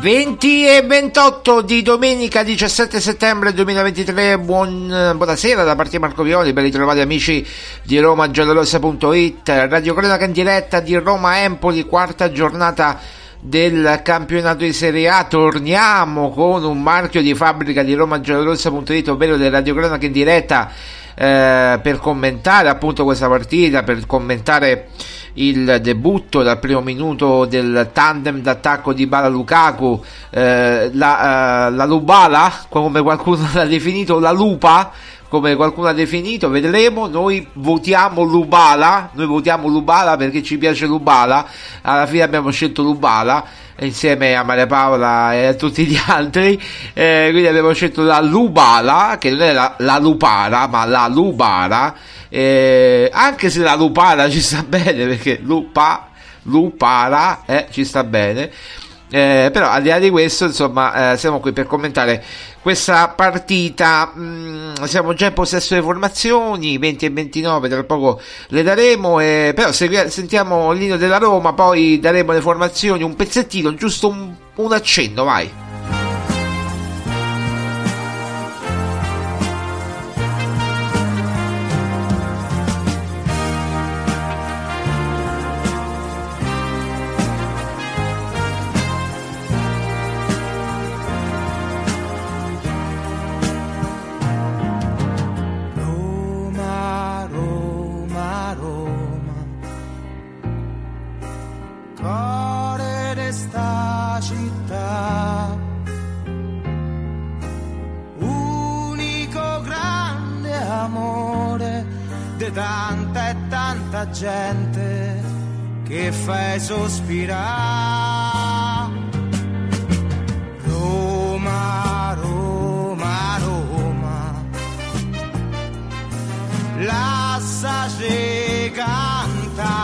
20 e 28 di domenica 17 settembre 2023, buon, buonasera da parte di Marco Violi, ben ritrovati amici di RomaGiallorossa.it, Radio Cronaca in diretta di Roma Empoli, quarta giornata del campionato di Serie A, torniamo con un marchio di fabbrica di RomaGiallorossa.it, ovvero del Radio Cronaca in diretta eh, per commentare appunto questa partita, per commentare il debutto dal primo minuto del tandem d'attacco di Bala Lukaku, eh, la, eh, la Lubala, come qualcuno l'ha definito, la Lupa, come qualcuno ha definito, vedremo, noi votiamo Lubala, noi votiamo Lubala perché ci piace Lubala, alla fine abbiamo scelto Lubala insieme a Maria Paola e a tutti gli altri, eh, quindi abbiamo scelto la Lubala, che non è la, la Lupara, ma la Lubara, eh, anche se la Lupara ci sta bene, perché Lupa, Lupara eh, ci sta bene. Eh, però al di là di questo, insomma, eh, siamo qui per commentare questa partita. Mm, siamo già in possesso delle formazioni 20 e 29, tra poco le daremo. Eh, però segui- sentiamo l'inno della Roma, poi daremo le formazioni, un pezzettino, giusto un, un accenno, vai. Tanta e tanta gente che fai sospirare. Roma, Roma, Roma. Lasciaci canta.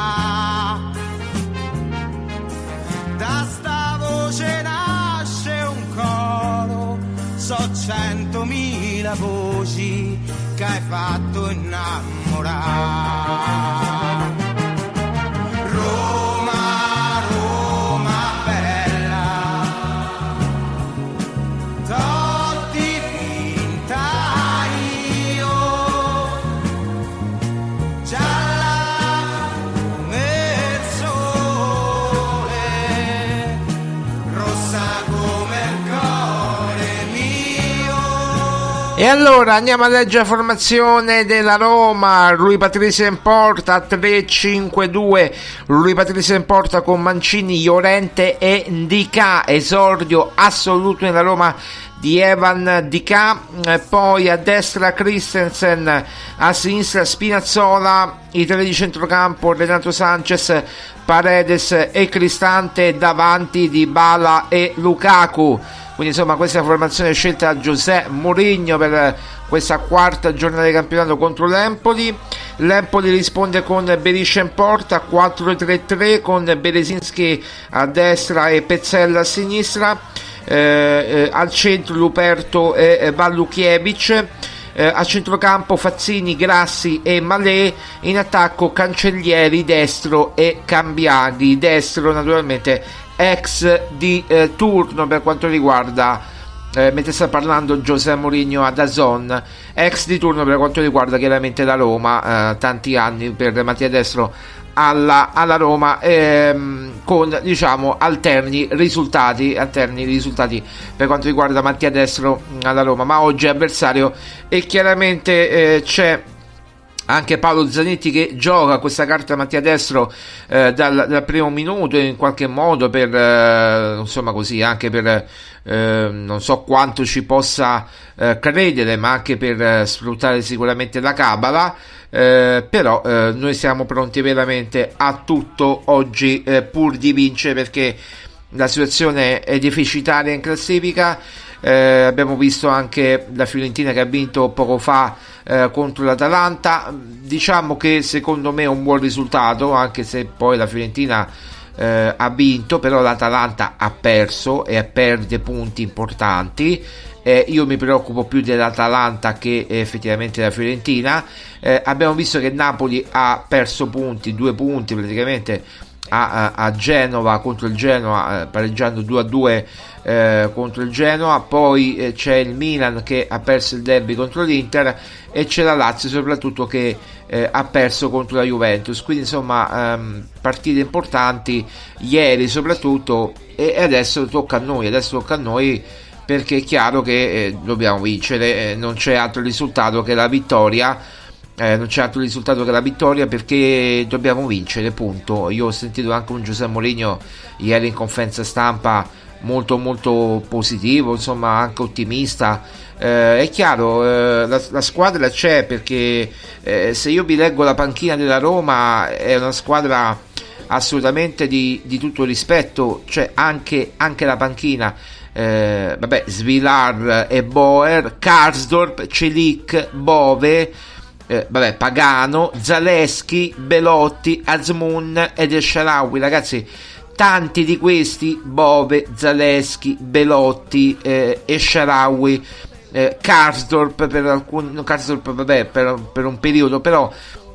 Da sta voce nasce un coro so centomila voci che hai fatto innamorare Roma, E allora andiamo a leggere la formazione della Roma. Rui Patricio in porta 3-5-2. Rui Patricio in porta con Mancini, Llorente e Ndica. Esordio assoluto nella Roma di Evan Di K, eh, poi a destra Christensen, a sinistra Spinazzola, i tre di centrocampo Renato Sanchez, Paredes e Cristante davanti di Bala e Lukaku. Quindi insomma questa formazione scelta da Giuseppe Mourinho per questa quarta giornata di campionato contro l'Empoli. L'Empoli risponde con Beriscia in porta 4-3-3 con Beresinski a destra e Pezzella a sinistra. Eh, eh, al centro Luperto e eh, Valluchievic. Eh, a centrocampo Fazzini, Grassi e Malé, in attacco Cancellieri, destro e Cambiaghi, destro naturalmente ex di eh, turno per quanto riguarda eh, mentre sta parlando Giuseppe Mourinho a Dazon ex di turno per quanto riguarda chiaramente la Roma eh, tanti anni per Mattia Destro alla, alla Roma ehm, con diciamo alterni risultati alterni risultati per quanto riguarda Mattia Destro alla Roma. Ma oggi è avversario e chiaramente eh, c'è anche Paolo Zanetti che gioca questa carta Mattia Destro eh, dal, dal, primo minuto in qualche modo per eh, insomma così anche per eh, non so quanto ci possa eh, credere ma anche per eh, sfruttare sicuramente la cabala eh, però noi siamo pronti veramente a tutto oggi pur di vincere perché la situazione è deficitaria in classifica abbiamo visto anche la Fiorentina che ha vinto poco fa eh, contro l'Atalanta. Diciamo che secondo me è un buon risultato, anche se poi la Fiorentina eh, ha vinto, però l'Atalanta ha perso e perde punti importanti. Eh, io mi preoccupo più dell'Atalanta che effettivamente della Fiorentina. Eh, abbiamo visto che Napoli ha perso punti, due punti praticamente a, a, Genova contro il Genoa eh, pareggiando 2 a 2 eh, contro il Genoa. Poi eh, c'è il Milan che ha perso il derby contro l'Inter e c'è la Lazio soprattutto che eh, ha perso contro la Juventus. Quindi insomma ehm, partite importanti ieri soprattutto e adesso tocca a noi adesso tocca a noi perché è chiaro che eh, dobbiamo vincere non c'è altro risultato che la vittoria eh, non c'è altro risultato che la vittoria perché dobbiamo vincere, punto. Io ho sentito anche un Giuseppe Mourinho ieri in conferenza stampa molto molto positivo, insomma anche ottimista. Eh, è chiaro, eh, la, la, squadra c'è perché eh, se io vi leggo la panchina della Roma è una squadra assolutamente di, di tutto rispetto, cioè anche, anche la panchina. Eh, vabbè, Svilar e Boer, Karsdorp, Celic, Bove eh, vabbè, Pagano, Zaleschi, Belotti, Azmoun ed El Sharawi, ragazzi. Tanti di questi, Bove, Zaleschi, Belotti, eh, Esharawi, eh, Karsdorp per alcuni, Karsdorp vabbè, per, per un periodo, però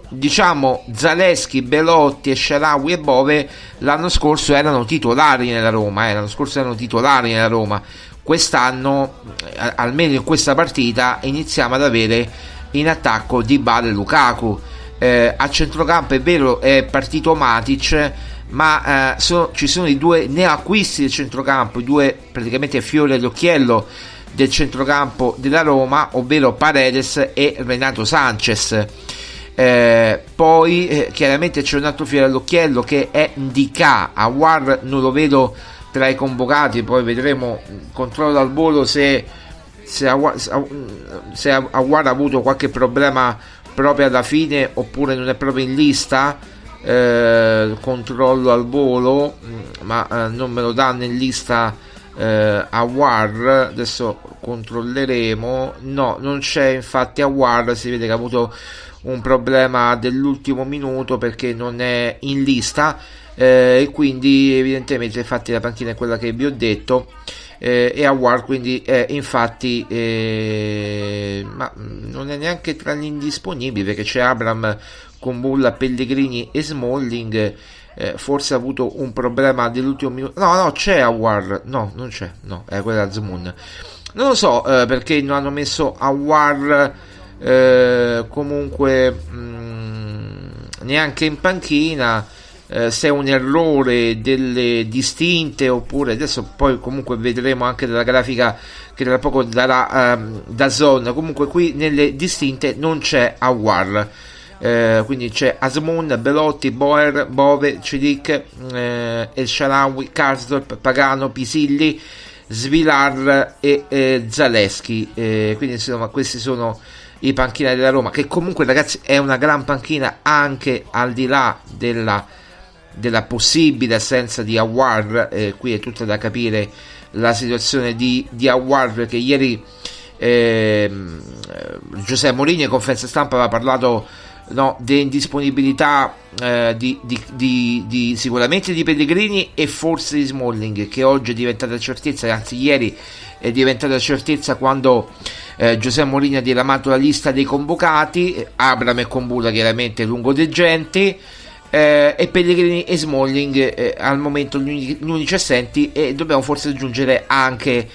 diciamo Zaleschi, Belotti, Esharawi e Bove l'anno scorso erano titolari nella Roma, eh, l'anno scorso erano titolari nella Roma. Quest'anno, eh, almeno in questa partita, iniziamo ad avere in attacco di Bale Lukaku. Eh, a centrocampo è vero è partito Matic, ma eh, sono, ci sono i due neoacquisti del centrocampo, i due praticamente fiori all'occhiello del centrocampo della Roma, ovvero Paredes e Renato Sanchez. Eh, poi eh, chiaramente c'è un altro fiore all'occhiello che è Ndika. Awar non lo vedo tra i convocati, poi vedremo, controllo dal volo se se, se Aguar ha avuto qualche problema proprio alla fine oppure non è proprio in lista eh, controllo al volo mm, ma eh, non me lo danno in lista eh, Awar adesso controlleremo. No non c'è infatti Awar si vede che ha avuto un problema dell'ultimo minuto perché non è in lista eh, e quindi evidentemente infatti la panchina è quella che vi ho detto eh, e Award quindi è infatti eh, ma non è neanche tra gli indisponibili perché c'è Abram con Bulla, Pellegrini e Smalling eh, forse ha avuto un problema dell'ultimo minuto. No no c'è Award no non c'è no è quella Zmoon non lo so eh, perché non hanno messo Award eh, comunque mh, mm, neanche in panchina eh, se è un errore delle distinte oppure adesso poi comunque vedremo anche dalla grafica che tra poco darà um, da zone comunque qui nelle distinte non c'è Awar eh, quindi c'è Asmun, Belotti, Boer, Bove, Cedic, eh, El Sharawi, Karsdorp, Pagano, Pisilli Svilar e eh, Zaleschi. Eh, quindi insomma questi sono i panchinari della Roma, che comunque ragazzi è una gran panchina anche al di là della, della possibile assenza di Awar. Eh, qui è tutta da capire la situazione di, di Awar che ieri eh, Giuseppe Mourinho in conferenza stampa aveva parlato no, dell'indisponibilità eh, di, di, di, sicuramente di Pellegrini e forse di Smalling che oggi è diventata certezza anzi ieri è diventata certezza quando eh, Giuseppe Mourinho ha diramato la lista dei convocati Abram e Combuta chiaramente lungo dei genti eh, e Pellegrini e Smalling eh, al momento gli unici assenti e dobbiamo forse aggiungere anche,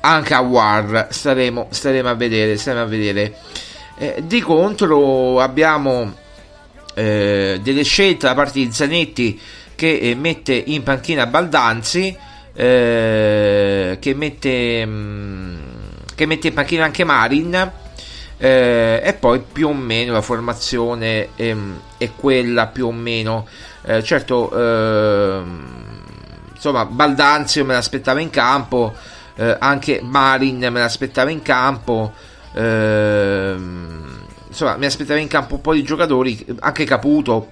anche a War staremo, staremo a vedere staremo a vedere eh, di contro abbiamo eh, delle scelte da parte di Zanetti che eh, mette in panchina Baldanzi, eh, che, mette, mh, mm, che mette in panchina anche Marin. Eh, e poi più o meno la formazione ehm, è quella più o meno. Eh, certo ehm, insomma Baldanzi me l'aspettava in campo anche Marin me l'aspettava in campo Ehm, insomma, mi aspettavo in campo un po' di giocatori, anche Caputo,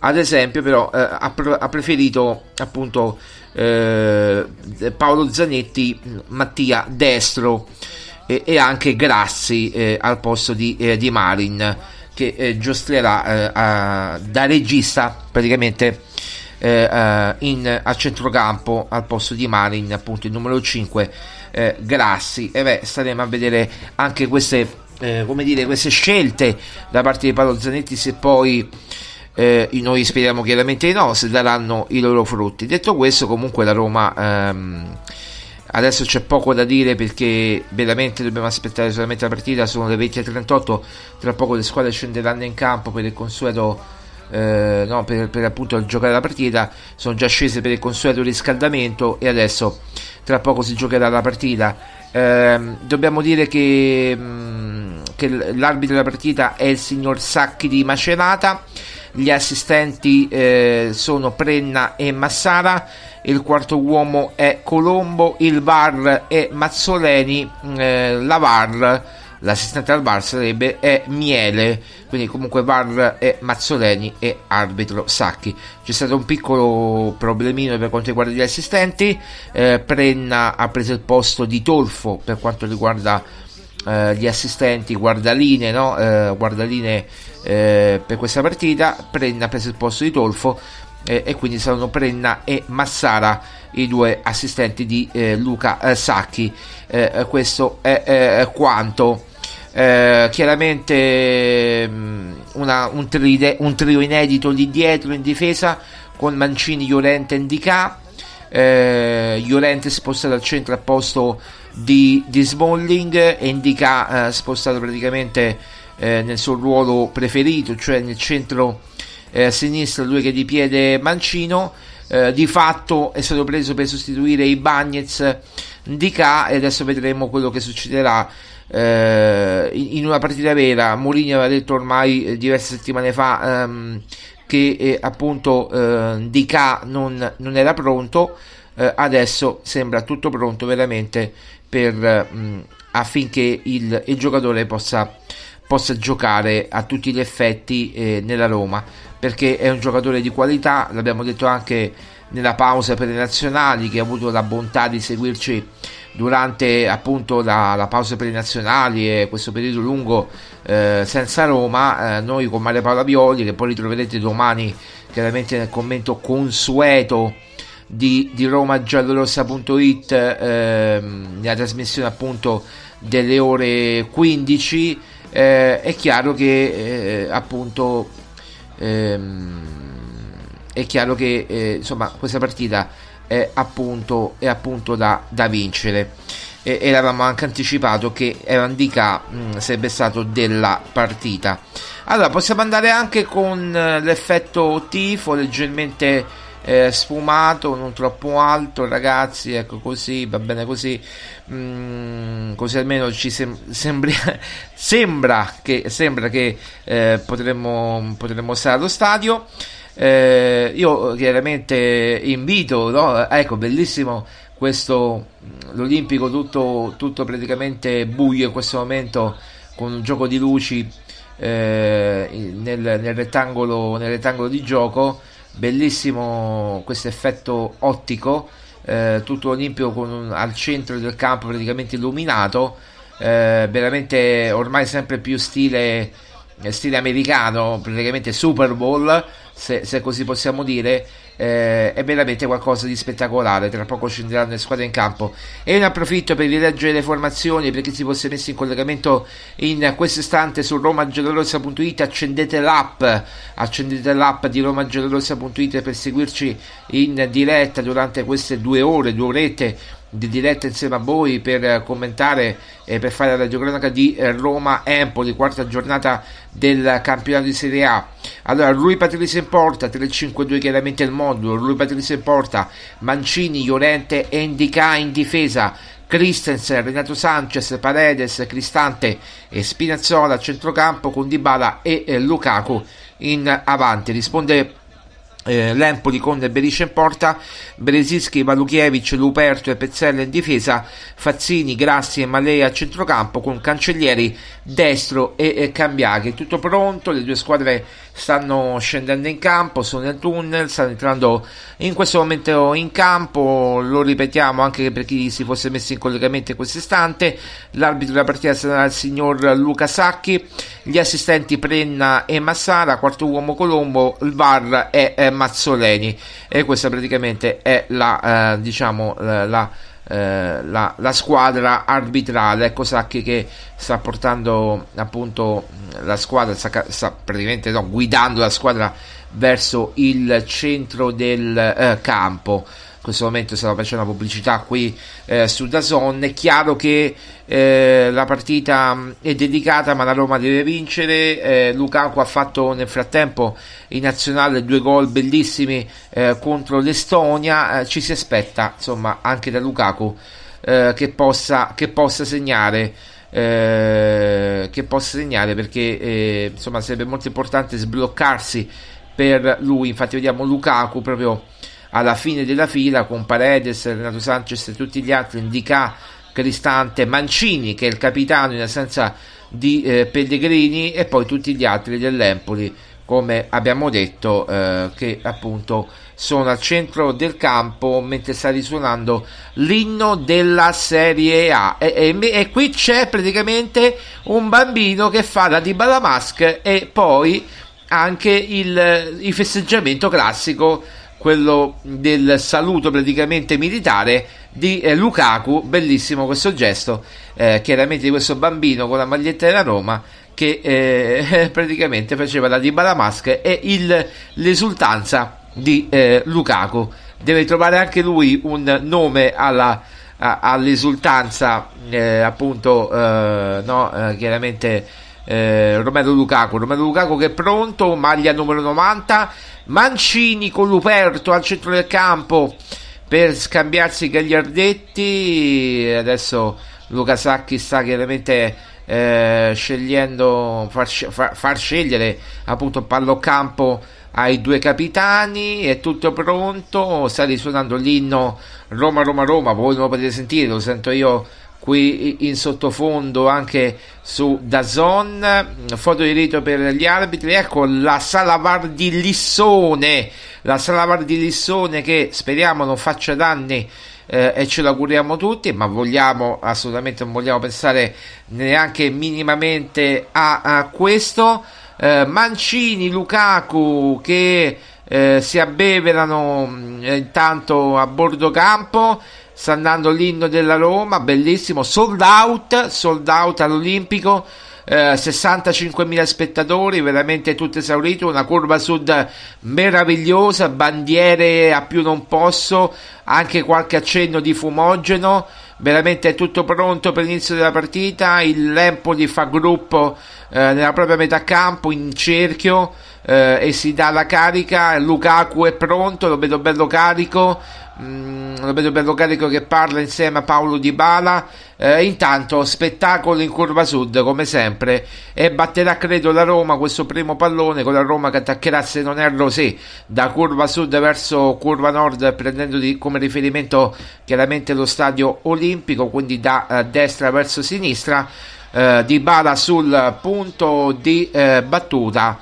ad esempio, però eh, ha, pre- ha, preferito appunto eh, Paolo Zanetti, Mattia Destro e, e anche Grassi eh, al posto di, eh, di Marin che eh, giostrerà eh, a, da regista praticamente in, a centrocampo al posto di Marin appunto il numero 5 eh, Grassi. E beh staremo a vedere anche queste eh, dire queste scelte da parte di Paolo Zanetti se poi eh, noi speriamo chiaramente di no se daranno i loro frutti. Detto questo comunque la Roma ehm, adesso c'è poco da dire perché veramente dobbiamo aspettare solamente la partita sono le 20.38 tra poco le squadre scenderanno in campo per il consueto eh, no, per, per, appunto giocare la partita sono già scese per il consueto riscaldamento e adesso tra poco si giocherà la partita. Eh, dobbiamo dire che, mh, mm, che l'arbitro della partita è il signor Sacchi di Macerata gli assistenti eh, sono Prenna e Massara il quarto uomo è Colombo il VAR è Mazzoleni eh, la VAR l'assistente al VAR sarebbe è Miele, quindi comunque VAR è Mazzoleni e arbitro Sacchi. C'è stato un piccolo problemino per quanto riguarda gli assistenti, eh, Prenna ha preso il posto di Tolfo per quanto riguarda eh, gli assistenti, guardaline, no? eh, guardaline eh, per questa partita, Prenna ha preso il posto di Tolfo eh, e quindi saranno Prenna e Massara i due assistenti di eh, Luca Sacchi. questo è quanto eh, chiaramente mm, una, un, trio, un, trio, inedito lì dietro in difesa con Mancini, Llorente e Indica eh, Llorente spostato al centro al posto di, di Smalling e Indica eh, spostato praticamente eh, nel suo ruolo preferito cioè nel centro eh, sinistra lui che di piede mancino eh, di fatto è stato preso per sostituire i Bagnets Indica e adesso vedremo quello che succederà eh, in una partita vera. Mourinho aveva detto ormai eh, diverse settimane fa ehm, che eh, appunto eh, K non, non, era pronto eh, adesso sembra tutto pronto veramente per, mh, mm, affinché il, il giocatore possa, possa, giocare a tutti gli effetti eh, nella Roma perché è un giocatore di qualità l'abbiamo detto anche nella pausa per le nazionali che ha avuto la bontà di seguirci durante appunto la, la pausa per i nazionali e questo periodo lungo eh, senza Roma, eh, noi con Maria Paola Violi, che poi ritroverete domani chiaramente nel commento consueto di, di romagiallorossa.it eh, nella trasmissione appunto delle ore 15 eh, è chiaro che eh, appunto ehm, è chiaro che eh, insomma questa partita è appunto, è appunto da, da vincere. E, e l'avevamo anche anticipato che Evan Dica mh, sarebbe stato della partita. Allora possiamo andare anche con eh, l'effetto tifo leggermente eh, sfumato non troppo alto ragazzi ecco così va bene così mm, così almeno ci sem- sembri- sembra che, sembra che eh, potremmo, potremmo stare allo stadio Eh, io chiaramente invito, no? ecco, bellissimo questo l'Olimpico tutto, tutto praticamente buio in questo momento con un gioco di luci eh, nel, nel, rettangolo, nel rettangolo di gioco bellissimo questo effetto ottico eh, tutto l'Olimpico un, al centro del campo praticamente illuminato eh, veramente ormai sempre più stile, stile americano praticamente Super Bowl se, se così possiamo dire eh, è veramente qualcosa di spettacolare. Tra poco scenderanno le squadre in campo. E ne approfitto per rileggere le formazioni per chi si fosse messo in collegamento in questo istante su romagiallorossa.it. Accendete l'app, accendete l'app di romagiallorossa.it per seguirci in diretta durante queste due ore, due orette di diretta insieme a voi per commentare e per fare la radiocronaca di Roma-Empoli, quarta giornata del campionato di Serie A. Allora, Rui Patrice in porta, 3-5-2 chiaramente il modulo, Rui Patrice in porta, Mancini, Llorente e Indica in difesa. Christensen, Renato Sanchez, Paredes, Cristante e Spinazzola a centrocampo con Dybala e eh, Lukaku in avanti. Risponde eh, l'Empoli con Berisce in porta, Bresischi, Valukiewicz, Luperto e Pezzella in difesa, Fazzini, Grassi e Malea a centrocampo con Cancellieri destro e, e Cambiaghi. Tutto pronto, le due squadre stanno scendendo in campo, sono nel tunnel, stanno entrando in questo momento in campo, lo ripetiamo anche per chi si fosse messo in collegamento in questo istante, l'arbitro della partita sarà il signor Luca Sacchi, gli assistenti Prenna e Massara, quarto uomo Colombo, il VAR è, è Mazzoleni e questa praticamente è la, eh, diciamo, la, la eh, la, la, squadra arbitrale. Ecco Sacchi che sta portando appunto la squadra, sta, sta praticamente no, guidando la squadra verso il centro del eh, campo in questo momento stiamo facendo una pubblicità qui eh, su Dazon è chiaro che eh, la partita è dedicata ma la Roma deve vincere. Eh, Lukaku ha fatto nel frattempo in nazionale due gol bellissimi eh, contro l'Estonia. Eh, ci si aspetta insomma anche da Lukaku eh, che possa, che possa segnare che possa segnare perché insomma sarebbe molto importante sbloccarsi per lui. Infatti vediamo Lukaku proprio alla fine della fila con Paredes, Renato Sanchez e tutti gli altri, Indica, Cristante, Mancini che è il capitano in assenza di eh, Pellegrini e poi tutti gli altri dell'Empoli come abbiamo detto eh, che appunto sono al centro del campo mentre sta risuonando l'inno della Serie A. E, e, e qui c'è praticamente un bambino che fa la di Balamask e poi anche il, il festeggiamento classico quello del saluto praticamente militare di eh, Lukaku, bellissimo questo gesto, eh, chiaramente di questo bambino con la maglietta della Roma che eh, praticamente faceva la di Balamask e il, l'esultanza di eh, Lukaku. Deve trovare anche lui un nome alla, a, all'esultanza, eh, appunto, eh, no, chiaramente Romero Lukaku. Romero Lukaku che è pronto, maglia numero 90 Mancini con Luperto al centro del campo per scambiarsi i gagliardetti. Adesso Luca Sacchi sta chiaramente eh, scegliendo, far, far, far, scegliere appunto pallocampo ai due capitani. È tutto pronto. Sta risuonando l'inno Roma, Roma, Roma. Voi non lo potete sentire, lo sento io qui in sottofondo anche su Dazon foto di rito per gli arbitri. Ecco la Salavar di Lissone la Salavar di Lissone che speriamo non faccia danni eh, e ce lo auguriamo tutti ma vogliamo assolutamente non vogliamo pensare neanche minimamente a, a questo. Eh, Mancini Lukaku che eh, si abbeverano mm, intanto a bordo campo sta andando l'inno della Roma, bellissimo, sold out, sold out all'Olimpico. Eh, 65.000 spettatori, veramente tutto esaurito, una curva sud meravigliosa, bandiere a più non posso, anche qualche accenno di fumogeno, veramente tutto pronto per l'inizio della partita, il Empoli fa gruppo eh, nella propria metà campo in cerchio, eh, e si dà la carica. Lukaku è pronto, lo vedo bello carico. Mm, lo vedo bello carico che parla insieme a Paolo Di Bala. Eh, intanto, spettacolo in curva sud come sempre. E batterà, credo, la Roma questo primo pallone con la Roma che attaccherà, se non erro, sì, da curva sud verso curva nord, prendendo di, come riferimento chiaramente lo stadio olimpico, quindi da eh, destra verso sinistra. Eh, di Bala sul punto di eh, battuta.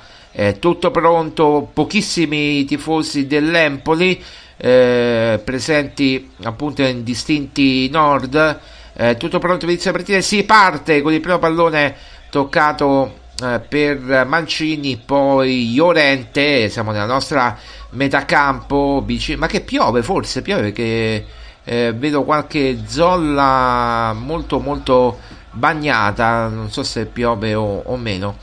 tutto pronto, pochissimi tifosi dell'Empoli eh, presenti appunto in distinti nord. Eh, tutto pronto per iniziare la partita. Si parte con il primo pallone toccato eh, per Mancini, poi Llorente. Siamo nella nostra metà campo. Ma che piove? Forse piove perché eh, vedo qualche zolla molto molto bagnata. Non so se piove o, o meno.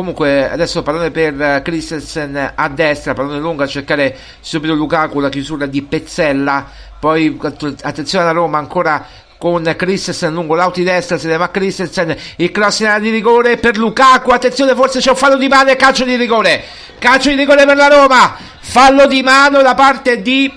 Comunque, adesso pallone per Christensen a destra, pallone lungo a cercare subito Lukaku, la chiusura di Pezzella. Poi attenzione alla Roma ancora con Christensen lungo l'auto di destra, se ne va Christensen, il cross in area di rigore per Lukaku, attenzione forse c'è un fallo di mano e calcio di rigore, calcio di rigore per la Roma, fallo di mano da parte di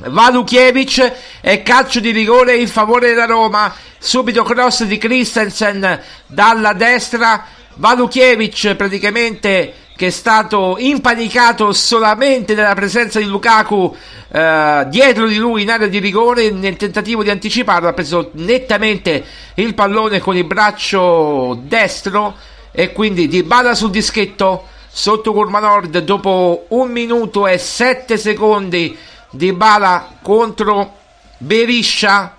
Valukiewicz e calcio di rigore in favore della Roma, subito cross di Christensen dalla destra, Valukiewicz praticamente che è stato impanicato solamente dalla presenza di Lukaku eh, dietro di lui in area di rigore nel tentativo di anticiparlo ha preso nettamente il pallone con il braccio destro e quindi di bada sul dischetto sotto curva nord dopo un minuto e sette secondi di bala contro Beriscia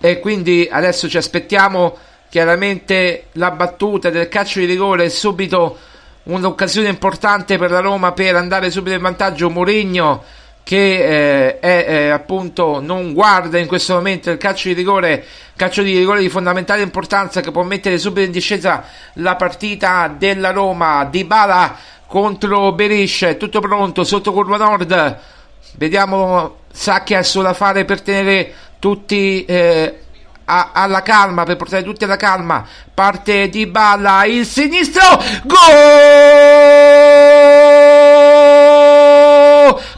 e quindi adesso ci aspettiamo chiaramente la battuta del calcio di rigore è subito un'occasione importante per la Roma per andare subito in vantaggio. Mourinho che eh, è, eh, appunto non guarda in questo momento il calcio di rigore calcio di rigore di fondamentale importanza che può mettere subito in discesa la partita della Roma. Di Bala contro Berisce tutto pronto sotto curva nord. Vediamo Sacchi ha solo da fare per tenere tutti eh, a, alla calma, per portare tutti alla calma. Parte di balla il sinistro. Gol!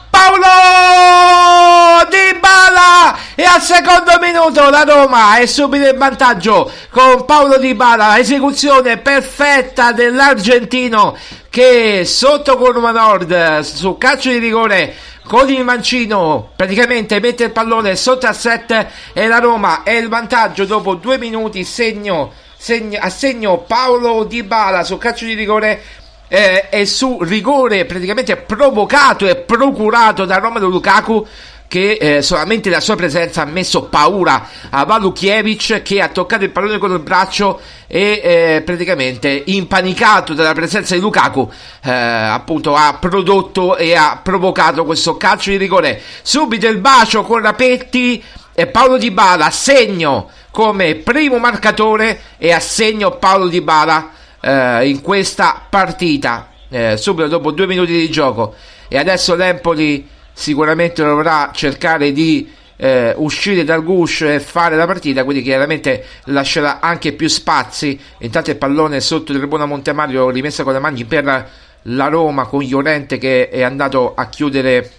Paolo Di Bala e al secondo minuto la Roma è subito in vantaggio con Paolo Di Bala esecuzione perfetta dell'argentino che sotto curva nord su calcio di rigore con il mancino praticamente mette il pallone sotto a 7 e la Roma è il vantaggio dopo due minuti segno, segno assegno Paolo Di Bala su calcio di rigore eh, e su rigore praticamente provocato e procurato da Romelu Lukaku che eh, solamente la sua presenza ha messo paura a Valukiewicz che ha toccato il pallone con il braccio e eh, praticamente impanicato dalla presenza di Lukaku eh, appunto ha prodotto e ha provocato questo calcio di rigore. Subito il bacio con Rapetti e Paolo Di Bala segno come primo marcatore e assegno Paolo Di Bala eh, in questa partita. Eh, subito dopo due minuti di gioco. E adesso l'Empoli sicuramente dovrà cercare di eh, uscire dal guscio e fare la partita, quindi chiaramente lascerà anche più spazi. Intanto il pallone sotto del buona Montemario rimessa con le mani per la Roma con Llorente che è andato a chiudere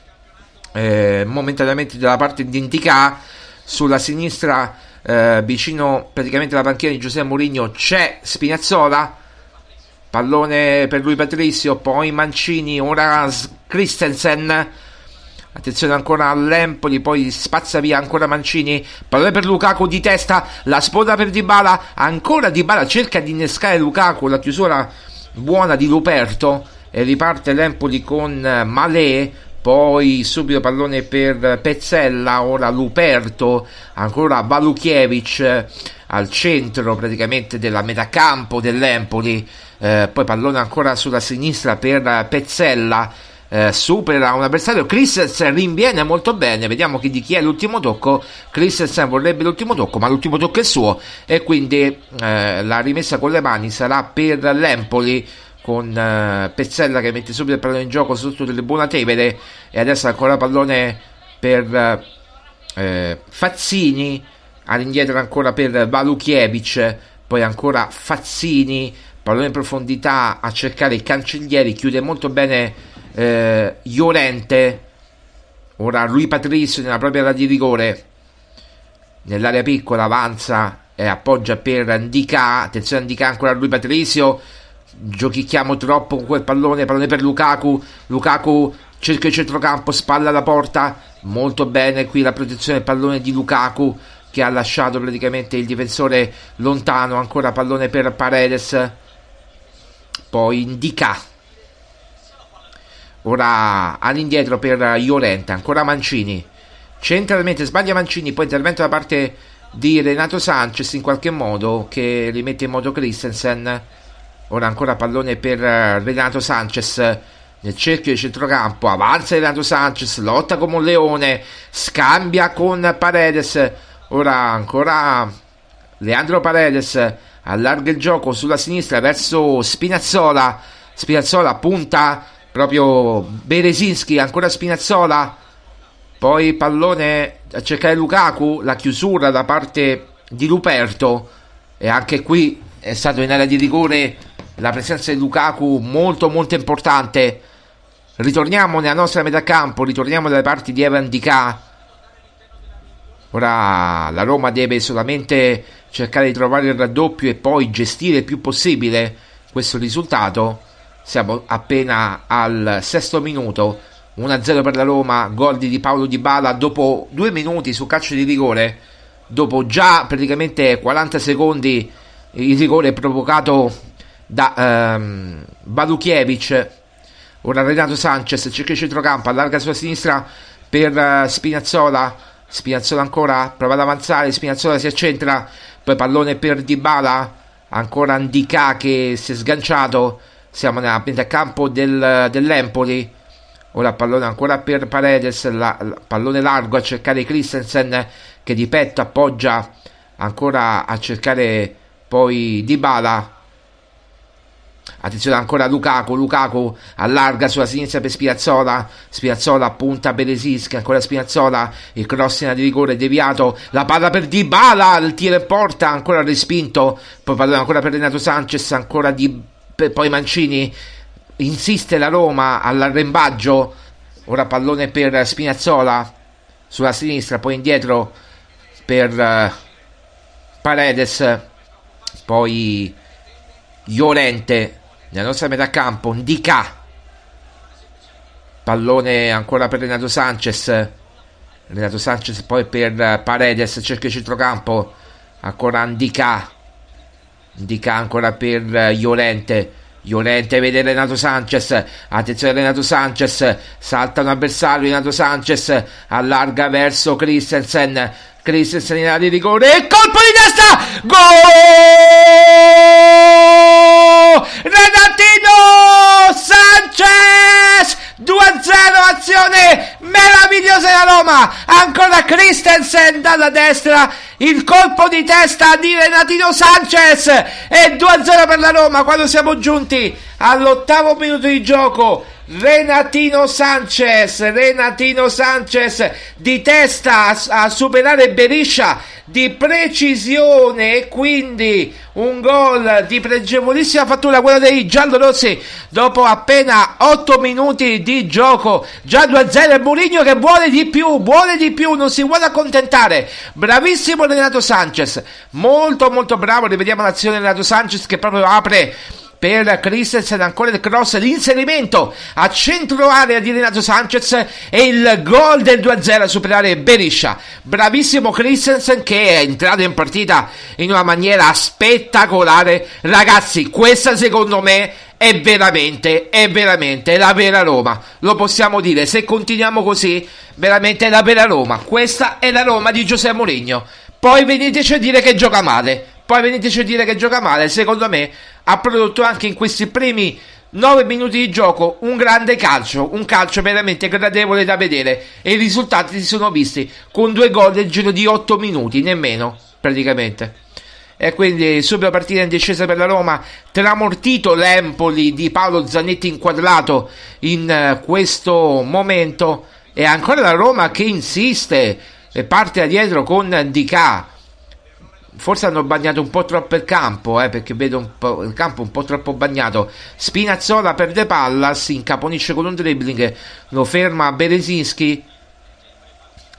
eh, momentaneamente dalla parte di Indica. Sulla sinistra eh, vicino praticamente alla panchina di Giuseppe Mourinho c'è Spinazzola. Pallone per lui Patrizio poi Mancini ora Christensen Attenzione ancora all'Empoli, poi spazza via ancora Mancini. Pallone per Lukaku di testa, la sponda per Dybala, ancora Dybala cerca di innescare Lukaku, la chiusura buona di Luperto e riparte l'Empoli con Malé. Poi subito pallone per Pezzella, ora Luperto, ancora Valukiewicz al centro praticamente della metacampo dell'Empoli. Eh, poi pallone ancora sulla sinistra per Pezzella eh, supera un avversario. Christensen rinviene molto bene. Vediamo di chi è l'ultimo tocco. Christensen vorrebbe l'ultimo tocco, ma l'ultimo tocco è suo. E quindi eh, la rimessa con le mani sarà per l'Empoli. Con eh, Pezzella che mette subito il pallone in gioco sotto delle buone Tevere. E adesso ancora pallone per eh, Fazzini. All'indietro ancora per Valukiewicz. Poi ancora Fazzini pallone in profondità a cercare i cancellieri, chiude molto bene eh, Llorente, ora Rui Patrizio nella propria area di rigore, nell'area piccola avanza e appoggia per Ndika, attenzione Ndika ancora Rui Patrizio, giochicchiamo troppo con quel pallone, pallone per Lukaku, Lukaku cerca il centrocampo, spalla alla porta, molto bene qui la protezione del pallone di Lukaku che ha lasciato praticamente il difensore lontano, ancora pallone per Paredes, poi indica. Ora all'indietro per Llorente, ancora Mancini. Centralmente sbaglia Mancini, poi intervento da parte di Renato Sanchez in qualche modo che rimette in modo Christensen. Ora ancora pallone per Renato Sanchez nel cerchio di centrocampo. Avanza Renato Sanchez, lotta come un leone, scambia con Paredes. Ora ancora Leandro Paredes allarga il gioco sulla sinistra verso Spinazzola. Spinazzola punta proprio Beresinski, ancora Spinazzola. Poi pallone a cercare Lukaku, la chiusura da parte di Luperto. E anche qui è stato in area di rigore la presenza di Lukaku molto molto importante. Ritorniamo nella nostra metà campo, ritorniamo dalle parti di Evan Dika. Ora la Roma deve solamente cercare di trovare il raddoppio e poi gestire il più possibile questo risultato. Siamo appena al sesto minuto. 1-0 per la Roma, gol di Paolo Di Bala dopo due minuti su calcio di rigore. Dopo già praticamente 40 secondi il rigore provocato da ehm, Balukiewicz. Ora Renato Sanchez cerca il centrocampo, allarga sulla sinistra per uh, Spinazzola. Spinazzola ancora prova ad avanzare. Spinazzola si accentra. Poi pallone per Dybala. Ancora Andika che si è sganciato. Siamo nella campo del, dell'Empoli. Ora pallone ancora per Paredes. La, la, pallone largo a cercare Christensen che di petto appoggia ancora a cercare poi Dybala Attenzione ancora Lukaku, Lukaku allarga sulla sinistra per Spiazzola, Spiazzola punta Beresischi, ancora Spiazzola, il cross in di rigore deviato, la palla per Dybala, il tiro in porta, ancora respinto, poi pallone ancora per Renato Sanchez, ancora di poi Mancini, insiste la Roma all'arrembaggio, ora pallone per Spinazzola sulla sinistra, poi indietro per uh, Paredes, poi Llorente nella nostra metà campo Ndika pallone ancora per Renato Sanchez. Renato Sanchez poi per Paredes cerca il centrocampo ancora Ndika Ndika ancora per Llorente. Llorente vede Renato Sanchez. Attenzione Renato Sanchez. Salta un avversario Renato Sanchez. Allarga verso Christensen. Christensen in area di rigore. E colpo di testa! Gol! Renatino Sanchez 2-0 azione meravigliosa della Roma. Ancora Christensen dalla destra. Il colpo di testa di Renatino Sanchez. E 2-0 per la Roma quando siamo giunti all'ottavo minuto di gioco Renatino Sanchez, Renatino Sanchez di testa a, a superare Beriscia di precisione e quindi un gol di pregevolissima fattura quello dei giallorossi dopo appena 8 minuti di gioco. Già 2-0 e Mourinho che vuole di più vuole di più non si vuole accontentare. Bravissimo Renato Sanchez molto molto bravo. Rivediamo l'azione di Renato Sanchez che proprio apre per Christensen ancora il cross l'inserimento a centro area di Renato Sanchez e il gol del 2-0 a superare Beriscia bravissimo Christensen che è entrato in partita in una maniera spettacolare. Ragazzi questa secondo me è veramente è veramente la vera Roma. Lo possiamo dire se continuiamo così veramente è la vera Roma. Questa è la Roma di Giuseppe Mourinho. Poi veniteci a dire che gioca male poi veniteci a dire che gioca male. Secondo me ha prodotto anche in questi primi 9 minuti di gioco un grande calcio, un calcio veramente gradevole da vedere. E i risultati si sono visti con due gol nel giro di 8 minuti, nemmeno praticamente. E quindi subito partita in discesa per la Roma, tramortito l'Empoli di Paolo Zanetti inquadrato in questo momento. E ancora la Roma che insiste e parte dietro con Dica forse hanno bagnato un po' troppo il campo, eh, perché vedo il campo un po' troppo bagnato. Spinazzola perde palla, si incaponisce con un dribbling, lo ferma Beresinski.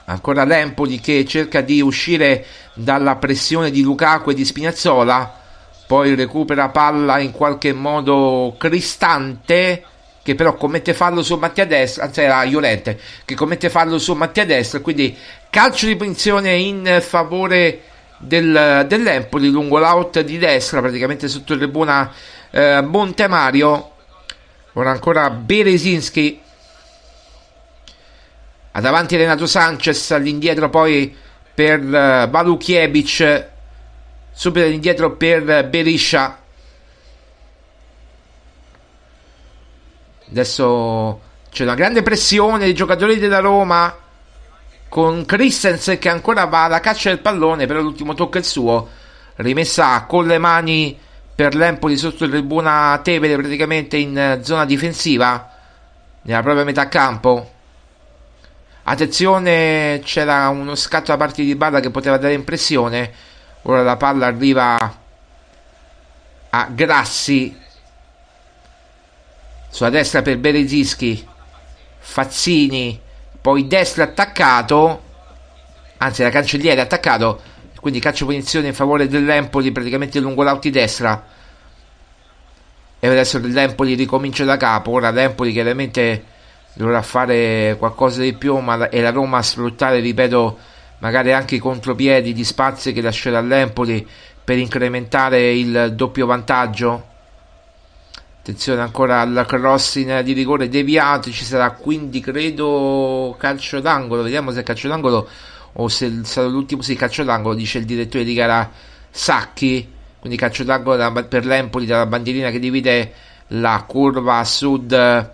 Ancora l'Empoli che cerca di uscire dalla pressione di Lukaku e di Spinazzola. Poi recupera palla in qualche modo Cristante che però commette fallo su Mattia Destra, anzi era Iolente che commette fallo su Mattia Destra, quindi calcio di punizione in favore del, dell'Empoli lungo l'out di destra, praticamente sotto tribuna eh, Montemario. Ora ancora Beresinski. Ad avanti Renato Sanchez, all'indietro poi per uh, Valukievic, subito all'indietro per Beriscia. Adesso c'è una grande pressione dei giocatori della Roma con Christensen che ancora va alla caccia del pallone, però l'ultimo tocco è il suo. Rimessa con le mani per l'Empoli sotto tribuna Tevere praticamente in zona difensiva, nella propria metà campo. Attenzione, c'era uno scatto da parte di Balla che poteva dare impressione. Ora la palla arriva a Grassi sulla destra per Berezischi Fazzini poi destro attaccato anzi la cancelliere attaccato quindi calcio punizione in favore dell'Empoli praticamente lungo l'auti destra. E adesso l'Empoli ricomincia da capo. Ora l'Empoli chiaramente dovrà fare qualcosa di più ma è la Roma a sfruttare ripeto magari anche i contropiedi di spazi che lascerà l'Empoli per incrementare il doppio vantaggio Attenzione ancora al cross in di rigore deviato, ci sarà quindi credo calcio d'angolo, vediamo se è calcio d'angolo o se sarà l'ultimo, sì calcio d'angolo, dice il direttore di gara Sacchi, quindi calcio d'angolo per l'Empoli dalla bandierina che divide la curva sud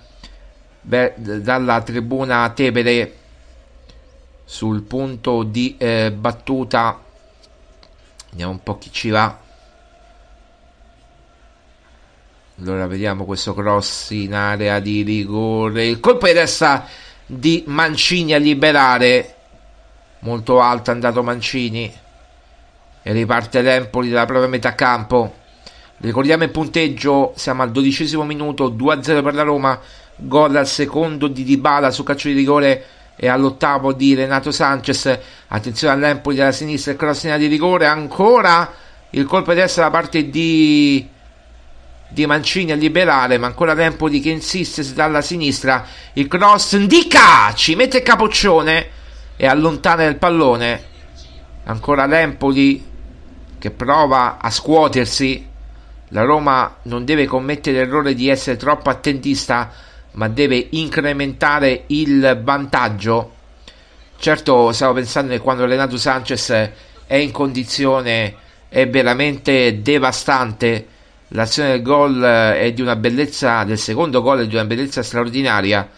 beh, dalla tribuna Tebere sul punto di eh, battuta, vediamo un po' chi ci va. Allora vediamo questo cross in area di rigore. Il colpo di testa di Mancini a liberare. Molto alto è andato Mancini. E riparte l'Empoli dalla propria metà campo. Ricordiamo il punteggio, siamo al dodicesimo minuto, 2-0 per la Roma. Gol al secondo di Dybala su calcio di rigore e all'ottavo di Renato Sanchez. Attenzione all'Empoli dalla sinistra, il cross in area di rigore. Ancora il colpo di testa da parte di di Mancini a liberare, ma ancora Empoli che insiste dalla sinistra, il cross Ndica ci mette capoccione e allontana il pallone. Ancora l'Empoli che prova a scuotersi. La Roma non deve commettere l'errore di essere troppo attentista, ma deve incrementare il vantaggio. Certo, stavo pensando che quando Renato Sanchez è in condizione è veramente devastante L'azione del gol eh, è di una bellezza, del secondo gol è di una bellezza straordinaria.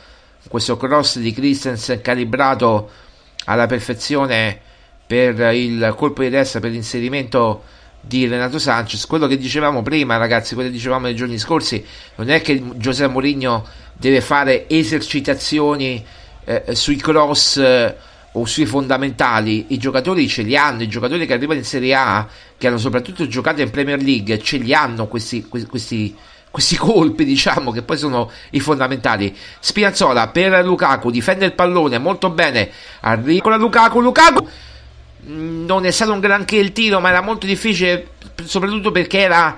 Questo cross di Christensen calibrato alla perfezione per il colpo di destra, per l'inserimento di Renato Sanchez. Quello che dicevamo prima, ragazzi, quello che dicevamo nei giorni scorsi, non è che Giuseppe Mourinho deve fare esercitazioni eh, sui cross. Eh, o sui fondamentali, i giocatori ce li hanno, i giocatori che arrivano in Serie A, che hanno soprattutto giocato in Premier League, ce li hanno questi, questi, questi colpi, diciamo, che poi sono i fondamentali. Spinazzola per Lukaku, difende il pallone molto bene, arriva Lukaku, Lukaku mm, non è stato un granché il tiro, ma era molto difficile, soprattutto perché era,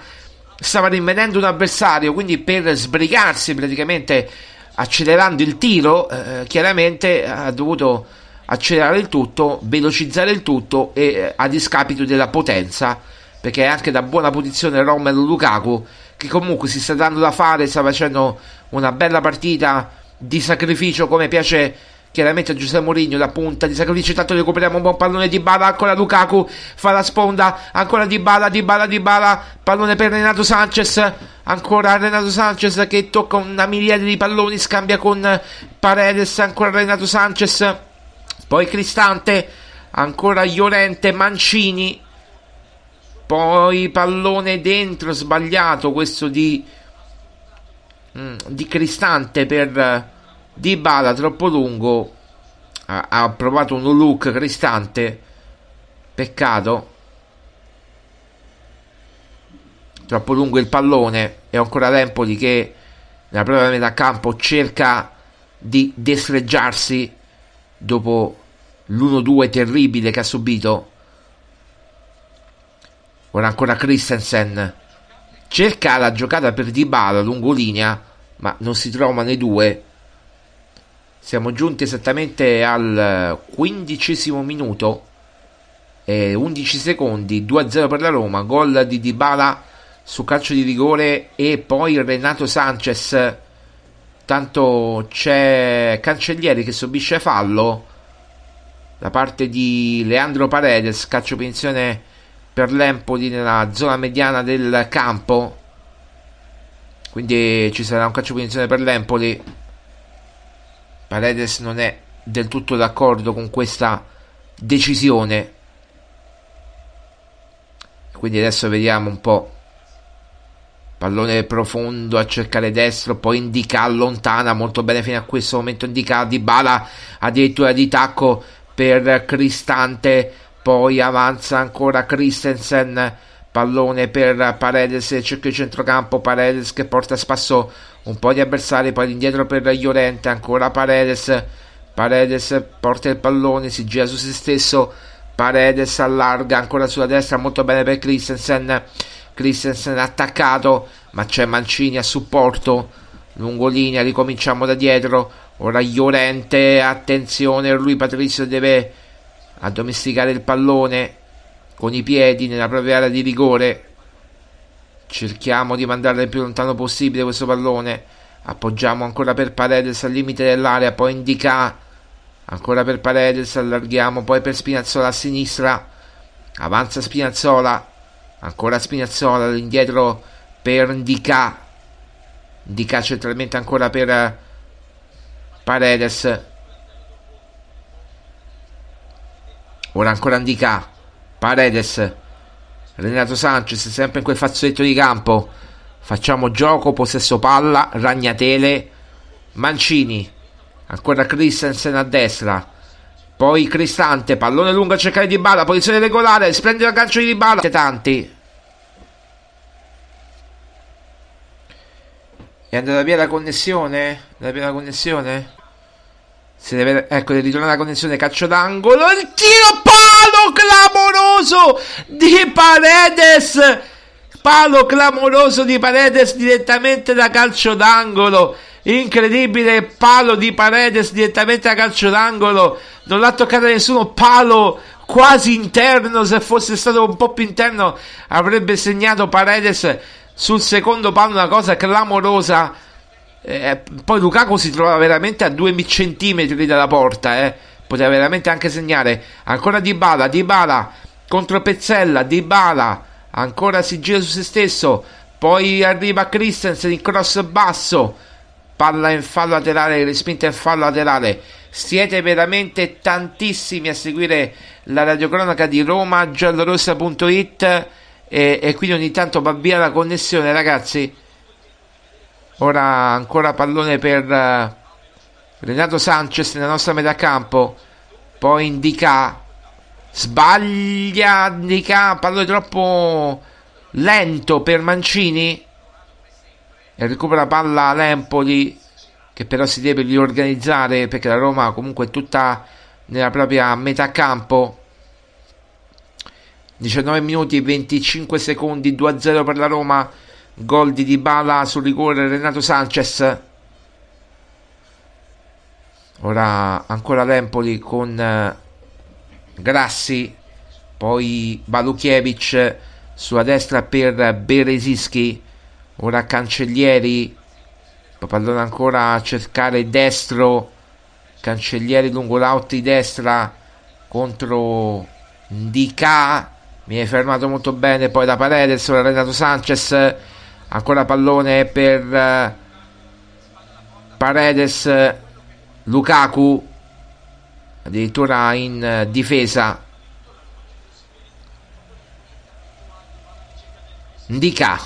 stava rinvenendo un avversario, quindi per sbrigarsi praticamente accelerando il tiro, eh, chiaramente ha dovuto accelerare il tutto, velocizzare il tutto e eh, a discapito della potenza, perché è anche da buona posizione Romelu Lukaku che comunque si sta dando da fare, sta facendo una bella partita di sacrificio come piace chiaramente a Giuseppe Mourinho la punta di sacrificio. Intanto recuperiamo un buon pallone di Bala ancora Lukaku fa la sponda ancora di Bala di Bala di Bala pallone per Renato Sanchez ancora Renato Sanchez che tocca una miriade di palloni scambia con Paredes ancora Renato Sanchez poi Cristante, ancora Iolente, Mancini, poi pallone dentro, sbagliato questo di, mm, di Cristante per Dybala, troppo lungo, ha, ha provato un look Cristante, peccato. troppo lungo il pallone. E ancora l'Empoli che nella propria metà campo cerca di destreggiarsi dopo l'1-2 terribile che ha subito ora ancora Christensen cerca la giocata per Dybala lungo linea ma non si trovano i due. Siamo giunti esattamente al quindicesimo minuto e 11 secondi 2-0 per la Roma gol di Dybala su calcio di rigore e poi Renato Sanchez tanto c'è Cancellieri che subisce fallo da parte di Leandro Paredes calcio punizione per l'Empoli nella zona mediana del campo. Quindi ci sarà un calcio punizione per l'Empoli. Paredes non è del tutto d'accordo con questa decisione. Quindi adesso vediamo un po' pallone profondo a cercare destro poi indica allontana molto bene fino a questo momento indica Di Bala addirittura di tacco per Cristante poi avanza ancora Christensen pallone per Paredes cerca il centrocampo Paredes che porta a spasso un po' di avversari poi indietro per Llorente ancora Paredes Paredes porta il pallone si gira su se stesso Paredes allarga ancora sulla destra molto bene per Christensen Christensen attaccato ma c'è Mancini a supporto. Lungo linea ricominciamo da dietro. Ora Llorente attenzione lui Patrizio deve addomesticare il pallone con i piedi nella propria area di rigore. Cerchiamo di mandarlo il più lontano possibile questo pallone. Appoggiamo ancora per Paredes al limite dell'area poi indica ancora per Paredes allarghiamo poi per Spinazzola a sinistra. Avanza Spinazzola ancora Spinazzola indietro per Indica Indica centralmente ancora per Paredes. Ora ancora Indica Paredes. Renato Sanchez sempre in quel fazzoletto di campo. Facciamo gioco possesso palla Ragnatele Mancini. Ancora Christensen a destra. Poi Cristante pallone lungo a cercare di balla posizione regolare splendido calcio di balla tanti è andata via la connessione? È andata via la connessione? Si deve, ecco deve ritornare la connessione calcio d'angolo il tiro palo clamoroso di Paredes! Palo clamoroso di Paredes direttamente da calcio d'angolo. Incredibile palo di Paredes direttamente a calcio d'angolo. Non l'ha toccata nessuno palo quasi interno se fosse stato un po' più interno avrebbe segnato Paredes sul secondo palo una cosa clamorosa eh, poi Lukaku si trova veramente a due centimetri dalla porta eh. poteva veramente anche segnare ancora Dybala Dybala contro Pezzella Dybala ancora si gira su se stesso poi arriva Christensen in cross basso palla in fallo laterale, respinta in fallo laterale. Siete veramente tantissimi a seguire la radiocronaca di Roma, giallorossa.it e, e quindi ogni tanto va via la connessione, ragazzi. Ora ancora pallone per uh, Renato Sanchez nella nostra metà campo. Poi indica sbaglia indica pallone troppo lento per Mancini e recupera palla l'Empoli che però si deve riorganizzare perché la Roma comunque è tutta nella propria metà campo 19 minuti e 25 secondi 2-0 per la Roma. Gol di Dybala sul rigore Renato Sanchez. Ora ancora l'Empoli con eh, Grassi poi Balukiewicz sulla destra per Beresischi ora Cancellieri pallone ancora a cercare destro. Cancellieri lungo l'out di destra contro Ndica mi è fermato molto bene poi da Paredes ora Renato Sanchez ancora pallone per uh, Paredes Lukaku addirittura in uh, difesa. Ndica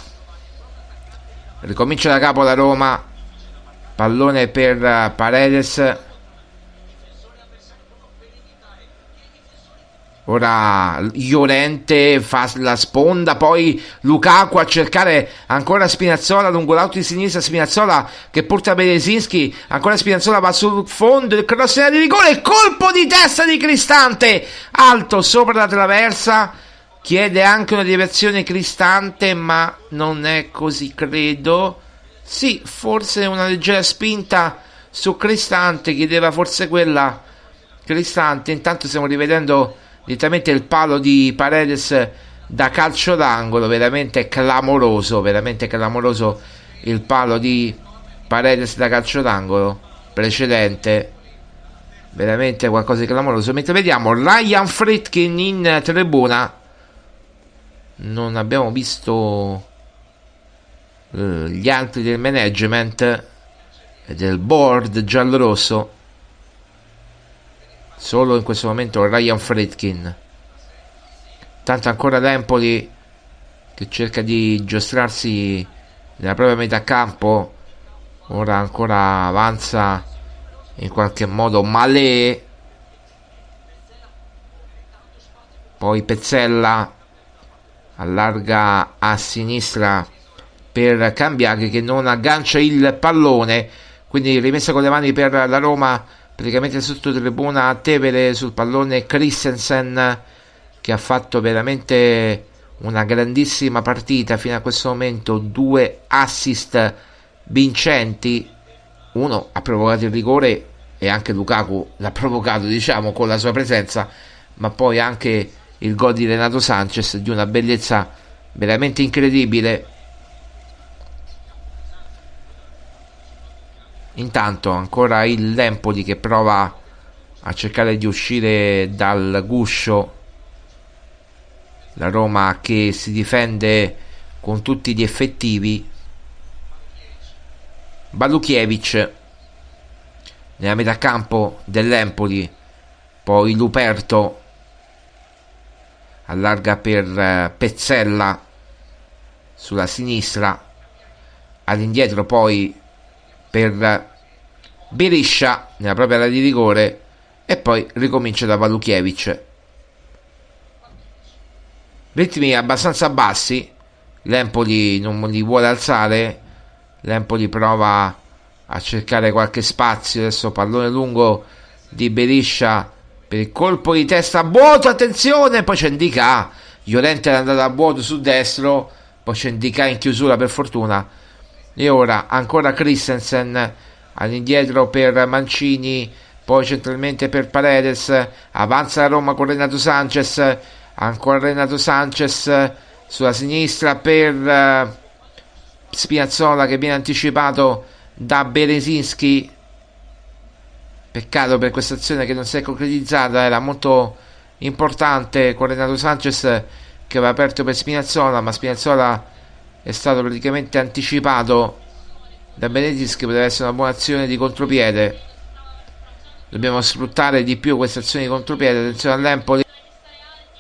ricomincia da capo la Roma. Pallone per Paredes Ora Iorente fa la sponda, poi Lukaku a cercare ancora Spinazzola lungo l'auto di sinistra, Spinazzola che porta Beresinski, ancora Spinazzola va sul fondo, il cross di rigore, colpo di testa di Cristante, alto sopra la traversa, chiede anche una direzione Cristante, ma non è così credo. Sì, forse una leggera spinta su Cristante, chiedeva forse quella Cristante, intanto stiamo rivedendo direttamente il palo di Paredes da calcio d'angolo, veramente clamoroso, veramente clamoroso il palo di Paredes da calcio d'angolo precedente, veramente qualcosa di clamoroso. Mentre vediamo Ryan Fritkin in tribuna, non abbiamo visto eh, gli altri del management e del board giallorosso solo in questo momento Ryan Fredkin tanto ancora l'Empoli che cerca di giostrarsi nella propria metà campo. Ora ancora avanza in qualche modo Malé. Poi Pezzella allarga a sinistra per Cambiaghi che non aggancia il pallone. Quindi rimessa con le mani per la Roma praticamente sotto tribuna Tevere sul pallone Christensen che ha fatto veramente una grandissima partita fino a questo momento, due assist vincenti, uno ha provocato il rigore e anche Lukaku l'ha provocato diciamo con la sua presenza, ma poi anche il gol di Renato Sanchez di una bellezza veramente incredibile Intanto ancora il Lempoli che prova a cercare di uscire dal guscio. La Roma che si difende con tutti gli effettivi. Balukiewicz nella metà campo dell'Empoli. Poi Luperto allarga per eh, Pezzella sulla sinistra. All'indietro poi per Beriscia nella propria area di rigore e poi ricomincia da Valukiewicz. Ritmi abbastanza bassi, l'Empoli non li vuole alzare, l'Empoli prova a cercare qualche spazio, adesso pallone lungo di Beriscia per il colpo di testa vuoto, attenzione, poi c'è Indica, Llorente è andato a vuoto su destro, poi c'è Indica in chiusura per fortuna e ora ancora Christensen all'indietro per Mancini, poi centralmente per Paredes, avanza la Roma con Renato Sanchez, ancora Renato Sanchez sulla sinistra per uh, Spinazzola che viene anticipato da Beresinski. Peccato per questa azione che non si è concretizzata, era molto importante con Renato Sanchez che aveva aperto per Spinazzola, ma Spinazzola è stato praticamente anticipato da Benedis che potrebbe essere una buona azione di contropiede. Dobbiamo sfruttare di più questa azione di contropiede. Attenzione all'Empoli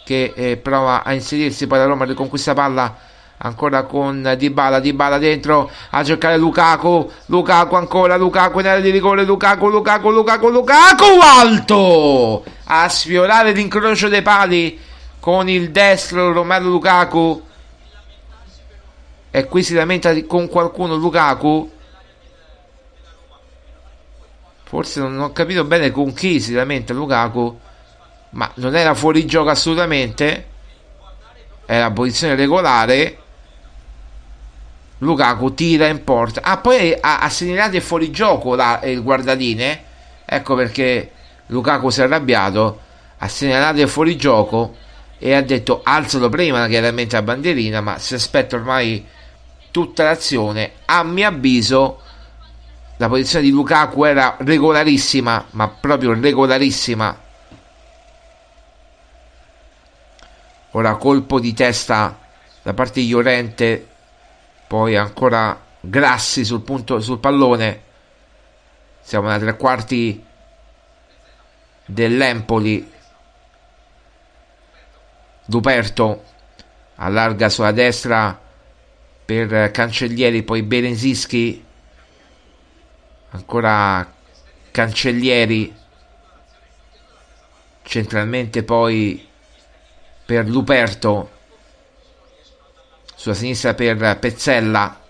che eh, prova a inserirsi poi la Roma riconquista palla ancora con Dybala. Dybala dentro a cercare Lukaku. Lukaku ancora Lukaku in area di rigore. Lukaku Lukaku Lukaku Lukaku alto! A sfiorare l'incrocio dei pali con il destro Romero Lukaku e qui si lamenta con qualcuno Lukaku? Forse non ho capito bene con chi si lamenta Lukaku ma non era fuori gioco assolutamente. Era posizione regolare. Lukaku tira in porta. Ah poi ha, ha segnalato il fuori gioco là, il guardadine ecco perché Lukaku si è arrabbiato ha segnalato il fuori gioco e ha detto alzalo prima chiaramente la bandierina ma si aspetta ormai tutta l'azione a mio avviso la posizione di Lukaku era regolarissima, ma proprio regolarissima. Ora colpo di testa da parte di Llorente, poi ancora Grassi sul punto sul pallone. Siamo nei tre quarti dell'Empoli. Duperto allarga sulla destra per Cancellieri, poi Berenzinski ancora Cancellieri centralmente poi per Luperto sulla sinistra per Pezzella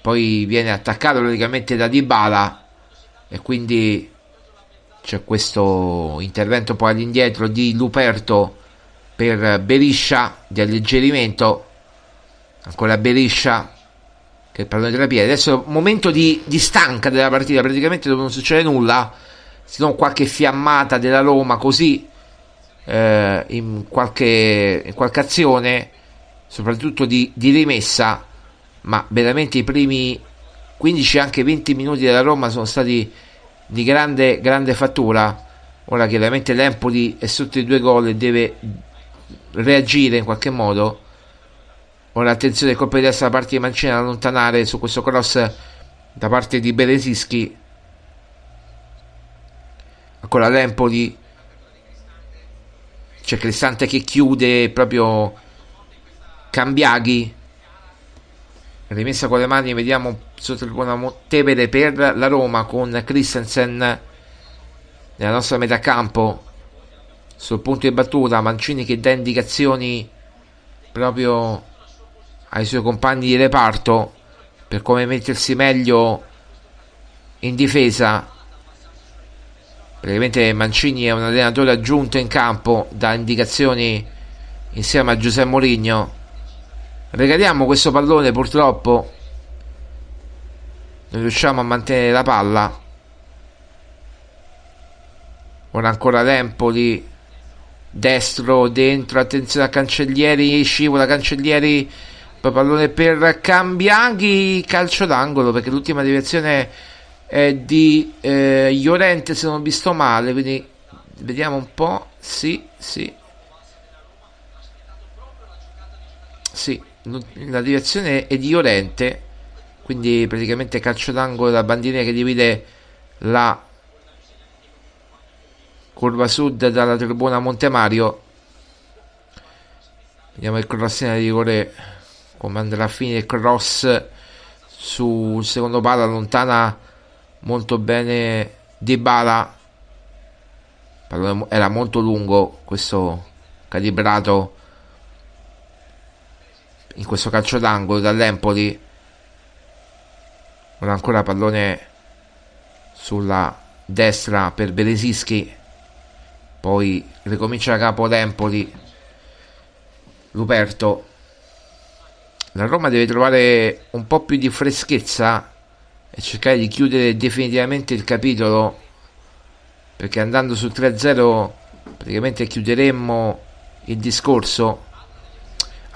poi viene attaccato praticamente da Dybala e quindi c'è questo intervento poi all'indietro di Luperto per Beriscia di alleggerimento ancora Beriscia che è il pallone della piede adesso momento di, di stanca della partita praticamente dove non succede nulla se non qualche fiammata della Roma così eh, in, qualche, in qualche azione soprattutto di, di rimessa ma veramente i primi 15 anche 20 minuti della Roma sono stati di grande, grande fattura. Ora chiaramente l'Empoli è sotto i due gol e deve reagire in qualche modo. Ora attenzione, colpo di destra da parte di Mancini ad allontanare su questo cross da parte di Beresischi. Ancora l'Empoli. C'è Cristante che chiude proprio Cambiaghi rimessa con le mani vediamo sotto il buon Tevere per la Roma con Christensen nella nostra metà campo sul punto di battuta Mancini che dà indicazioni proprio ai suoi compagni di reparto per come mettersi meglio in difesa. Praticamente Mancini è un allenatore aggiunto in campo dà indicazioni insieme a Giuseppe Mourinho. Regaliamo questo pallone purtroppo. Non riusciamo a mantenere la palla. Ora ancora l'Empoli destro dentro attenzione a Cancellieri scivola Cancellieri pallone per Cambiaghi calcio d'angolo perché l'ultima direzione è di eh, Iorente se non ho visto male quindi vediamo un po' sì sì. Sì la direzione è di Iorente quindi praticamente calcio d'angolo da bandierina che divide la curva sud dalla tribuna Montemario. Vediamo il cross in rigore come andrà a finire cross sul secondo palo allontana molto bene Di Bala era molto lungo questo calibrato in questo calcio d'angolo dall'Empoli. Ora ancora pallone sulla destra per Beresischi. Poi ricomincia da capo l'Empoli Luperto la Roma deve trovare un po' più di freschezza e cercare di chiudere definitivamente il capitolo perché andando sul 3-0 praticamente chiuderemmo il discorso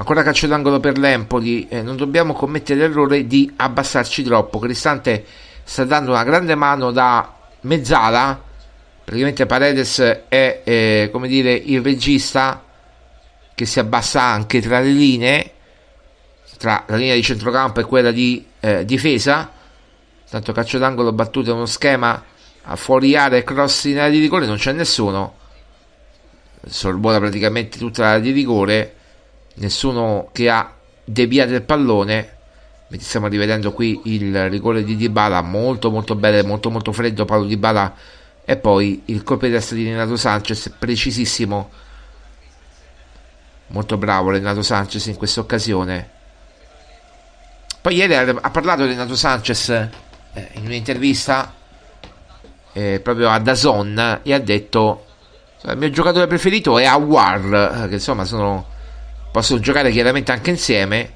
Ancora calcio d'angolo per l'Empoli, eh, non dobbiamo commettere l'errore di abbassarci troppo. Cristante sta dando una grande mano da mezzala. Praticamente Paredes è eh, come dire il regista che si abbassa anche tra le linee, tra la linea di centrocampo e quella di eh, difesa. Tanto calcio d'angolo battuto in uno schema a fuori area e cross in area di rigore, non c'è nessuno. Sorbola praticamente tutta l'area di rigore. Nessuno che ha deviato il pallone. Stiamo rivedendo qui il rigore di Dybala molto molto bello molto molto freddo Paolo Dybala. E poi il colpo di testa di Renato Sanchez precisissimo. Molto bravo Renato Sanchez in questa occasione poi ieri ha parlato Renato Sanchez eh, in un'intervista eh, proprio a Dazon e ha detto il mio giocatore preferito è Awar che insomma sono possono giocare chiaramente anche insieme,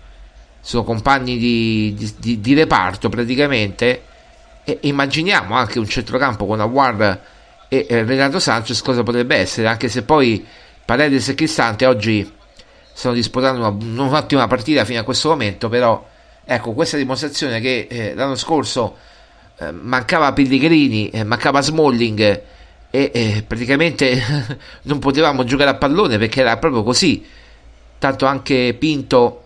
sono compagni di, di, di, di reparto praticamente. E immaginiamo anche un centrocampo con Awar e eh, Renato Sanchez cosa potrebbe essere, anche se poi Paredes e Cristante oggi stanno disputando una, un'ottima partita fino a questo momento, però ecco questa dimostrazione che eh, l'anno scorso eh, mancava Pellegrini, eh, mancava Smalling e eh, praticamente non potevamo giocare a pallone perché era proprio così. Tanto anche Pinto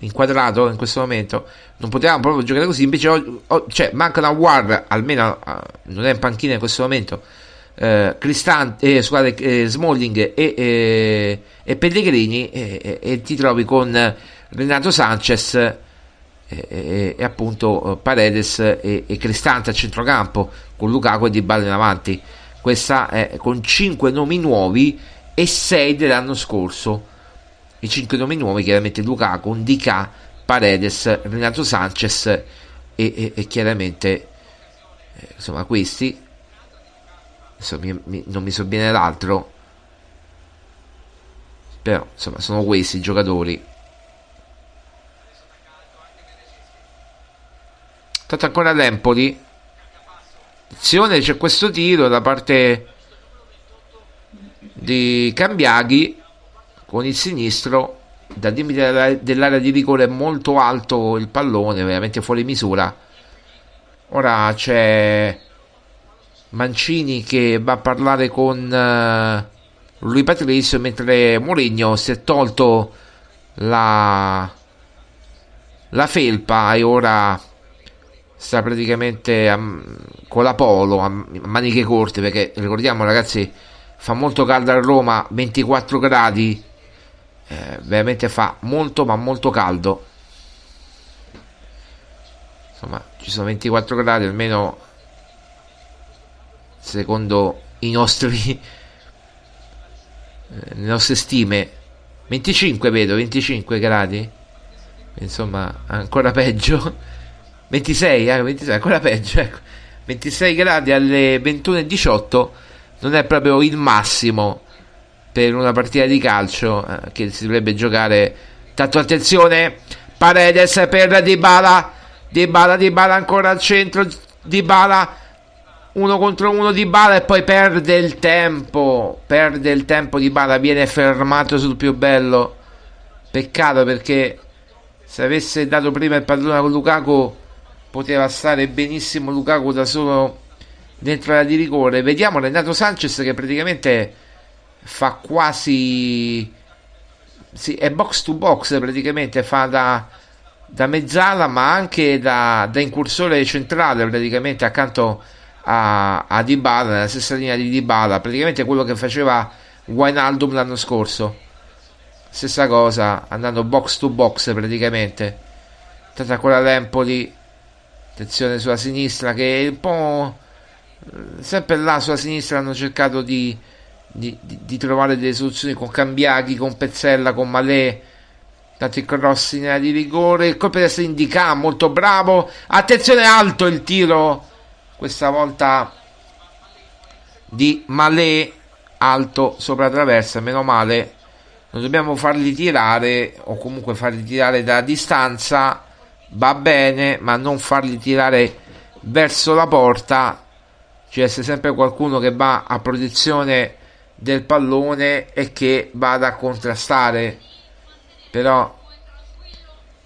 inquadrato in questo momento non potevamo proprio giocare così. Invece oh, oh, cioè, mancano a War almeno non è in panchina in questo momento uh, Cristante, eh, scusate, eh, Smalling e, eh, e Pellegrini e, ti trovi con Renato Sanchez e, appunto Paredes e, Cristante a centrocampo con Lukaku e Di Balla in avanti. Questa è con 5 nomi nuovi e 6 dell'anno scorso. I 5 nomi nuovi chiaramente Lukaku, Ndika, Paredes, Renato Sanchez e, e, e chiaramente eh, insomma questi. Mi, mi, non mi sovviene l'altro. Però insomma sono questi i giocatori tanto ancora l'Empoli attenzione c'è questo tiro da parte di Cambiaghi con il sinistro dal limite dell'area di rigore molto alto il pallone veramente fuori misura. Ora c'è Mancini che va a parlare con uh, lui Patrizio mentre Mourinho si è tolto la la felpa e ora sta praticamente a, con la polo a maniche corte perché ricordiamo ragazzi fa molto caldo a Roma 24 gradi eh, veramente fa molto ma molto caldo. Insomma ci sono 24 gradi almeno secondo i nostri eh, le nostre stime. 25 vedo 25 gradi. Insomma ancora peggio 26, eh, 26 ancora peggio, ecco. 26 gradi alle 21.18 non è proprio il massimo per una partita di calcio eh, che si dovrebbe giocare. Tanto attenzione, Paredes per Dybala, Dybala, Dybala ancora al centro, Dybala uno contro uno di Bala e poi perde il tempo perde il tempo di Bala viene fermato sul più bello peccato perché se avesse dato prima il pallone con Lukaku poteva stare benissimo Lukaku da solo dentro la di rigore. Vediamo Renato Sanchez che praticamente fa quasi sì, è box to box praticamente fa da, da mezzala ma anche da, da, incursore centrale praticamente accanto a, a Dybala nella stessa linea di Dybala. Praticamente quello che faceva Wijnaldum l'anno scorso. Stessa cosa andando box to box praticamente. Tanto ancora l'Empoli attenzione sulla sinistra che è un po' sempre là sulla sinistra hanno cercato di, di, di, di trovare delle soluzioni con Cambiaghi, con Pezzella, con Malè tanto il cross in area di rigore. Il colpo di essere indica molto bravo. Attenzione alto il tiro questa volta di Malè alto sopra traversa meno male. Non dobbiamo farli tirare o comunque farli tirare da distanza va bene, ma non farli tirare verso la porta. Ci deve essere sempre qualcuno che va a protezione del pallone e che vada a contrastare. Però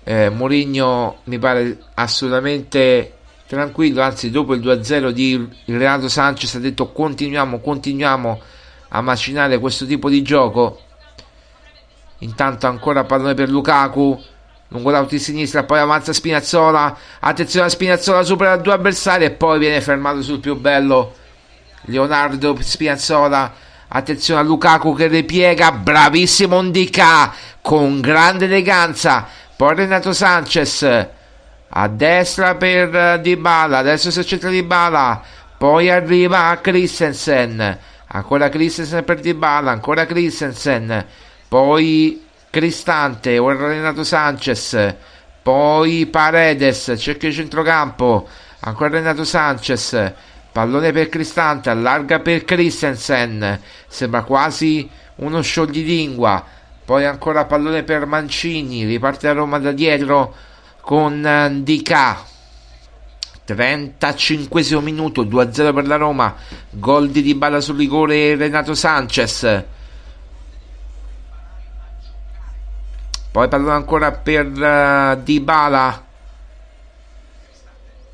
eh, Mourinho mi pare assolutamente tranquillo, anzi dopo il 2-0 di Renato Sanchez ha detto continuiamo, continuiamo a macinare questo tipo di gioco. Intanto ancora pallone per Lukaku lungo l'auto di sinistra, poi avanza Spinazzola, attenzione a Spinazzola, supera due avversari e poi viene fermato sul più bello. Leonardo Spinazzola, attenzione a Lukaku che ripiega, bravissimo Ndika, con grande eleganza, poi Renato Sanchez, a destra per Dybala, adesso si accetta Dybala, poi arriva Christensen, ancora Christensen per Dybala, ancora Christensen, poi Cristante, ora Renato Sanchez, poi Paredes, cerca il centrocampo, ancora Renato Sanchez, pallone per Cristante, allarga per Christensen, sembra quasi uno scioglilingua, poi ancora pallone per Mancini, riparte a Roma da dietro con Ndika. 35 minuto 2-0 per la Roma gol di Dybala sul rigore Renato Sanchez Poi parlo ancora per uh, Dybala.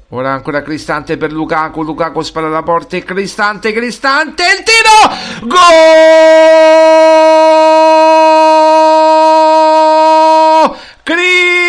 Ora ancora Cristante per Lukaku. Lukaku spara la porta e Cristante, Cristante, il tiro! Gol! Cristante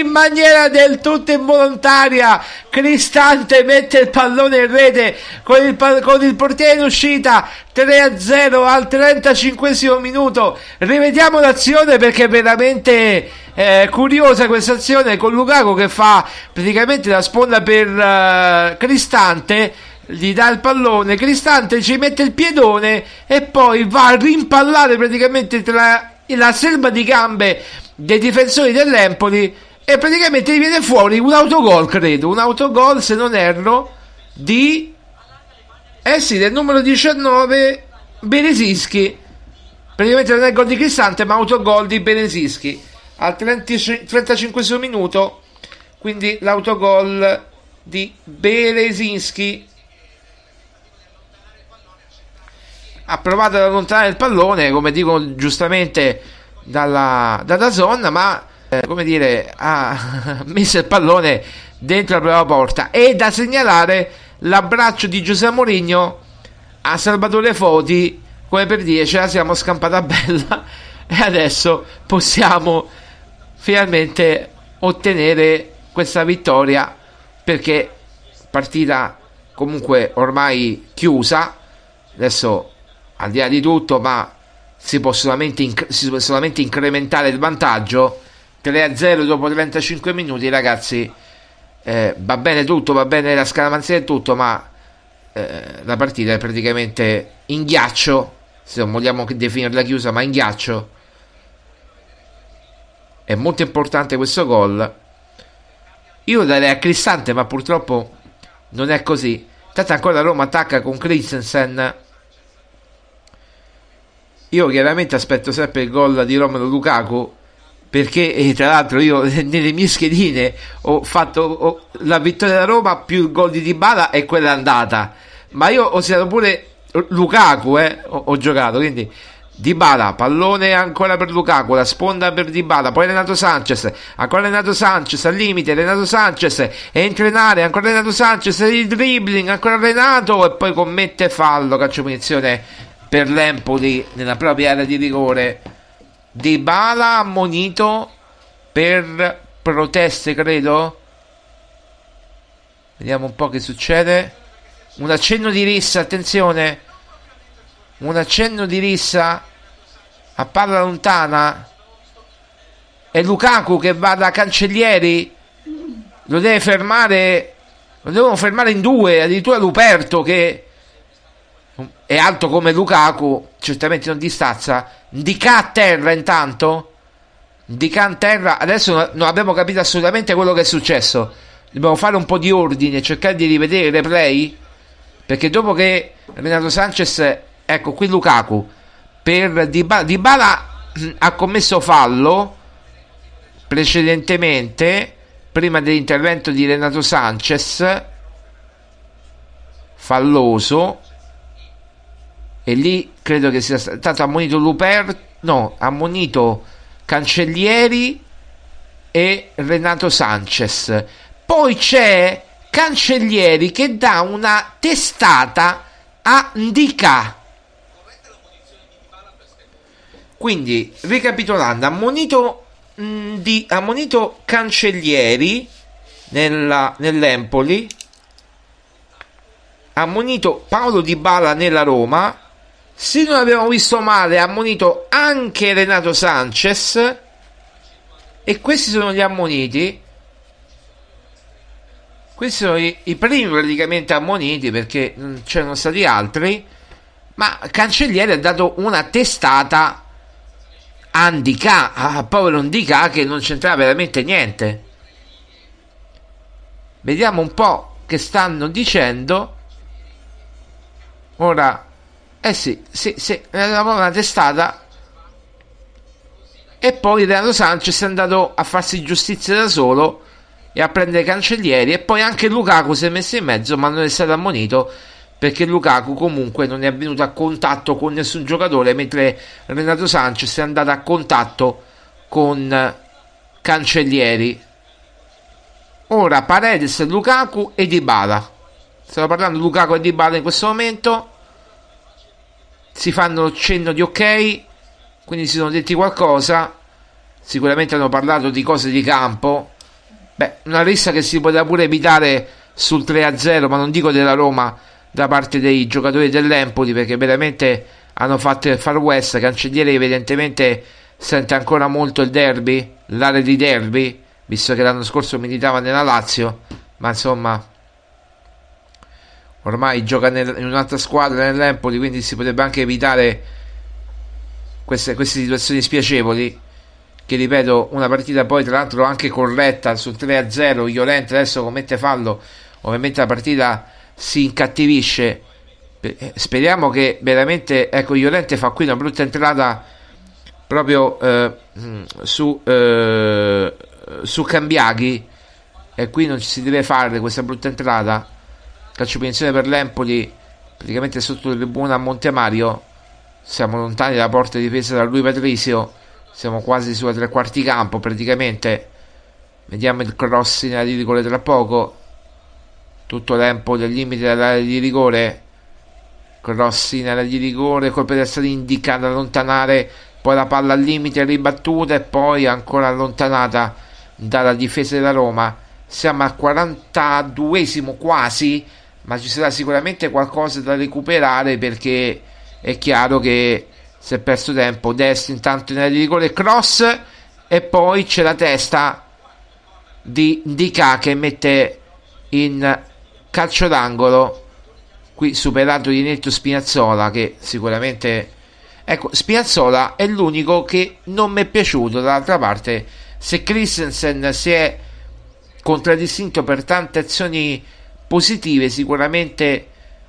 in maniera del tutto involontaria. Cristante mette il pallone in rete con il, con il portiere in uscita 3-0 al 35 minuto. Rivediamo l'azione perché è veramente eh, curiosa questa azione con Lukaku che fa praticamente la sponda per uh, Cristante gli dà il pallone, Cristante ci mette il piedone e poi va a rimpallare praticamente tra la selva di gambe dei difensori dell'Empoli e praticamente viene fuori un autogol, credo, un autogol se non erro di eh sì, del numero 19 Beresischi. Praticamente non è gol di Cristante, ma autogol di Beresischi al 35 minuto. Quindi l'autogol di Berezinski ha provato ad allontanare il pallone, come dicono giustamente dalla, dalla zona, ma eh, come dire, ha messo il pallone dentro la prima porta. E da segnalare l'abbraccio di Giuseppe Mourinho a Salvatore Foti, come per dire ce la siamo scampata bella e adesso possiamo finalmente ottenere questa vittoria perché partita comunque ormai chiusa adesso al di là di tutto ma si può solamente, inc- si può solamente incrementare il vantaggio. 3-0 dopo 35 minuti ragazzi eh, va bene tutto va bene la scaramanzia e tutto ma eh, la partita è praticamente in ghiaccio. Se non vogliamo definirla chiusa ma in ghiaccio. È molto importante questo gol. Io darei a Cristante ma purtroppo non è così. Tanto ancora Roma attacca con Christensen io chiaramente aspetto sempre il gol di Romero Lukaku perché eh, tra l'altro io nelle mie schedine ho fatto ho, la vittoria da Roma più il gol di Dybala e quella andata. Ma io ho segnato pure Lukaku eh, ho, ho giocato quindi Dybala, pallone ancora per Lukaku, la sponda per Dybala, poi Renato Sanchez, ancora Renato Sanchez al limite, Renato Sanchez entra in area, ancora Renato Sanchez, il dribbling, ancora Renato e poi commette fallo, calcio punizione per l'Empoli nella propria area di rigore. Dybala ammonito per proteste, credo. Vediamo un po' che succede. Un accenno di rissa, attenzione. Un accenno di rissa a palla lontana. È Lukaku che va da Cancellieri. Lo deve fermare. Lo devono fermare in due. Addirittura Luperto che è alto come Lukaku. Certamente non di stazza. Dica a terra intanto. Dica a terra. Adesso non abbiamo capito assolutamente quello che è successo. Dobbiamo fare un po' di ordine. Cercare di rivedere il replay. Perché dopo che Renato Sanchez. Ecco qui Lukaku per Dybala, Dybala ha commesso fallo precedentemente prima dell'intervento di Renato Sanchez falloso e lì credo che sia stato ammonito Luper no, ammonito Cancellieri e Renato Sanchez. Poi c'è Cancellieri che dà una testata a Ndika Quindi, ricapitolando, ammonito, mh, di, ammonito Cancellieri nella, nell'Empoli, ammonito Paolo Di Bala nella Roma, se non abbiamo visto male, ammonito anche Renato Sanchez, e questi sono gli ammoniti. Questi sono i, i primi praticamente ammoniti perché non c'erano stati altri. Ma Cancellieri ha dato una testata Andika, ah, povero Andika che non c'entrava veramente niente. Vediamo un po' che stanno dicendo. Ora, eh sì, sì, sì, una testata. E poi Renato Sanchez è andato a farsi giustizia da solo e a prendere cancellieri. E poi anche Lukaku si è messo in mezzo, ma non è stato ammonito perché Lukaku comunque non è venuto a contatto con nessun giocatore mentre Renato Sanchez è andato a contatto con Cancellieri ora Paredes, Lukaku e Dybala stiamo parlando di Lukaku e Dybala in questo momento si fanno cenno di ok quindi si sono detti qualcosa sicuramente hanno parlato di cose di campo beh una rissa che si poteva pure evitare sul 3-0 ma non dico della Roma da parte dei giocatori dell'Empoli perché veramente hanno fatto il Far West. Cancelliere evidentemente sente ancora molto il derby, l'area di derby, visto che l'anno scorso militava nella Lazio, ma insomma ormai gioca nel- in un'altra squadra nell'Empoli, quindi si potrebbe anche evitare queste, queste situazioni spiacevoli. Che ripeto, una partita poi tra l'altro anche corretta sul 3-0. Iolente adesso commette fallo, ovviamente la partita si incattivisce. Eh, Speriamo che veramente, ecco, Iolente fa qui una brutta entrata proprio eh, mm, su, eh, su Cambiaghi e qui non ci si deve fare questa brutta entrata calcio punizione per l'Empoli praticamente sotto il tribuna a Montemario siamo lontani dalla porta difesa da lui Patrizio siamo quasi sulla tre quarti campo praticamente. Vediamo il cross in area di rigore tra poco. Tutto l'Empoli al limite dell'area di rigore. Cross in area di rigore colpo di testa indica allontanare. Poi la palla al limite ribattuta e poi ancora allontanata dalla difesa della Roma. Siamo al 42esimo quasi ma ci sarà sicuramente qualcosa da recuperare perché è chiaro che si è perso tempo. Destro intanto in area di rigore cross e poi c'è la testa di Dica che mette in calcio d'angolo. Qui superato di netto Spinazzola che sicuramente ecco Spinazzola è l'unico che non mi è piaciuto. Dall'altra parte se Christensen si è contraddistinto per tante azioni positive sicuramente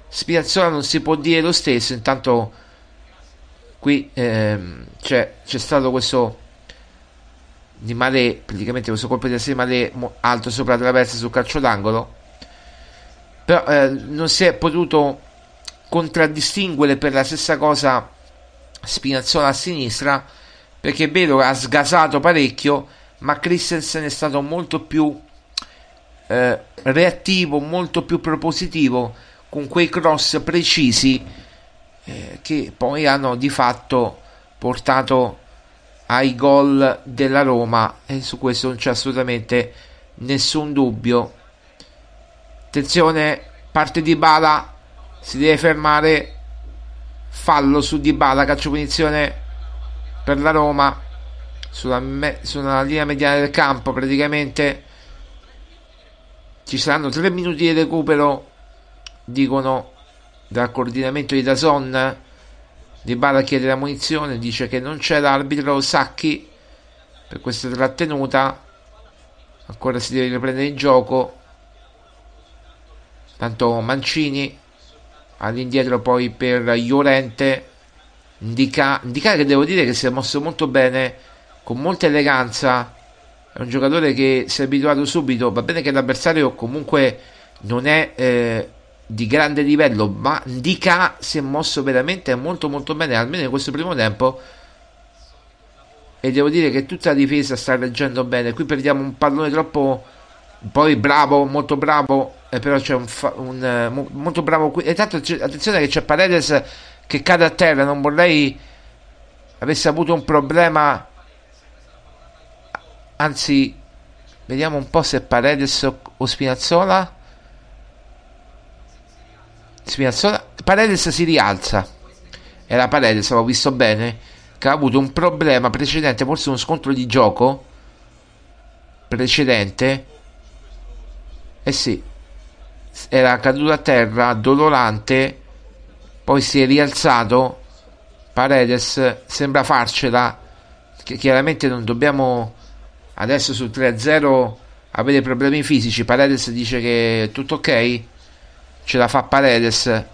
Spinazzola non si può dire lo stesso intanto qui ehm, c'è, c'è stato questo di Malé praticamente questo colpo di testa mo- alto sopra la traversa sul calcio d'angolo però eh, non si è potuto contraddistinguere per la stessa cosa Spinazzola a sinistra perché è vero ha sgasato parecchio ma Christensen è stato molto più eh, reattivo molto più propositivo con quei cross precisi eh, che poi hanno di fatto portato ai gol della Roma. E su questo non c'è assolutamente nessun dubbio. Attenzione parte di Bala si deve fermare. Fallo su Di Bala calcio punizione per la Roma. Sulla, me- sulla linea mediana del campo praticamente ci saranno tre minuti di recupero dicono dal coordinamento di Dazon Di Bala chiede la munizione dice che non c'è l'arbitro Sacchi per questa trattenuta ancora si deve riprendere il gioco. Tanto Mancini all'indietro poi per Iolente Indica, Indica che devo dire che si è mosso molto bene con molta eleganza è un giocatore che si è abituato subito va bene che l'avversario comunque non è eh, di grande livello ma Indica si è mosso veramente molto molto bene almeno in questo primo tempo. E devo dire che tutta la difesa sta reggendo bene. Qui perdiamo un pallone troppo poi bravo molto bravo eh, però c'è un, fa- un mo- molto bravo qui. E tanto attenzione che c'è Paredes che cade a terra non vorrei avesse avuto un problema anzi vediamo un po' se Paredes o, Spinazzola. Spinazzola Paredes si rialza. Era Paredes avevo visto bene che ha avuto un problema precedente forse uno scontro di gioco precedente. Eh sì era caduto a terra dolorante poi si è rialzato. Paredes sembra farcela che chiaramente non dobbiamo adesso sul 3-0 avere problemi fisici. Paredes dice che è tutto ok? Ce la fa Paredes.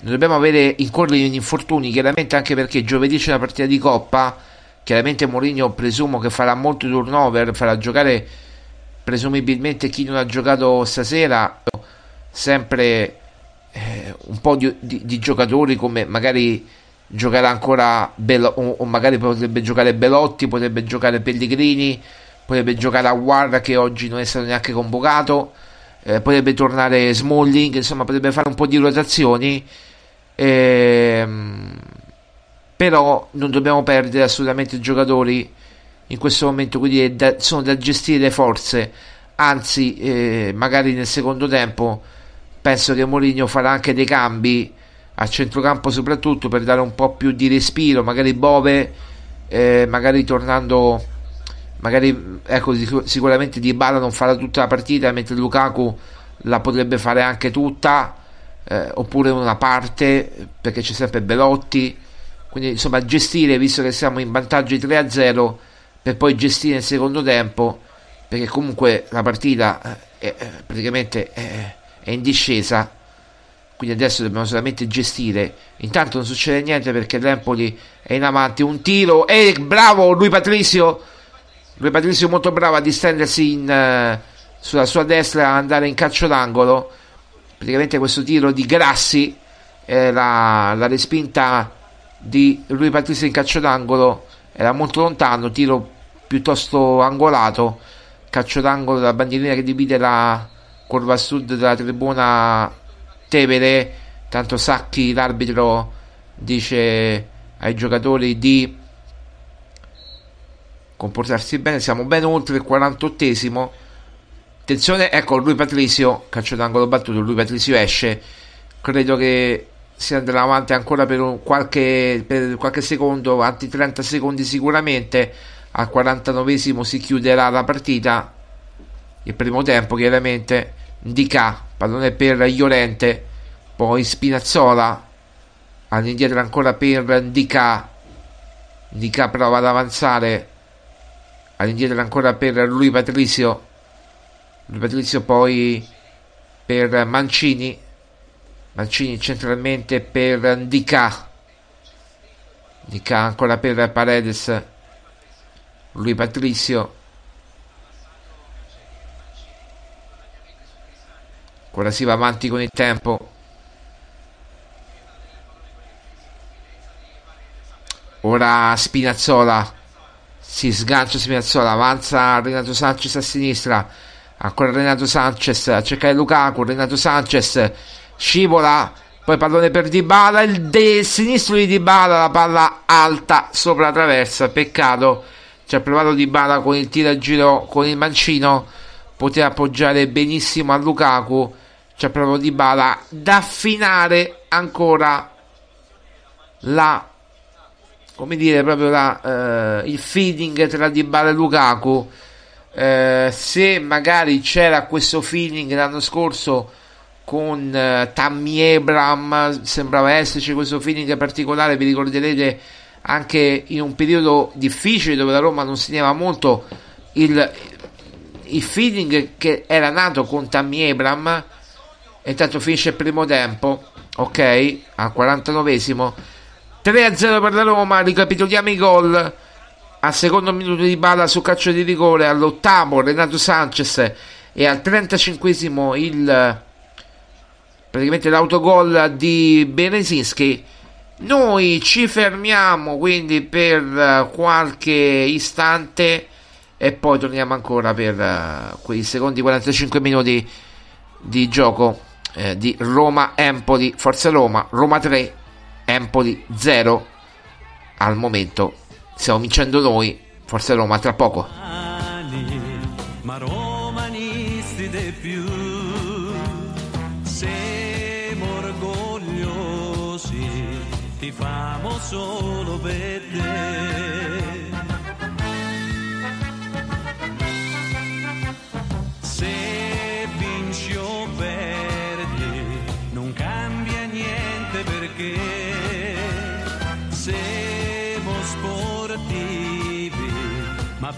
Dobbiamo avere in infortuni chiaramente anche perché giovedì c'è una partita di coppa. Chiaramente Mourinho presumo che farà molto turnover farà giocare presumibilmente chi non ha giocato stasera sempre eh, un po' di, di- di giocatori come magari giocherà ancora Belo- o, o magari potrebbe giocare Belotti potrebbe giocare Pellegrini potrebbe giocare Aguarda che oggi non è stato neanche convocato eh, potrebbe tornare Smalling insomma potrebbe fare un po' di rotazioni ehm, però non dobbiamo perdere assolutamente i giocatori in questo momento quindi da- sono da gestire le forze. Anzi eh, magari nel secondo tempo penso che Mourinho farà anche dei cambi a centrocampo soprattutto per dare un po' più di respiro magari Bove eh, magari tornando magari ecco sic- sicuramente Di Bala non farà tutta la partita mentre Lukaku la potrebbe fare anche tutta eh, oppure una parte perché c'è sempre Belotti. Quindi insomma gestire visto che siamo in vantaggio di 3-0 per poi gestire il secondo tempo perché comunque la partita eh, è, praticamente è, è in discesa quindi adesso dobbiamo solamente gestire. Intanto non succede niente perché l'Empoli è in avanti. Un tiro. E bravo lui Patrizio. Lui Patrizio molto bravo a distendersi in, uh, sulla sua destra andare in calcio d'angolo. Praticamente questo tiro di Grassi eh, la, la respinta di lui Patrizio in calcio d'angolo. Era molto lontano tiro piuttosto angolato. Calcio d'angolo della bandierina che divide la curva sud della tribuna Tevere tanto Sacchi l'arbitro dice ai giocatori di comportarsi bene. Siamo ben oltre il 48esimo attenzione ecco lui Patrizio calcio d'angolo battuto lui Patrizio esce. Credo che si andrà avanti ancora per qualche, per qualche secondo anti 30 secondi sicuramente. Al 49esimo si chiuderà la partita. Il primo tempo chiaramente Dica pallone per Iorente poi Spinazzola all'indietro ancora per Dica Dica prova ad avanzare all'indietro ancora per lui Patrizio lui Patrizio poi per Mancini. Mancini centralmente per Dica Dica ancora per Paredes. Lui Patrizio ora si va avanti con il tempo. Ora Spinazzola si sgancia Spinazzola avanza Renato Sanchez a sinistra ancora Renato Sanchez a cercare Lukaku Renato Sanchez scivola poi pallone per Dybala il de- sinistro di Dybala la palla alta sopra la traversa peccato ci ha provato Di Bala con il tiro a giro con il mancino poteva appoggiare benissimo a Lukaku ha provato Di Bala da affinare ancora la come dire proprio la, eh, il feeling tra Di Bala e Lukaku. Eh, se magari c'era questo feeling l'anno scorso con eh, Tammy Abram sembrava esserci questo feeling particolare vi ricorderete anche in un periodo difficile dove la Roma non segnava molto il, il feeling che era nato con Tammy Abram e intanto finisce il primo tempo ok? Al 49esimo 3-0 per la Roma ricapitoliamo i gol. Al secondo minuto di balla su calcio di rigore all'ottavo Renato Sanchez. E al 35esimo il praticamente l'autogol di Berezinski noi ci fermiamo quindi per uh, qualche istante e poi torniamo ancora per uh, quei secondi 45 minuti di gioco eh, di Roma Empoli Forza Roma Roma 3 Empoli 0 al momento stiamo vincendo noi Forza Roma tra poco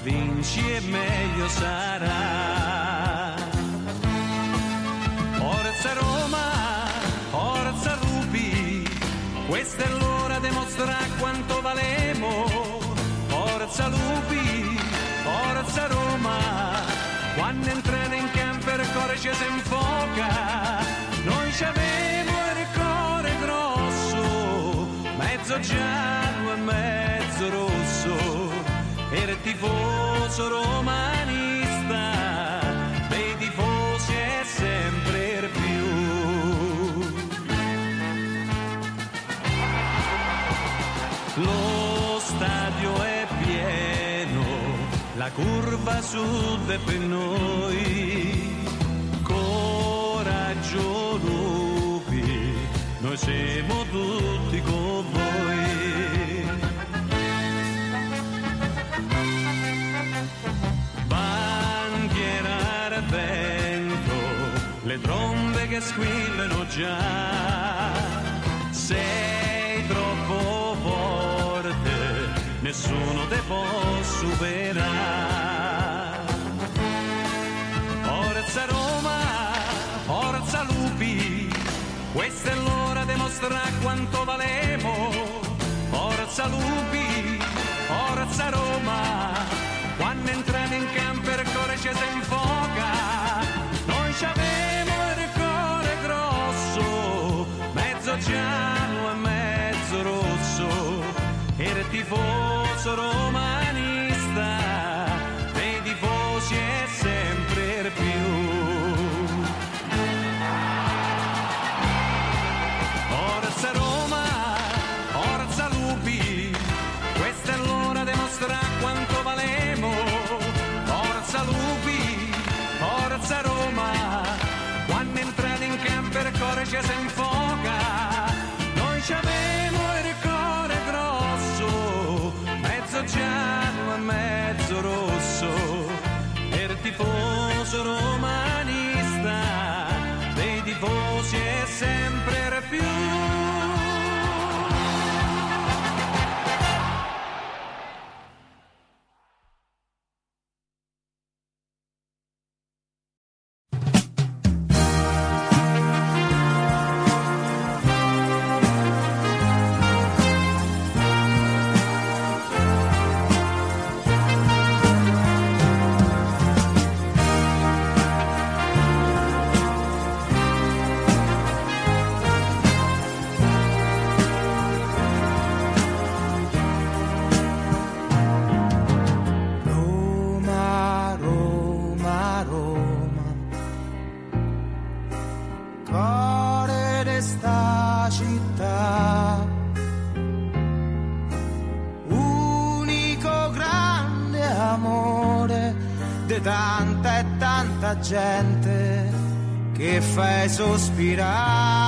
vinci e meglio sarà Forza Roma, forza Rubi, questa è l'ora di mostrare quanto valemo. Forza Lupi, forza Roma, quando entrano in campo il cuore ci si infoca. Noi ci avevo il cuore grosso, mezzo giallo e mezzo rosso, tifoso romanista, dei tifosi è sempre più. Lo stadio è pieno, la curva sud è per noi. Coraggio lupi, noi siamo tutti con che squillano già. Sei troppo forte, nessuno te può superare. Forza Roma, forza Lupi, questa è l'ora di mostrare quanto valemo. Forza Lupi, forza Roma. suspirar.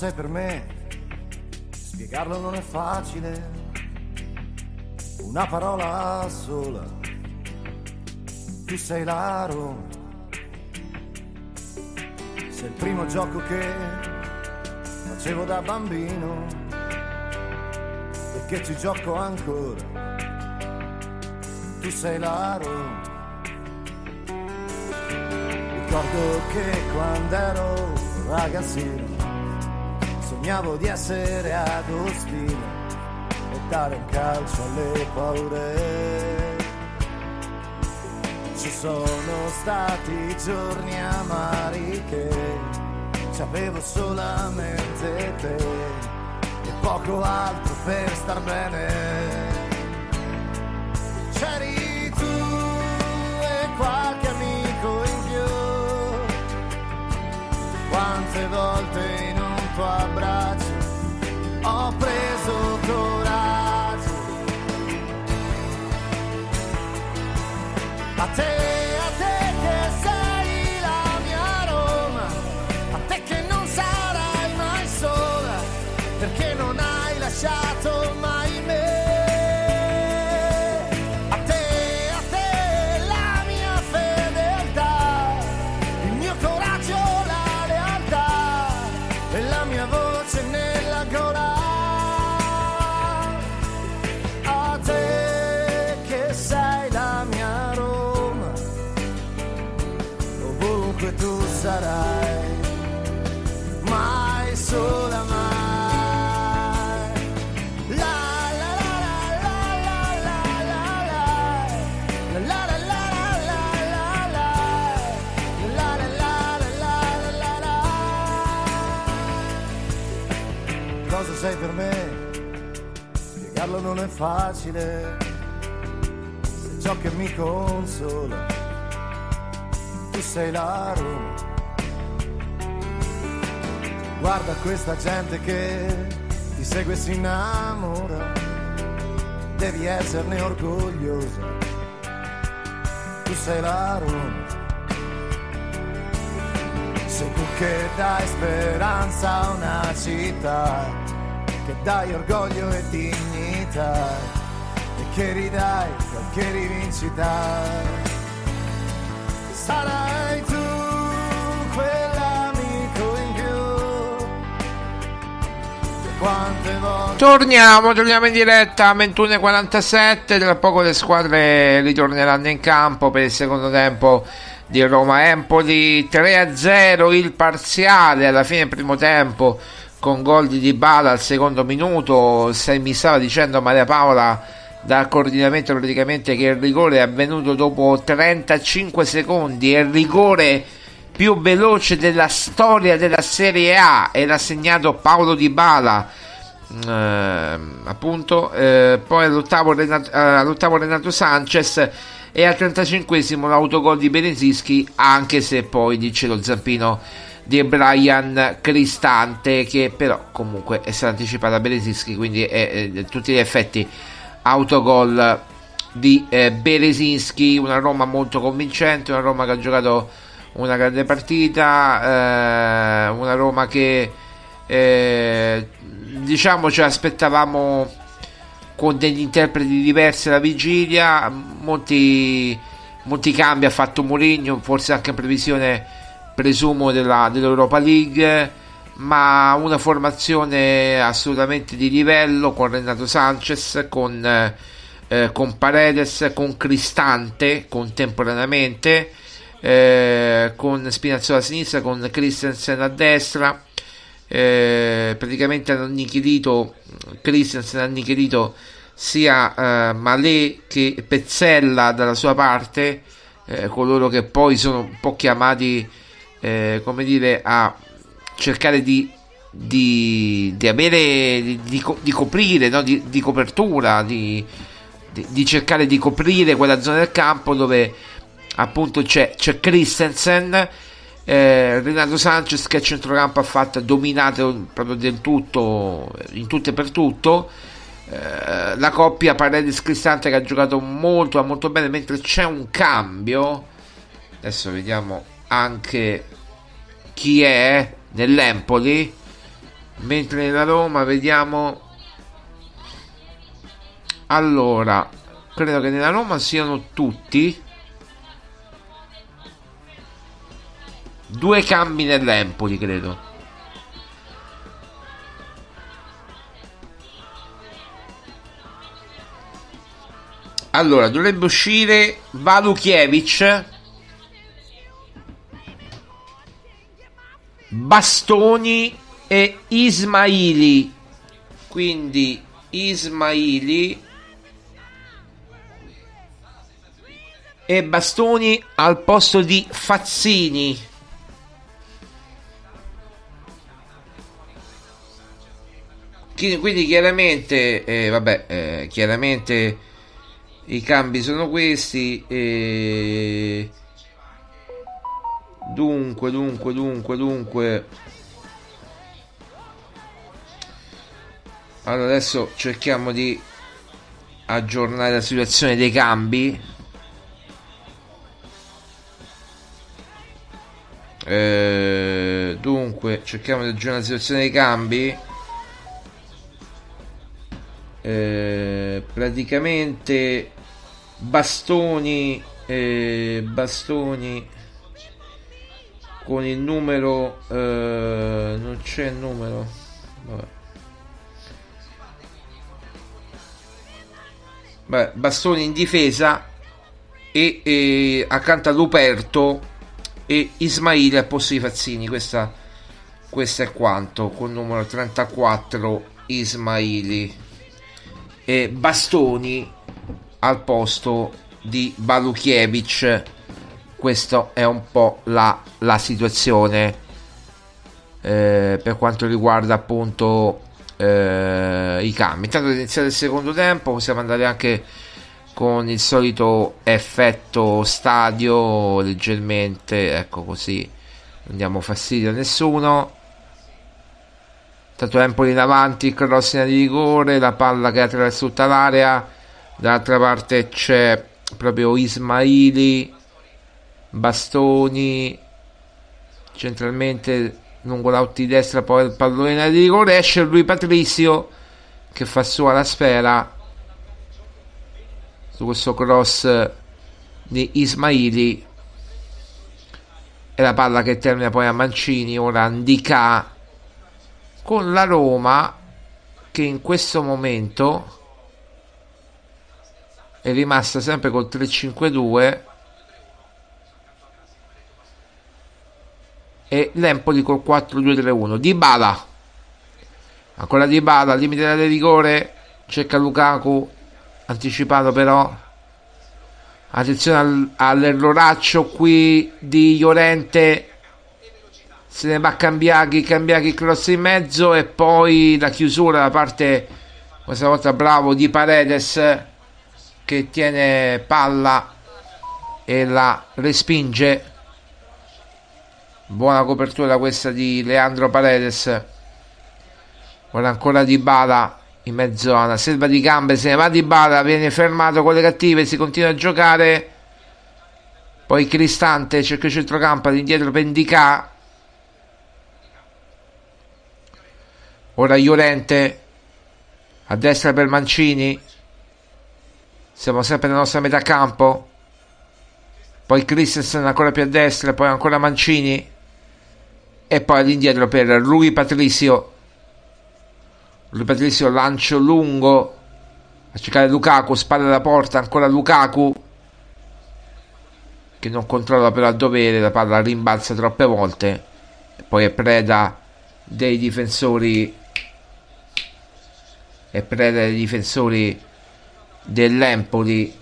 sei per me, spiegarlo non è facile. Una parola sola, tu sei l'aro. Sei il primo gioco che facevo da bambino e che ci gioco ancora. Tu sei l'aro. Ricordo che quando ero ragazzino Sognavo di essere Agostino e dare un calcio alle paure. Ci sono stati giorni amari che ci avevo solamente te e poco altro per star bene. C'eri tu e qualche amico in più. Quante volte in un tuo è facile, se ciò che mi consola, tu sei la Roma. Guarda questa gente che ti segue e si innamora, devi esserne orgogliosa, tu sei la Roma. Sei tu che dai speranza a una città che dai orgoglio e dignità, e che ridai qualche rivincita. Sarai tu quell'amico in più. Quante volte Torniamo, torniamo in diretta 21.47. Tra poco le squadre ritorneranno in campo per il secondo tempo di Roma-Empoli. 3-0 il parziale alla fine del primo tempo con gol di Dybala al secondo minuto. Mi stava dicendo Maria Paola dal coordinamento praticamente che il rigore è avvenuto dopo 35 secondi. È il rigore più veloce della storia della Serie A. Era segnato Paolo Dybala eh, appunto eh, poi all'ottavo Renato, eh, all'ottavo Renato Sanchez e al 35esimo l'autogol di Benesischi anche se poi dice lo zampino di Brian Cristante che però comunque è stato anticipato a Beresischi quindi è, è tutti gli effetti autogol di eh, Berezinski una Roma molto convincente una Roma che ha giocato una grande partita eh, una Roma che eh, diciamo ci aspettavamo con degli interpreti diversi alla vigilia. Molti, molti cambi ha fatto Mourinho forse anche in previsione presumo della, dell'Europa League ma una formazione assolutamente di livello con Renato Sanchez con, eh, con Paredes con Cristante contemporaneamente eh, con Spinazzola a sinistra con Christensen a destra eh, praticamente hanno annichilito Christensen ha annichilito sia eh, Malé che Pezzella dalla sua parte eh, coloro che poi sono un po' chiamati eh, come dire a cercare di, di, di avere di, di, coprire no? di, copertura di, di cercare di coprire quella zona del campo dove appunto c'è, c'è Christensen eh, Renato Sanchez che a centrocampo ha fatto dominato proprio del tutto in tutto e per tutto eh, la coppia Paredes Cristante che ha giocato molto molto bene mentre c'è un cambio adesso vediamo anche chi è nell'Empoli mentre nella Roma vediamo allora credo che nella Roma siano tutti due cambi nell'Empoli credo. Allora dovrebbe uscire Valukiewicz Bastoni e Ismaili. Quindi Ismaili e Bastoni al posto di Fazzini. Quindi chiaramente eh, vabbè eh, chiaramente i cambi sono questi e dunque dunque dunque dunque. Allora adesso cerchiamo di aggiornare la situazione dei cambi. Eh, dunque cerchiamo di aggiornare la situazione dei cambi. Eh, praticamente bastoni eh, bastoni con il numero eh, non c'è il numero. Vabbè. Beh, bastoni in difesa e, e accanto a Luperto e Ismaili al posto di Fazzini. Questa, questo è quanto con il numero 34 Ismaili. E Bastoni al posto di Balukiewicz questa è un po' la, la situazione eh, per quanto riguarda appunto eh, i cambi intanto iniziare il secondo tempo possiamo andare anche con il solito effetto stadio leggermente ecco così non diamo fastidio a nessuno Tanto Empoli in avanti, cross in di rigore, la palla che attraversa tutta l'area. Dall'altra parte c'è proprio Ismaili Bastoni centralmente lungo l'auto di destra poi il pallone di rigore esce lui Patrizio che fa sua la sfera su questo cross di Ismaili. E la palla che termina poi a Mancini ora Andica con la Roma che in questo momento è rimasta sempre col 3-5-2 e l'Empoli col 4-2-3-1 Di Bala ancora Di Bala limite del rigore cerca Lukaku anticipato però. Attenzione al, all'erroraccio qui di Llorente. Se ne va Cambiaghi Cambiaghi cross in mezzo e poi la chiusura da parte questa volta bravo di Paredes che tiene palla e la respinge buona copertura questa di Leandro Paredes. Ora ancora di Bala in mezzo a una selva di gambe se ne va di Bala viene fermato con le cattive si continua a giocare. Poi Cristante cerca il centrocampo all'indietro Pendica. Ora Iolente a destra per Mancini. Siamo sempre nella nostra metà campo. Poi Christensen ancora più a destra poi ancora Mancini e poi all'indietro per Rui Patricio Rui Patricio lancio lungo. A cercare Lukaku spalla alla porta ancora Lukaku. Che non controlla però a dovere la palla rimbalza troppe volte. E poi è preda dei difensori. È preda dei difensori dell'Empoli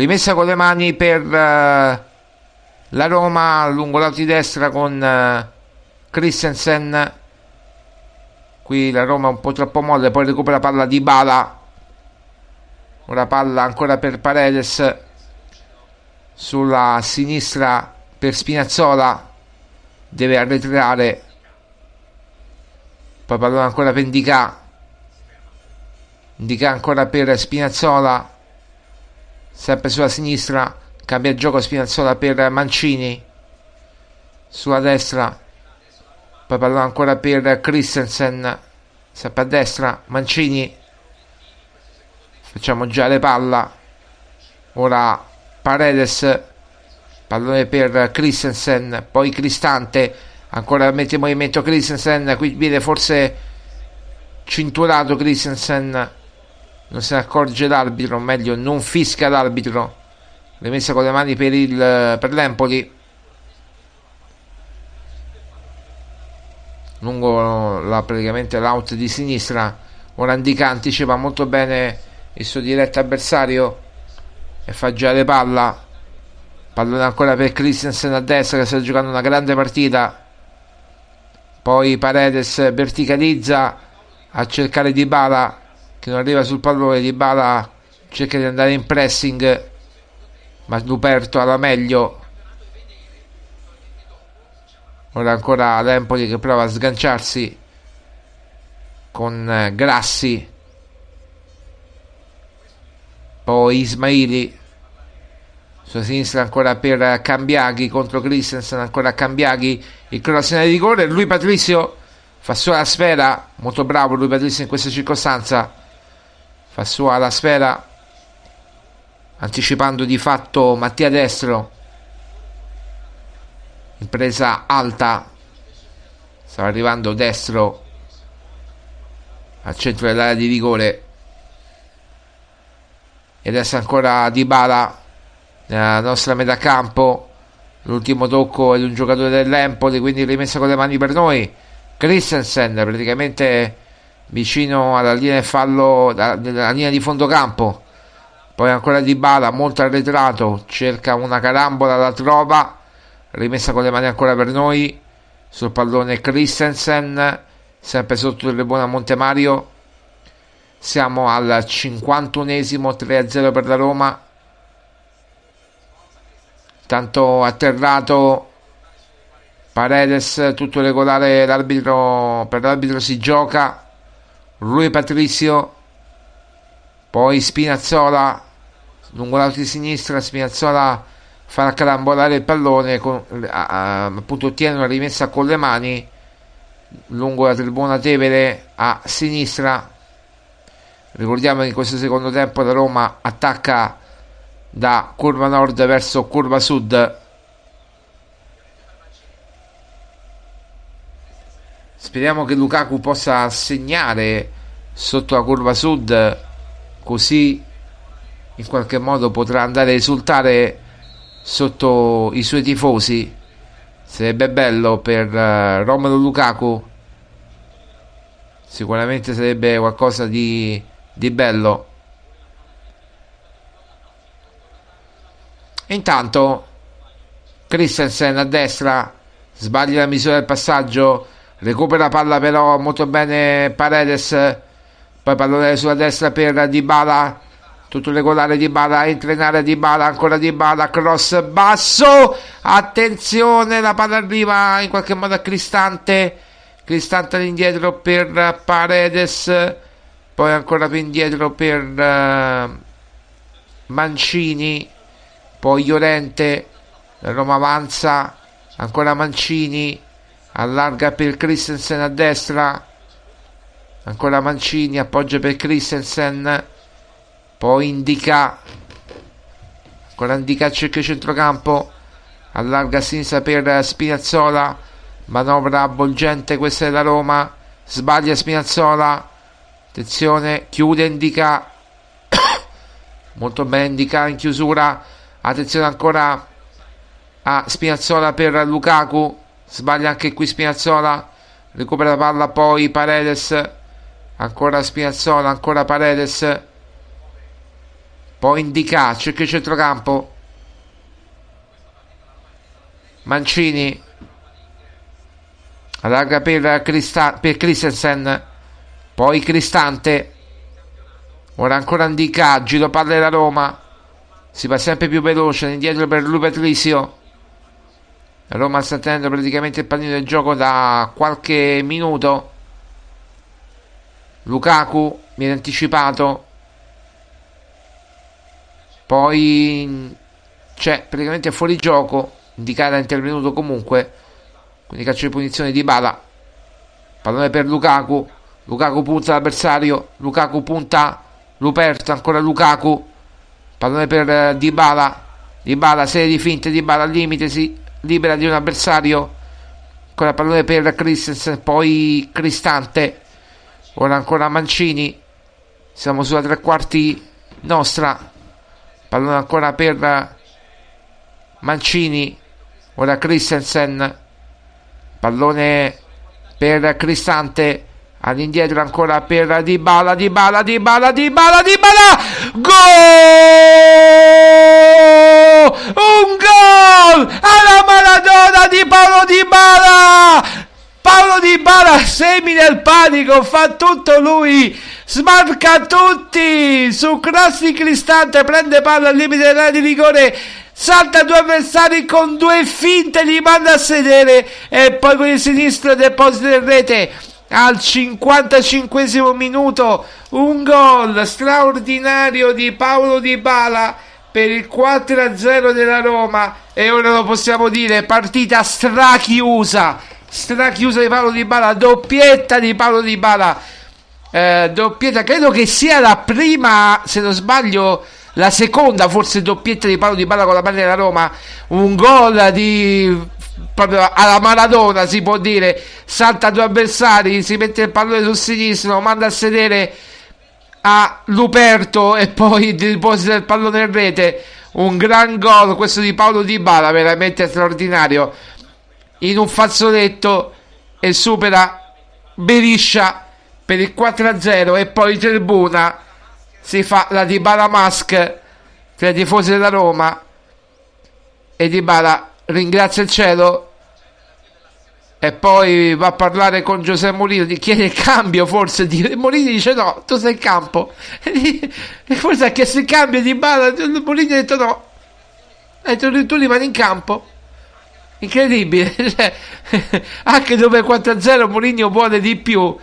rimessa con le mani per uh, la Roma lungo lato di destra con uh, Christensen. Qui la Roma un po' troppo molle poi recupera palla di Bala. Ora palla ancora per Paredes. Sulla sinistra per Spinazzola. Deve arretrare. Poi pallone ancora per Indica Indica ancora per Spinazzola sempre sulla sinistra cambia gioco Spinazzola per Mancini. Sulla destra poi pallone ancora per Christensen. Sempre a destra Mancini. Facciamo già le palla. Ora Paredes pallone per Christensen poi Cristante. Ancora mette in movimento Christensen qui viene forse cinturato Christensen non se ne accorge l'arbitro, o meglio non fischia l'arbitro, rimessa con le mani per, il, per l'Empoli, lungo la, praticamente l'out di sinistra, Orandica anticipa molto bene il suo diretto avversario. E fa girare palla, pallone ancora per Christensen a destra che sta giocando una grande partita, poi Paredes verticalizza a cercare di bala che non arriva sul pallone di Bala cerca di andare in pressing ma Luperto alla meglio. Ora ancora l'Empoli che prova a sganciarsi con eh, Grassi. Poi Ismaili sulla sinistra ancora per Cambiaghi contro Christensen ancora Cambiaghi il cross di rigore lui Patrizio fa sua la sfera molto bravo lui Patrizio in questa circostanza fa sua la sfera anticipando di fatto Mattia Destro. Impresa alta stava arrivando Destro al centro dell'area di rigore. E adesso ancora Di Bala nella nostra metà campo. L'ultimo tocco è di un giocatore dell'Empoli quindi rimessa con le mani per noi. Christensen praticamente vicino alla linea di fallo, alla linea di fondo campo. Poi ancora Di Bala, molto arretrato, cerca una carambola, la trova, rimessa con le mani ancora per noi. Sul pallone Christensen, sempre sotto il buona Montemario. Siamo al 51esimo 3-0 per la Roma. tanto atterrato Paredes tutto regolare l'arbitro per l'arbitro si gioca Rui Patrizio poi Spinazzola lungo l'alto di sinistra Spinazzola fa carambolare il pallone con, appunto ottiene una rimessa con le mani lungo la tribuna Tevere a sinistra. Ricordiamo che in questo secondo tempo la Roma attacca da curva nord verso curva sud Speriamo che Lukaku possa segnare sotto la curva sud, così in qualche modo potrà andare a esultare sotto i suoi tifosi. Sarebbe bello per uh, Romelu Lukaku. Sicuramente sarebbe qualcosa di, di bello. Intanto Christensen a destra sbaglia la misura del passaggio recupera palla però molto bene Paredes. Poi pallone sulla destra per Dybala. Tutto regolare Dybala entra in area Dybala ancora Dybala cross basso. Attenzione la palla arriva in qualche modo a Cristante. Cristante all'indietro per Paredes. Poi ancora più indietro per uh, Mancini. Poi Llorente Roma avanza ancora Mancini allarga per Christensen a destra. Ancora Mancini appoggia per Christensen. Poi indica. Ancora indica cerca centrocampo. Allarga a sinistra per Spinazzola. Manovra avvolgente questa è la Roma. Sbaglia Spinazzola. Attenzione chiude indica. Molto bene indica in chiusura. Attenzione ancora a Spinazzola per Lukaku sbaglia anche qui Spinazzola. Recupera la palla poi Paredes. Ancora Spinazzola ancora Paredes. Poi indica cerca il centrocampo. Mancini. Allarga per, Christa- per Christensen. Poi Cristante. Ora ancora indica giro palla della Roma. Si va sempre più veloce indietro per Lu Patrizio Roma sta tenendo praticamente il pallino del gioco da qualche minuto. Lukaku viene anticipato. Poi c'è praticamente fuori gioco. Indicata intervenuto comunque. Quindi calcio di punizione di Bala. Pallone per Lukaku. Lukaku punta l'avversario. Lukaku punta Luperto. Ancora Lukaku. Pallone per Dybala. Dybala, serie di finte. Dybala al limite. Si libera di un avversario con la pallone per Christensen poi Cristante ora ancora Mancini. Siamo sulla tre quarti nostra. Pallone ancora per Mancini ora Christensen. Pallone per Cristante all'indietro ancora per Dybala Dybala Dybala Dybala Dybala gol! Un gol! Alla Maradona di Paolo Dybala Paolo Di Bala semi nel panico, fa tutto lui, smarca tutti, su cross di Cristante, prende palla al limite dell'area di rigore, salta due avversari con due finte, li manda a sedere e poi con il sinistro deposita in rete al 55 minuto un gol straordinario di Paolo Di Bala per il 4-0 della Roma. E ora lo possiamo dire partita strachiusa strachiusa di Paolo Di Bala doppietta di Paolo Di Bala eh, doppietta credo che sia la prima se non sbaglio la seconda forse doppietta di Paolo Di Bala con la maglia della Roma. Un gol di proprio alla Maradona si può dire salta due avversari si mette il pallone sul sinistro manda a sedere a Luperto e poi deposita il pallone in rete. Un gran gol questo di Paolo Di Bala veramente straordinario. In un fazzoletto e supera Beriscia per il 4-0 e poi tribuna si fa la Dybala Mask tra i tifosi della Roma e Dybala ringrazia il cielo e poi va a parlare con Giuseppe Molino di chiede il cambio forse di Molino dice no tu sei in campo e forse ha chiesto il cambio di Bala Molino ha detto no E tu, tu rimani in campo. Incredibile. Cioè, anche dove 4-0 Mourinho vuole di più.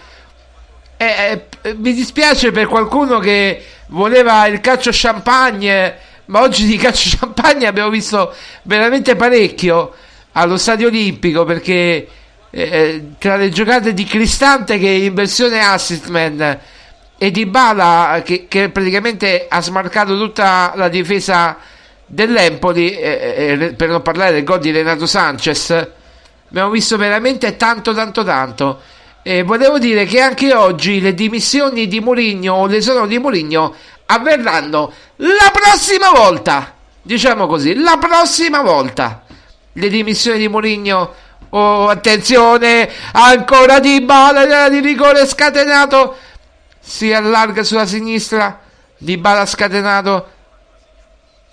Eh, eh, mi dispiace per qualcuno che voleva il calcio champagne, ma oggi di calcio champagne abbiamo visto veramente parecchio allo stadio olimpico perché eh, tra le giocate di Cristante che in versione assistman e di Bala che, che, praticamente ha smarcato tutta la difesa dell'Empoli eh, eh, per non parlare del gol di Renato Sanchez. Abbiamo visto veramente tanto tanto tanto. E volevo dire che anche oggi le dimissioni di Mourinho o l'esono di Mourinho avverranno la prossima volta. Diciamo così la prossima volta le dimissioni di Mourinho oh attenzione ancora di bala di rigore scatenato. Si allarga sulla sinistra di bala scatenato.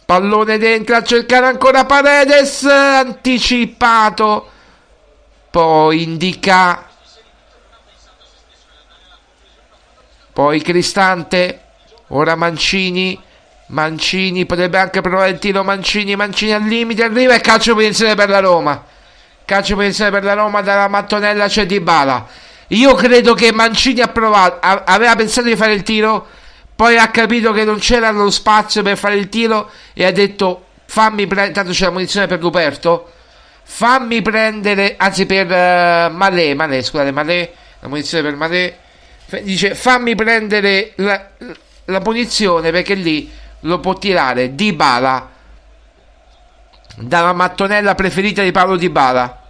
Pallone dentro a cercare ancora Paredes anticipato. Poi indica. Poi Cristante. Ora Mancini. Mancini potrebbe anche provare tiro Mancini Mancini al limite arriva e calcio punizione per la Roma calcio punizione per la Roma dalla mattonella c'è Di Bala io credo che Mancini ha provato, aveva pensato di fare il tiro, poi ha capito che non c'era lo spazio per fare il tiro e ha detto fammi prendere, tanto c'è la munizione per Luperto, fammi prendere, anzi per uh, Malé, Malé, scusate, Malé, la munizione per Malé, dice fammi prendere la, la munizione perché lì lo può tirare Di Bala dalla mattonella preferita di Paolo Di Bala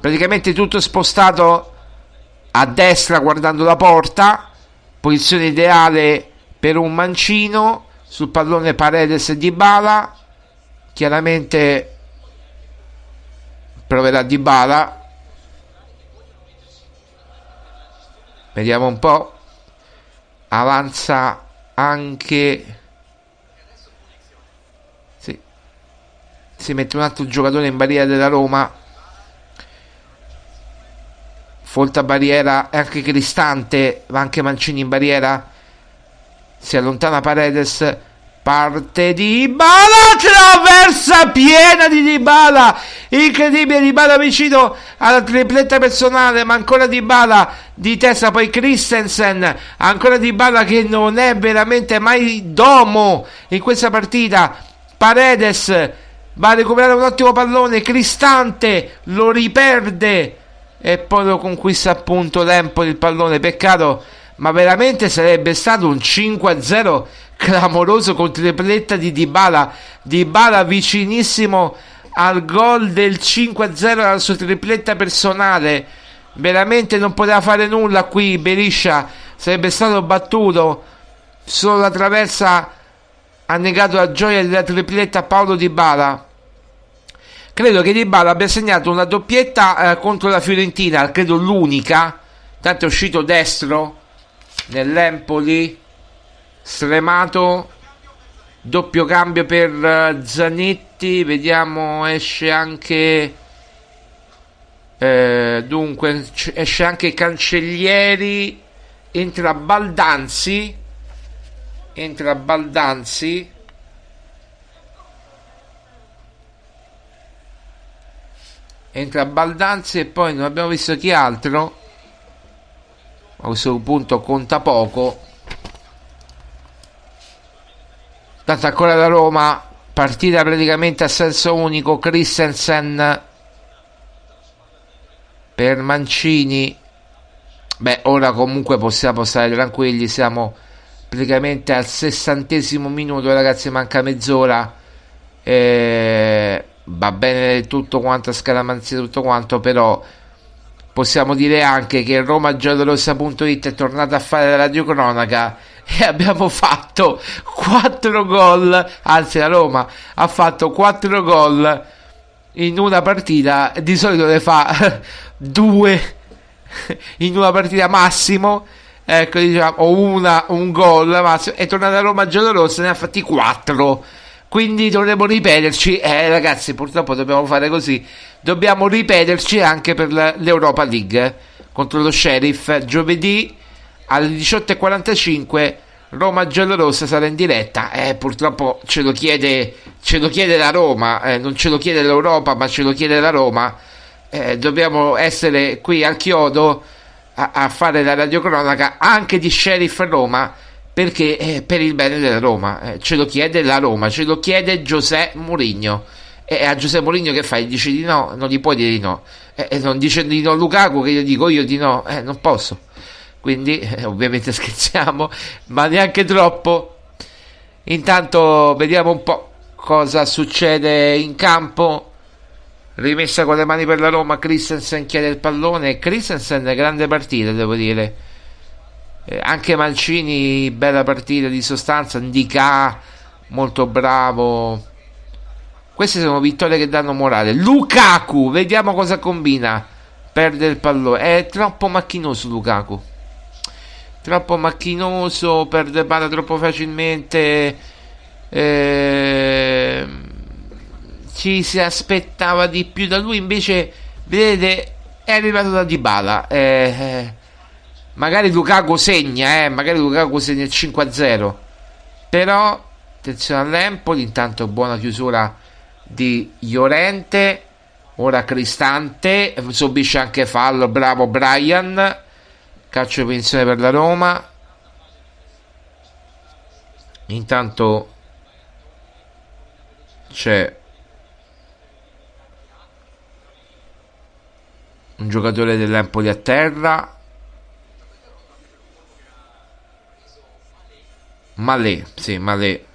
praticamente tutto spostato a destra guardando la porta, posizione ideale per un mancino sul pallone Paredes di Bala, chiaramente proverà di Bala. Vediamo un po'. Avanza anche si mette un altro giocatore in barriera della Roma Folta barriera e anche Cristante, va anche Mancini in barriera. Si allontana Paredes. Parte di Bala, traversa piena di Dybala, incredibile Dybala vicino alla tripletta personale, ma ancora Dybala di testa, poi Christensen, ancora Dybala che non è veramente mai domo in questa partita. Paredes va a recuperare un ottimo pallone, Cristante lo riperde e poi lo conquista appunto l'Empoli il pallone. Peccato ma veramente sarebbe stato un 5-0 clamoroso con tripletta di Dybala. Dybala vicinissimo al gol del 5-0 alla sua tripletta personale. Veramente non poteva fare nulla qui Beriscia sarebbe stato battuto. Solo la traversa ha negato la gioia della tripletta a Paolo Dybala credo che Dybala abbia segnato una doppietta eh, contro la Fiorentina, credo l'unica, tanto è uscito destro nell'Empoli, stremato, doppio cambio per uh, Zanetti, vediamo esce anche... Eh, dunque esce anche Cancellieri, entra Baldanzi, entra Baldanzi entra Baldanzi e poi non abbiamo visto chi altro a questo punto conta poco. Tanto ancora da Roma partita praticamente a senso unico Christensen per Mancini. Beh ora comunque possiamo stare tranquilli siamo praticamente al sessantesimo minuto ragazzi manca mezz'ora. Eh, va bene tutto quanto a scaramanzia tutto quanto però possiamo dire anche che Roma Giallorossa.it è tornata a fare la radiocronaca e abbiamo fatto 4 gol. Anzi la Roma ha fatto 4 gol in una partita. Di solito ne fa 2 in una partita massimo ecco diciamo o una un gol massimo è tornata a Roma Giallorossa ne ha fatti 4 quindi dovremo ripeterci, eh ragazzi purtroppo dobbiamo fare così, dobbiamo ripeterci anche per l'Europa League contro lo Sheriff giovedì alle 18.45 Roma giallorossa sarà in diretta. Eh, purtroppo ce lo chiede, ce lo chiede la Roma, eh, non ce lo chiede l'Europa, ma ce lo chiede la Roma. Eh, dobbiamo essere qui al chiodo a, a, fare la radiocronaca anche di Sheriff Roma perché eh, per il bene della Roma. Eh, ce lo chiede la Roma, ce lo chiede Giuseppe Mourinho. E a Giuseppe Mourinho che fai? Dici di no? Non gli puoi dire di no. E non dice di no Lukaku che io dico io di no. Eh, non posso quindi eh, ovviamente scherziamo, ma neanche troppo. Intanto vediamo un po' cosa succede in campo. Rimessa con le mani per la Roma, Christensen chiede il pallone. Christensen, grande partita, devo dire. Eh, anche Mancini, bella partita di sostanza. Ndika, molto bravo. Queste sono vittorie che danno morale. Lukaku, vediamo cosa combina. Perde il pallone. È troppo macchinoso Lukaku troppo macchinoso, perde palla troppo facilmente. Eh, ci si aspettava di più da lui, invece, vedete, è arrivato da Dybala. Eh, eh, magari Lukaku segna, eh, magari Lukaku segna il 5-0. Però, attenzione all'Empoli, intanto buona chiusura di Llorente. Ora Cristante, subisce anche fallo, bravo Brian calcio di pensione per la Roma intanto c'è un giocatore dell'Empoli a terra. Malé, sì, Malé.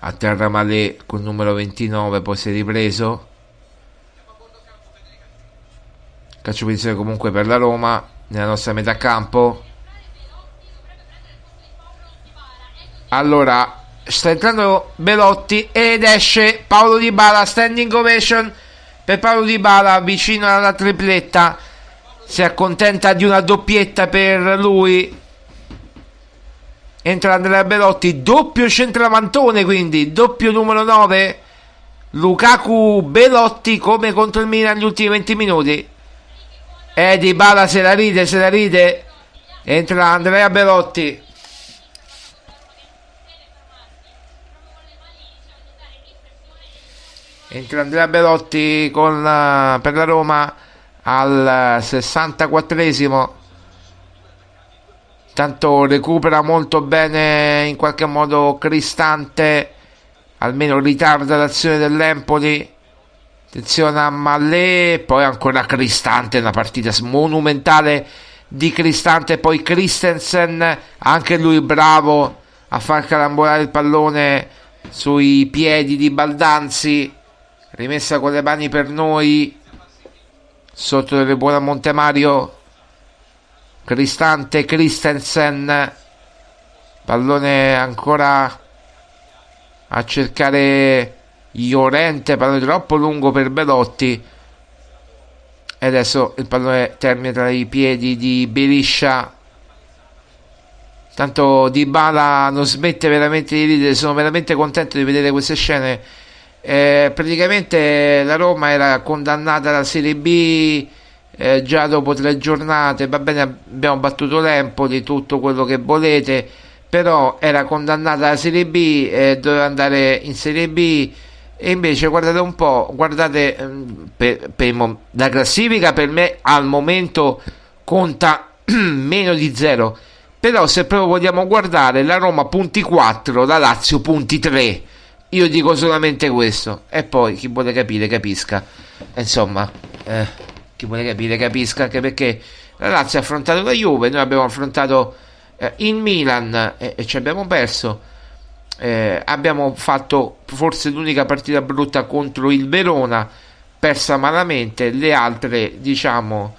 A terra Malé con numero 29 poi si è ripreso. Calcio di pensione comunque per la Roma nella nostra metà campo. Allora, sta entrando Belotti ed esce Paolo Di Bala, standing ovation per Paolo Di Bala vicino alla tripletta. Si accontenta di una doppietta per lui. Entra Andrea Belotti, doppio centramantone quindi, doppio numero 9. Lukaku Belotti come contro il Milan negli ultimi 20 minuti. E Di Bala se la ride, se la ride. Entra Andrea Belotti. Andrea Belotti con, uh, per la Roma al 64esimo. Tanto recupera molto bene in qualche modo Cristante. Almeno ritarda l'azione dell'Empoli Attenzione a Malé, poi ancora Cristante, una partita monumentale di Cristante, poi Christensen, anche lui bravo a far carambolare il pallone sui piedi di Baldanzi, rimessa con le mani per noi, sotto delle buone Montemario, Cristante, Christensen, pallone ancora a cercare Iorente, pallone troppo lungo per Belotti. E adesso il pallone termina tra i piedi di Beriscia. Tanto Di Bala non smette veramente di ridere, sono veramente contento di vedere queste scene. Eh, praticamente la Roma era condannata alla Serie B eh, già dopo tre giornate. Va bene, abbiamo battuto l'Empoli, tutto quello che volete, però era condannata alla Serie B, eh, doveva andare in Serie B e invece guardate un po', guardate ehm, per, per, la classifica per me al momento conta meno di zero. Però se proprio vogliamo guardare la Roma punti 4, la Lazio punti 3. Io dico solamente questo. E poi chi vuole capire capisca. Insomma, eh, chi vuole capire capisca anche perché la Lazio ha affrontato la Juve, noi abbiamo affrontato eh, in Milan e, e ci abbiamo perso eh, abbiamo fatto forse l'unica partita brutta contro il Verona, persa malamente, le altre diciamo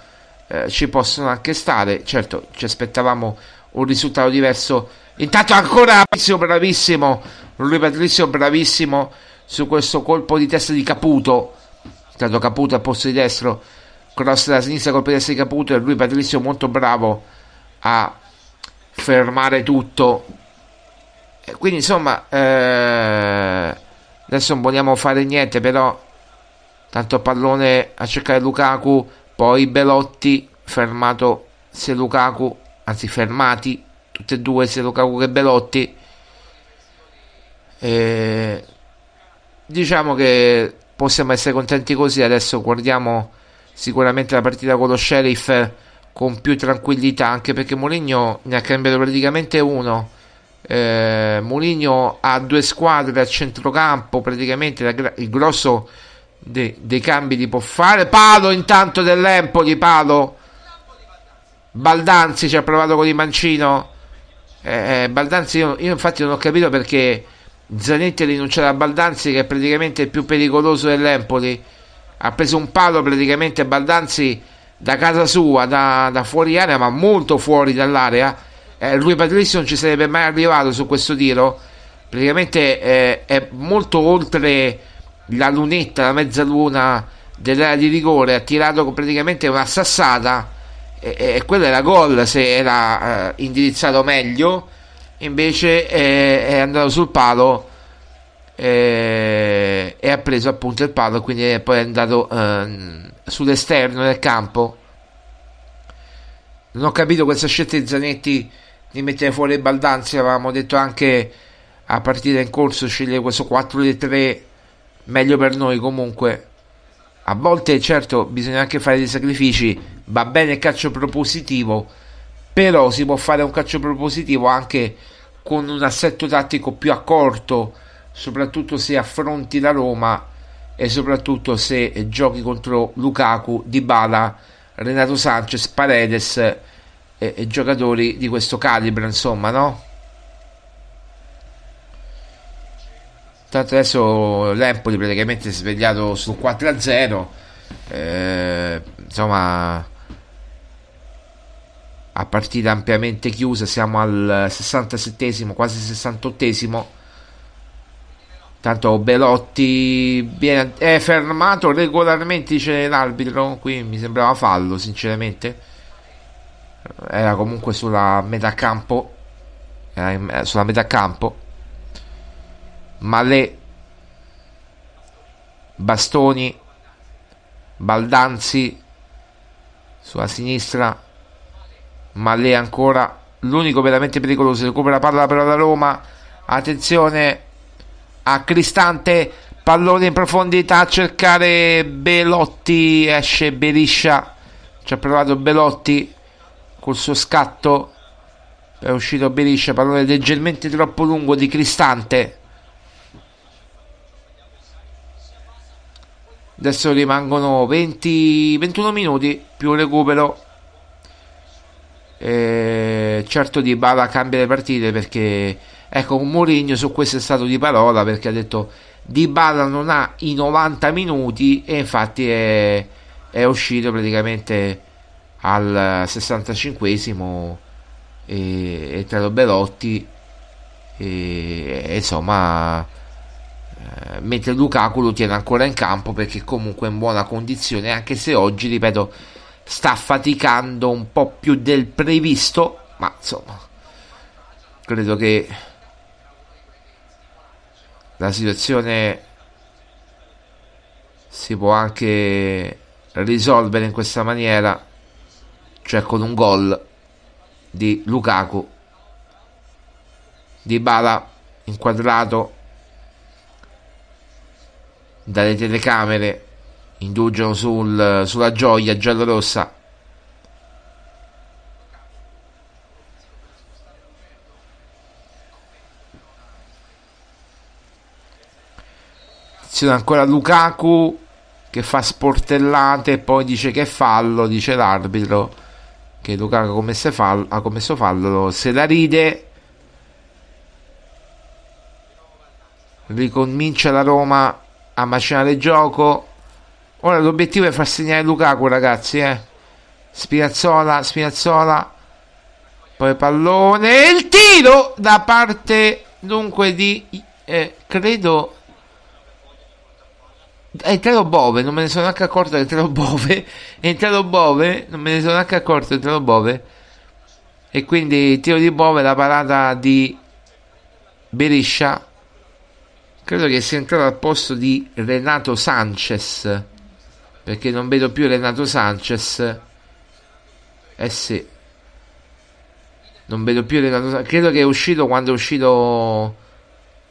eh, ci possono anche stare, certo ci aspettavamo un risultato diverso. Intanto ancora bravissimo, bravissimo, lui Patrizio bravissimo su questo colpo di testa di Caputo, intanto Caputo a posto di destro, cross della sinistra, colpo di testa di Caputo e lui Patrizio molto bravo a fermare tutto quindi insomma eh, adesso non vogliamo fare niente però tanto pallone a cercare Lukaku poi Belotti fermato se Lukaku anzi fermati tutte e due, sia Lukaku che Belotti. E diciamo che possiamo essere contenti così. Adesso guardiamo sicuramente la partita con lo Sheriff con più tranquillità, anche perché Mourinho ne ha cambiato praticamente uno. Eh, Mourinho ha due squadre a centrocampo, praticamente la, il grosso de, dei cambi li può fare. Palo intanto dell'Empoli, palo. Baldanzi ci ha provato con il mancino. Eh, eh, Baldanzi, io, io, infatti non ho capito perché Zanetti ha rinunciato a Baldanzi, che è praticamente il più pericoloso dell'Empoli. Ha preso un palo praticamente Baldanzi da casa sua, da, da fuori area, ma molto fuori dall'area. Eh, lui Patrizio non ci sarebbe mai arrivato su questo tiro. Praticamente eh, è molto oltre la lunetta, la mezzaluna dell'area di rigore. Ha tirato praticamente una sassata e, e quello era gol se era eh, indirizzato meglio invece è, è, andato sul palo e, e, ha preso appunto il palo quindi è poi andato eh, sull'esterno del campo. Non ho capito questa scelta di Zanetti di mettere fuori il Baldanzi avevamo detto anche a partita in corso scegliere questo 4 3 meglio per noi comunque. A volte certo bisogna anche fare dei sacrifici va bene il calcio propositivo però si può fare un calcio propositivo anche con un assetto tattico più accorto soprattutto se affronti la Roma e soprattutto se giochi contro Lukaku, Dybala, Renato Sanchez, Paredes e, e giocatori di questo calibro insomma no? Tanto adesso l'Empoli praticamente si è svegliato sul 4-0. Eh, insomma, a partita ampiamente chiusa, siamo al 67 quasi 68 Tanto Belotti viene, è fermato regolarmente, dice l'arbitro. Qui mi sembrava fallo, sinceramente. Era comunque sulla metà campo. In, sulla metà campo Malè, Bastoni, Baldanzi sulla sinistra, Malè ancora, l'unico veramente pericoloso, recupera palla però da Roma, attenzione a Cristante, pallone in profondità a cercare Belotti, esce Beriscia, ci ha provato Belotti col suo scatto, è uscito Beriscia, pallone leggermente troppo lungo di Cristante Adesso rimangono 20, 21 minuti più recupero. E certo di Bala cambia le partite perché ecco Mourinho su questo è stato di parola perché ha detto Di Bala non ha i 90 minuti e infatti è, è uscito praticamente al 65esimo e è entrato Belotti e, e insomma eh, mentre Lukaku lo tiene ancora in campo perché comunque è in buona condizione anche se oggi ripeto sta faticando un po' più del previsto ma insomma credo che la situazione si può anche risolvere in questa maniera cioè con un gol di Lukaku. Di Bala inquadrato dalle telecamere indugiano sul, sulla gioia giallorossa ancora Lukaku che fa sportellate e poi dice che fallo dice l'arbitro che Lukaku ha commesso fallo, ha commesso fallo se la ride ricomincia la Roma a macinare il gioco. Ora l'obiettivo è far segnare Lukaku, ragazzi, eh. Spinazzola, Spinazzola. Poi pallone. Il tiro da parte dunque di eh, credo è entrato Bove, non me ne sono neanche accorto è entrato Bove. È entrato Bove, non me ne sono neanche accorto è entrato Bove. E quindi il tiro di Bove, la parata di Beriscia credo che sia entrato al posto di Renato Sanchez perché non vedo più Renato Sanchez. Eh sì. Non vedo più Renato Sanchez credo che è uscito quando è uscito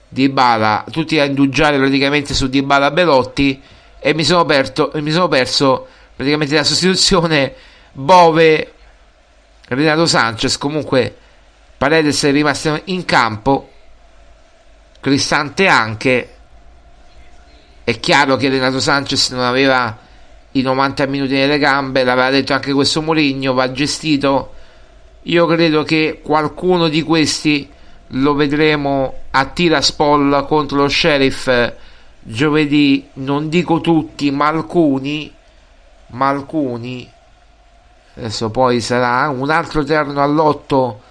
Dybala tutti a indugiare praticamente su Dybala Belotti e mi sono, perto, mi sono perso praticamente la sostituzione Bove Renato Sanchez. Comunque Paredes è rimasto in campo Cristante anche. È chiaro che Renato Sanchez non aveva i 90 minuti nelle gambe l'aveva detto anche questo Mourinho va gestito. Io credo che qualcuno di questi lo vedremo a Tiraspol contro lo Sheriff giovedì non dico tutti ma alcuni ma alcuni adesso poi sarà un altro terno all'otto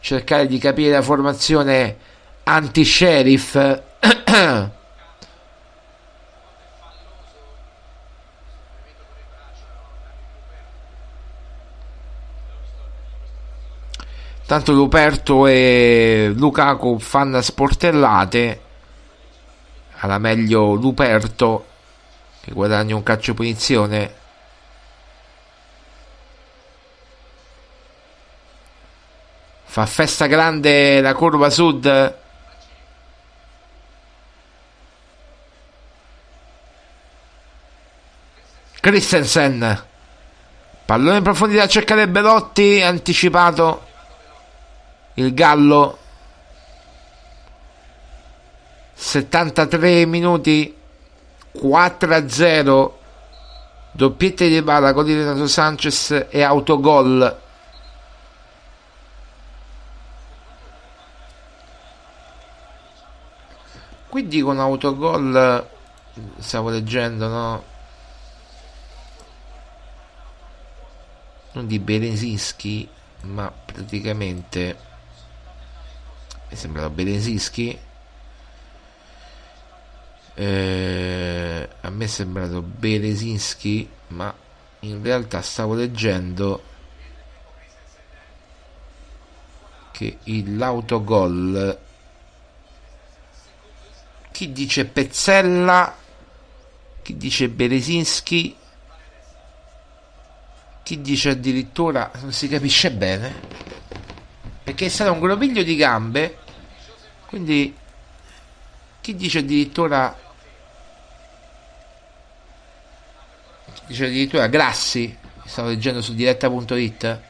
cercare di capire la formazione anti-sheriff tanto Luperto e Lukaku fanno sportellate alla meglio Luperto che guadagna un calcio punizione. Fa festa grande la curva sud. Christensen. Pallone in profondità a cercare Belotti anticipato il Gallo 73 minuti 4 a 0 doppiette di Bala con di Renato Sanchez e autogol. Qui dicono autogol stavo leggendo no? Non di Berezinski ma praticamente mi sembra Berezinski eh, a me è sembrato Berezinski ma in realtà stavo leggendo che l'autogol chi dice Pezzella chi dice Berezinski chi dice addirittura non si capisce bene perché è stato un groviglio di gambe quindi chi dice addirittura dice addirittura Grassi stavo leggendo su diretta.it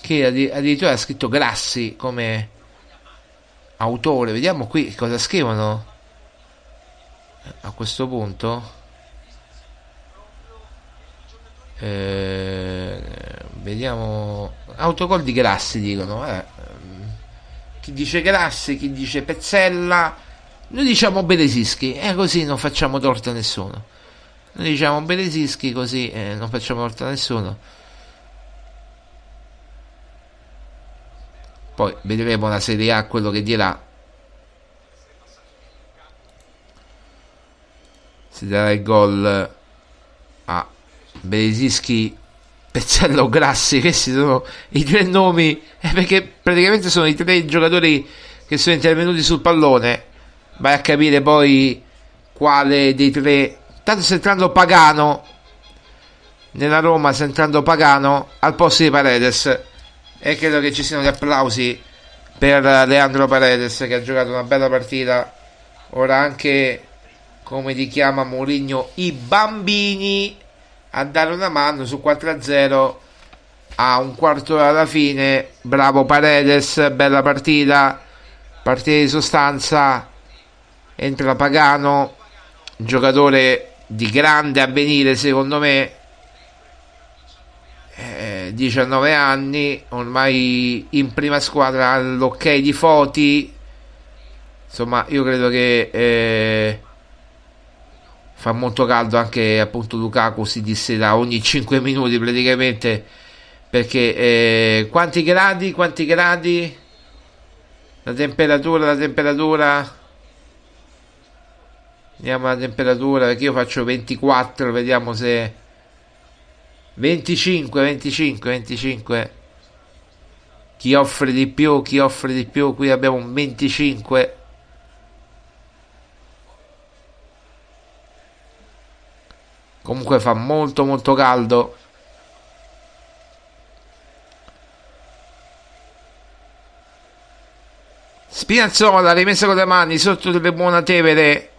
che addirittura ha scritto Grassi come autore vediamo qui cosa scrivono a questo punto eh, vediamo autogol di Grassi dicono eh. Chi dice Grassi chi dice Pezzella. Noi diciamo Belesischi e eh, così non facciamo torto a nessuno. Noi diciamo Belesischi così eh, non facciamo torto a nessuno. Poi vedremo la Serie A quello che dirà. Si darà il gol a Belesischi Pezzello Grassi questi sono i tre nomi eh, perché praticamente sono i tre giocatori che sono intervenuti sul pallone. Vai a capire poi quale dei tre. Tanto sta entrando Pagano nella Roma sta entrando Pagano al posto di Paredes. E credo che ci siano gli applausi per Leandro Paredes che ha giocato una bella partita. Ora anche come li chiama Mourinho i bambini a dare una mano su 4-0 a un quarto alla fine. Bravo Paredes bella partita partita di sostanza. Entra Pagano giocatore di grande avvenire secondo me. Eh, 19 anni ormai in prima squadra all'ok di Foti. Insomma io credo che eh, fa molto caldo anche appunto Lukaku si disserà ogni 5 minuti praticamente perché eh, quanti gradi quanti gradi? La temperatura la temperatura. Andiamo alla temperatura perché io faccio 24 vediamo se 25 25 25 chi offre di più chi offre di più? Qui abbiamo un 25 comunque fa molto molto caldo. Spinazzola rimessa con le mani sotto delle buona Tevere.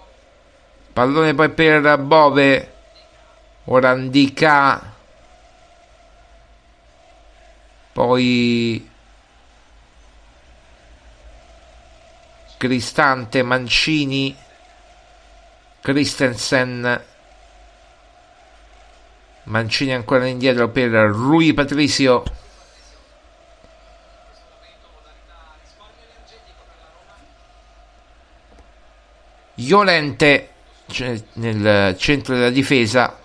Pallone poi per Bove. Ora Ndica poi Cristante Mancini Christensen Mancini ancora indietro per Rui Patricio Iolente nel centro della difesa.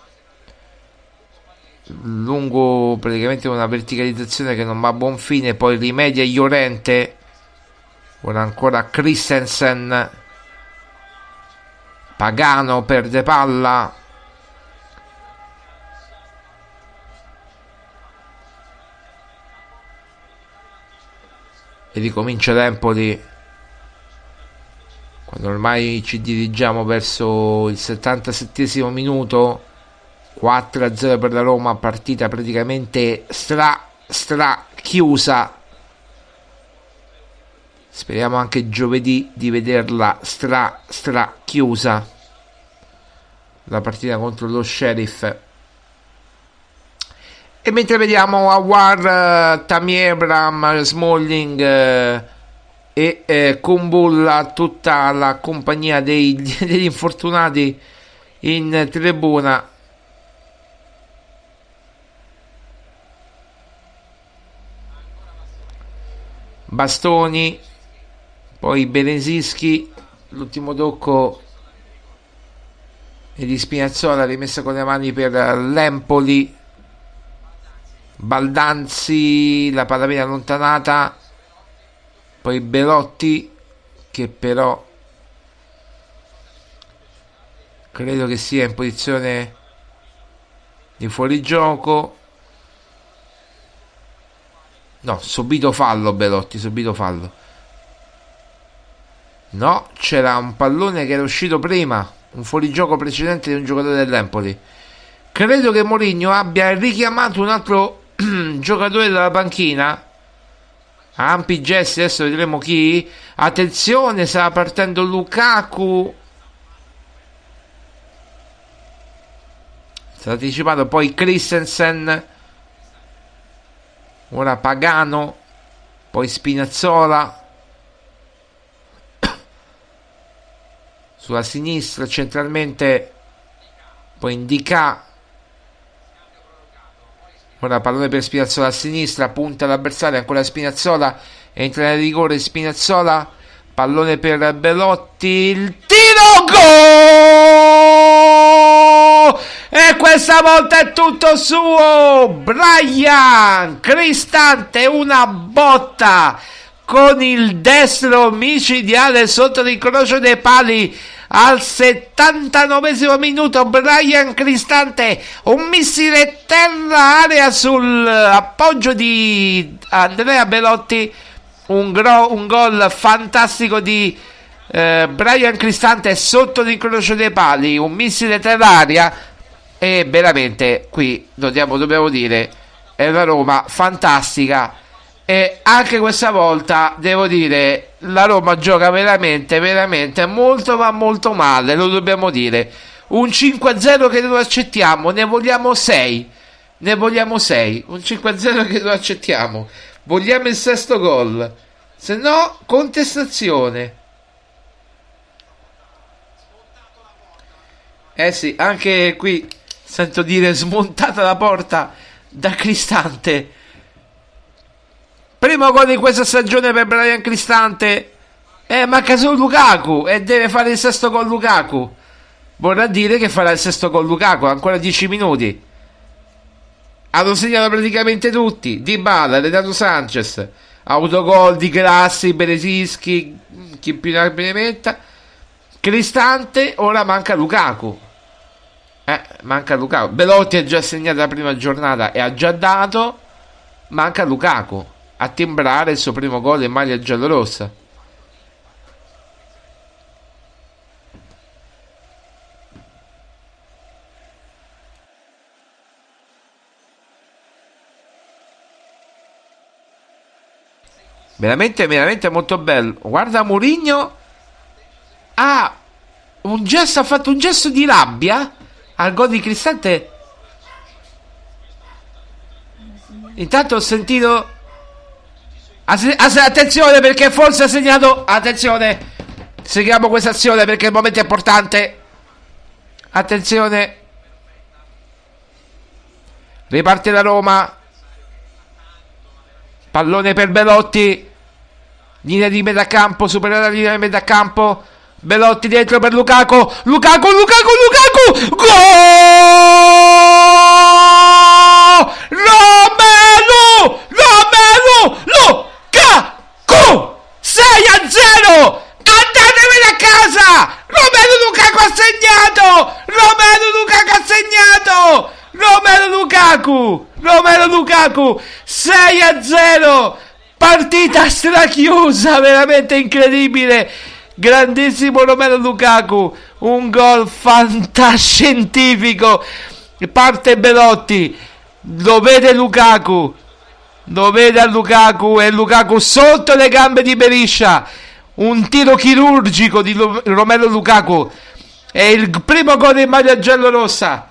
Lungo praticamente una verticalizzazione che non va a buon fine poi rimedia Iolente. Ora ancora Christensen. Pagano perde palla e ricomincia l'Empoli quando ormai ci dirigiamo verso il 77 minuto 4-0 per la Roma partita praticamente stra stra chiusa. Speriamo anche giovedì di vederla stra stra chiusa. La partita contro lo sheriff e mentre vediamo Awar, Tammy Abram, Smalling eh, e eh, Kumbulla, tutta la compagnia dei, degli infortunati in tribuna. Bastoni, poi Beresischi, l'ultimo tocco di Spinazzola rimessa con le mani per l'Empoli. Baldanzi, la palla viene allontanata poi Belotti che però credo che sia in posizione di fuorigioco. No subito fallo Belotti subito fallo. No c'era un pallone che era uscito prima un fuorigioco precedente di un giocatore dell'Empoli. Credo che Mourinho abbia richiamato un altro giocatore della panchina ampi gesti adesso vedremo chi. Attenzione sta partendo Lukaku. Sta anticipato poi Christensen. Ora Pagano poi Spinazzola. Sulla sinistra centralmente poi Indica Ora pallone per Spinazzola a sinistra, punta l'avversario, ancora Spinazzola, entra nel rigore Spinazzola, pallone per Belotti, il tiro gol! E questa volta è tutto suo! Brian Cristante, una botta con il destro micidiale sotto l'incrocio dei pali al 79 minuto Brian Cristante un missile terra area sul appoggio di Andrea Belotti un, gro- un gol fantastico di eh, Brian Cristante sotto l'incrocio dei pali un missile terra-aria e veramente qui dobbiamo, dobbiamo dire è una Roma fantastica e anche questa volta devo dire la Roma gioca veramente veramente molto ma molto male lo dobbiamo dire. Un 5-0 che non accettiamo ne vogliamo 6 ne vogliamo 6 un 5-0 che non accettiamo. Vogliamo il sesto gol. Se no contestazione. Eh sì anche qui sento dire smontata la porta da Cristante Primo gol di questa stagione per Brian Cristante. Eh, manca solo Lukaku e deve fare il sesto con Lukaku. Vorrà dire che farà il sesto con Lukaku, ancora 10 minuti. Hanno segnato praticamente tutti. Di Bala, Renato Sanchez, autogol di Grassi, Beresischi, chi più ne metta. Cristante, ora manca Lukaku. Eh, manca Lukaku. Belotti ha già segnato la prima giornata e ha già dato. Manca Lukaku a timbrare il suo primo gol in maglia giallorossa. Veramente, veramente molto bello. Guarda Mourinho. Ha un gesto, ha fatto un gesto di rabbia al gol di Cristante. Intanto ho sentito. Ha se- Attenzione perché forse ha segnato. Attenzione. Seguiamo questa azione perché il momento è importante. Attenzione. Riparte la Roma. Pallone per Belotti. Linea di metà campo, superiore alla linea di metà campo. Belotti dentro per Lukaku. Lukaku, Lukaku, Lukaku. Gol! Romelu! Romelu! Lukaku! 6 a 0! Andatevene a casa! Romelu Lukaku ha segnato! Romelu Lukaku ha segnato! Romelu Lukaku! Romelu Lukaku! 6 a 0! Partita strachiusa, veramente incredibile! Grandissimo Romelu Lukaku! Un gol fantascientifico! Parte Belotti! Lo vede Lukaku! Lo vede a Lukaku e Lukaku sotto le gambe di Beriscia. Un tiro chirurgico di Romelo Lukaku. È il primo gol in maglia giallo-rossa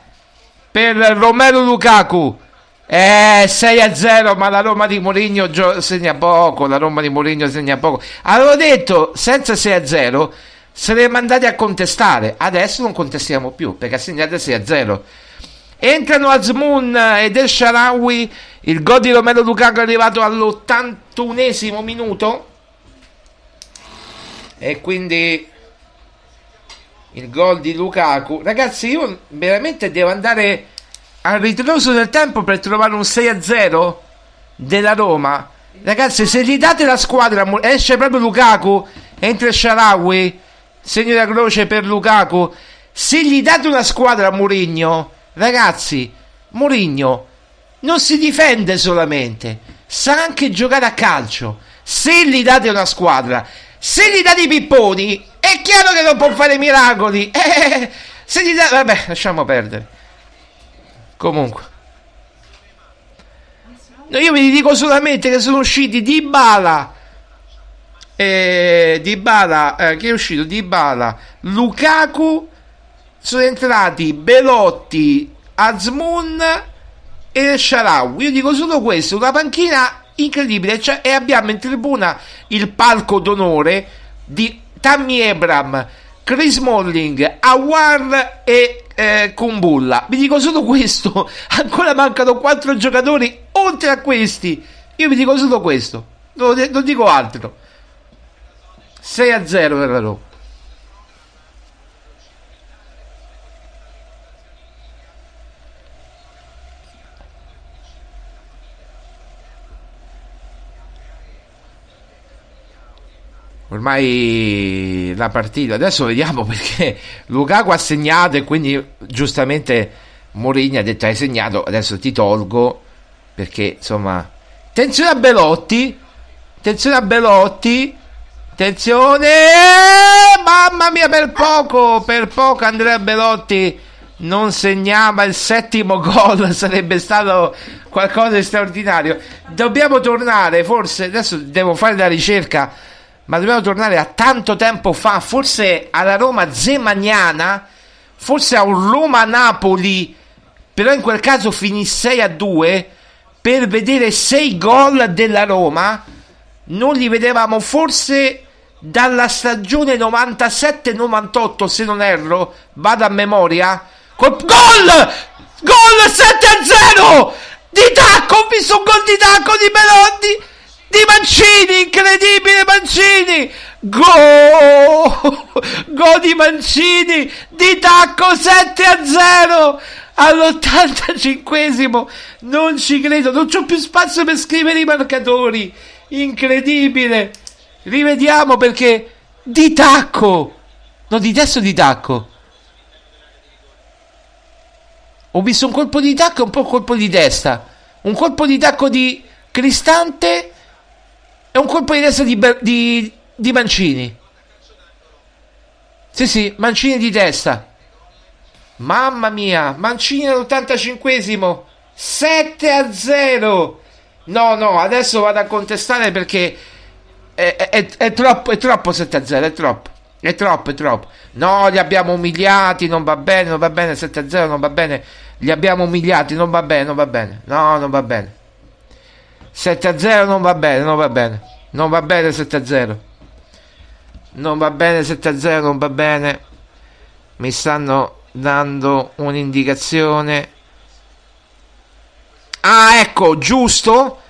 per Romelo Lukaku. Eh, 6 a 0, ma la Roma di Mourinho gio- segna poco. La Roma di Mourinho segna poco. Avevo detto senza 6 a 0 saremmo andati a contestare. Adesso non contestiamo più perché ha segnato 6 a 0. Entrano Azmoun ed El Sharawi. Il gol di Romero Lukaku è arrivato all'81esimo minuto. E quindi il gol di Lukaku. Ragazzi, io veramente devo andare al ritroso del tempo per trovare un 6 a 0 della Roma. Ragazzi, se gli date la squadra, esce proprio Lukaku, entra Sharawi, segno da croce per Lukaku. Se gli date una squadra a Mourinho, ragazzi, Mourinho non si difende solamente, sa anche giocare a calcio. Se gli date una squadra, se gli date i pipponi, è chiaro che non può fare miracoli. Eh, se gli date... Vabbè, lasciamo perdere. Comunque. Io vi dico solamente che sono usciti Dybala eh, Dybala eh, che è uscito Dybala Lukaku sono entrati Belotti Azmoun e Sharawi io dico solo questo una panchina incredibile. Cioè, e abbiamo in tribuna il palco d'onore di Tammy Abram Chris Molling Awar e eh, Kumbulla. Vi dico solo questo. Ancora mancano quattro giocatori oltre a questi. Io vi dico solo questo. Non, non dico altro. 6 a 0 per la Roma ormai la partita. Adesso vediamo perché Lukaku ha segnato e quindi giustamente Mourinho ha detto hai segnato adesso ti tolgo. Perché insomma attenzione a Belotti attenzione a Belotti attenzione mamma mia per poco per poco Andrea Belotti non segnava il settimo gol sarebbe stato qualcosa di straordinario. Dobbiamo tornare forse adesso devo fare la ricerca ma dobbiamo tornare a tanto tempo fa, forse alla Roma Zemagnana, forse a un Roma-Napoli, però in quel caso finì 6 a 2, per vedere 6 gol della Roma, non li vedevamo forse dalla stagione 97-98, se non erro, vado a memoria, col gol! Gol 7 a 0! Di tacco, ho visto un gol di tacco di Belotti! Di Mancini, incredibile Mancini, go, go di Mancini, di tacco 7 a 0 all'85esimo, non ci credo, non c'ho più spazio per scrivere i marcatori, incredibile, rivediamo perché di tacco, no di testo di tacco, ho visto un colpo di tacco e un po' un colpo di testa, un colpo di tacco di Cristante è un colpo di testa di, di, di Mancini. Sì, sì, Mancini di testa. Mamma mia, Mancini all'85esimo. 7 a 0. No, no, adesso vado a contestare perché è, è, è troppo, è troppo 7-0, è troppo. È troppo, è troppo. No, li abbiamo umiliati, non va bene, non va bene, 7-0 non va bene. Li abbiamo umiliati, non va bene, non va bene. No, non va bene. 7-0 non va bene, non va bene. Non va bene 7-0. Non va bene 7-0, non va bene. Mi stanno dando un'indicazione. Ah, ecco, giusto.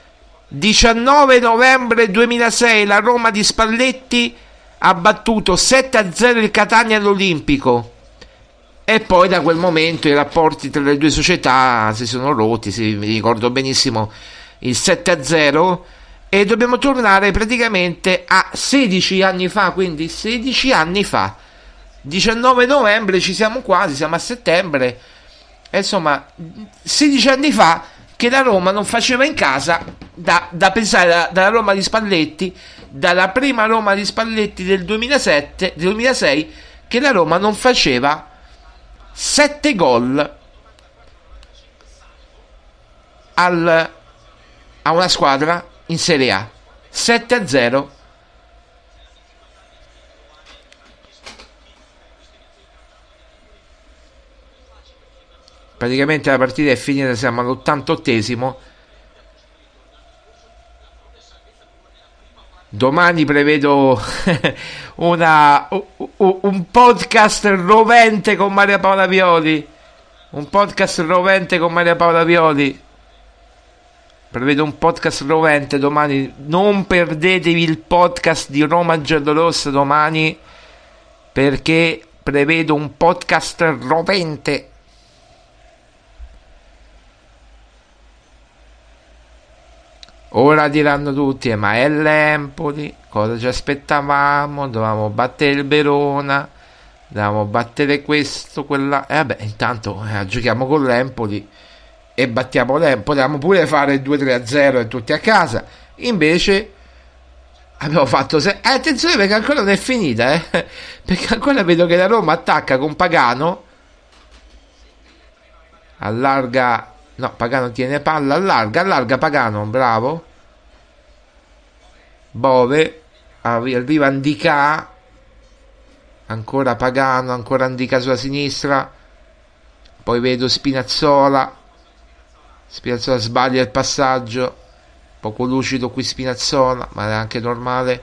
19 novembre 2006 la Roma di Spalletti ha battuto 7-0 il Catania all'Olimpico. E poi da quel momento i rapporti tra le due società si sono rotti, si, mi ricordo benissimo il 7-0 e dobbiamo tornare praticamente a 16 anni fa, quindi 16 anni fa. 19 novembre ci siamo quasi, siamo a settembre. Insomma, 16 anni fa che la Roma non faceva in casa da, da pensare da, Roma di Spalletti, dalla prima Roma di Spalletti del 2007, del 2006, che la Roma non faceva 7 gol al, a una squadra in Serie A. 7 a 0 praticamente la partita è finita siamo all'88esimo domani prevedo una, un podcast rovente con Maria Paola Violi. Un podcast rovente con Maria Paola Violi prevedo un podcast rovente domani non perdetevi il podcast di Roma Giallorossa domani perché prevedo un podcast rovente Ora diranno tutti, eh, ma è l'Empoli, cosa ci aspettavamo? Dovevamo battere il Verona, dovevamo battere questo, quella... E eh, vabbè, intanto eh, giochiamo con l'Empoli e battiamo l'Empoli, potevamo pure fare 2-3-0 e tutti a casa. Invece abbiamo fatto... Se... Eh, attenzione perché ancora non è finita, eh? perché ancora vedo che la Roma attacca con Pagano, allarga No, Pagano tiene palla, allarga, allarga Pagano, bravo. Bove, arriva Andica, ancora Pagano, ancora Andica sulla sinistra. Poi vedo Spinazzola. Spinazzola sbaglia il passaggio. Poco lucido qui Spinazzola, ma è anche normale.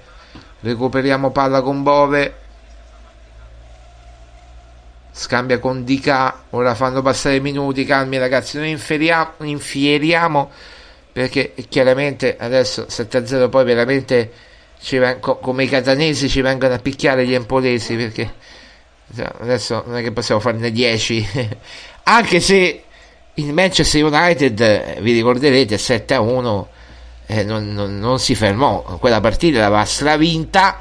Recuperiamo palla con Bove scambia con Dica, ora fanno passare i minuti, calmi ragazzi, noi infieriamo perché chiaramente adesso 7-0 poi veramente ven- come i catanesi ci vengono a picchiare gli empolesi perché cioè, adesso non è che possiamo farne 10 anche se il Manchester United vi ricorderete 7-1 eh, non, non, non si fermò. Quella partita l'aveva stravinta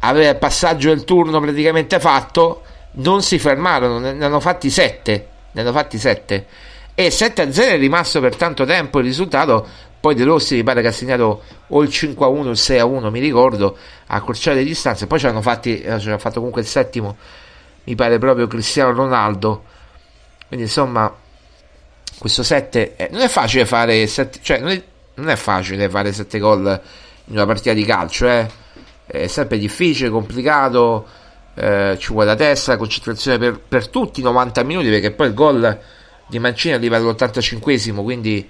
aveva il passaggio del turno praticamente fatto non si fermarono, ne hanno fatti 7, ne hanno fatti 7 e 7 a 0 è rimasto per tanto tempo il risultato poi De Rossi mi pare che ha segnato o il 5 a 1 o il 6 a 1 mi ricordo a accorciare le distanze poi ci hanno fatti eh, ci hanno fatto comunque il settimo mi pare proprio Cristiano Ronaldo. Quindi insomma questo 7 eh, non è facile fare 7 cioè non è, non è facile fare 7 gol in una partita di calcio eh. è sempre difficile complicato eh, ci vuole la testa, concentrazione per, per, tutti i 90 minuti perché poi il gol di Mancini arriva all'85esimo quindi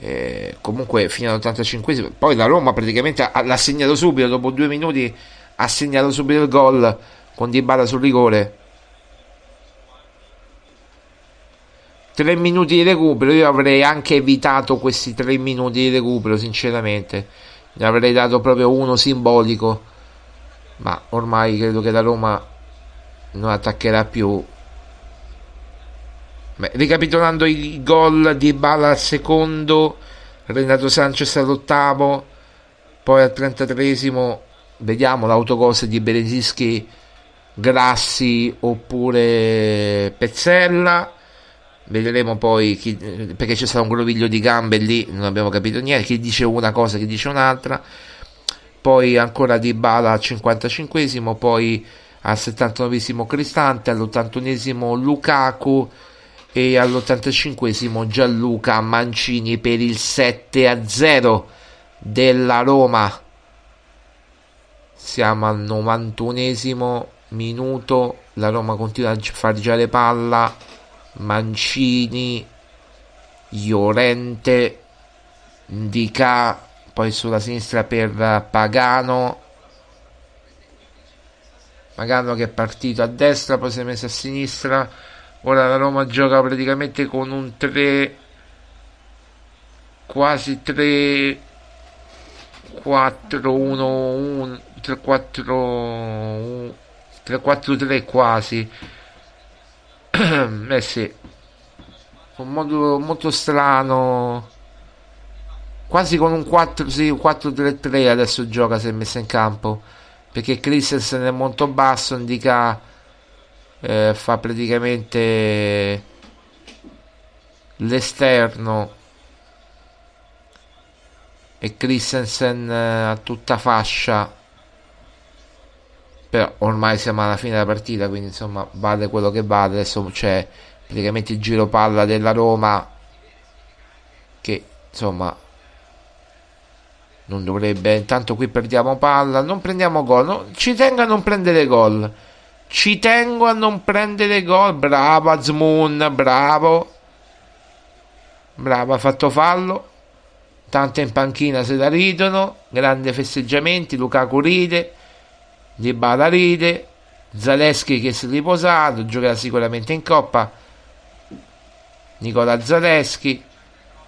eh, comunque fino all'85esimo poi la Roma praticamente l'ha segnato subito dopo due minuti ha segnato subito il gol con Dybala sul rigore 3 minuti di recupero io avrei anche evitato questi 3 minuti di recupero sinceramente ne avrei dato proprio uno simbolico ma ormai credo che la Roma non attaccherà più. Beh, ricapitolando i gol di Bala al secondo, Renato Sanchez all'ottavo, poi al 33esimo vediamo l'autocose di Beresischi, Grassi oppure Pezzella. Vedremo poi chi, perché c'è stato un groviglio di gambe lì, non abbiamo capito niente, chi dice una cosa, chi dice un'altra poi ancora Di Bala al 55 poi al 79 Cristante, all'81 Lukaku e all'85 Gianluca Mancini per il 7 a 0 della Roma. siamo al 91esimo minuto, la Roma continua a far girare palla, Mancini, Iorente, Dica, poi sulla sinistra per Pagano, Pagano che è partito a destra, poi si è messo a sinistra, ora la Roma gioca praticamente con un 3, quasi 3, 4, 1, 1, 3, 4, 1, 3-4-3 quasi. eh sì, un modo molto strano. Quasi con un 4, sì, 4-3-3 adesso gioca se è messo in campo. Perché Christensen è molto basso, indica eh, fa praticamente l'esterno e Christensen eh, a tutta fascia però ormai siamo alla fine della partita quindi insomma vale quello che vale. Adesso c'è praticamente il giro palla della Roma che insomma non dovrebbe intanto qui perdiamo palla non prendiamo gol no, ci tengo a non prendere gol ci tengo a non prendere gol bravo Azmoon bravo bravo ha fatto fallo tante in panchina se la ridono grandi festeggiamenti Lukaku ride di Bala ride, Zaleschi che si è riposato, giocherà sicuramente in Coppa, Nicola Zaleschi,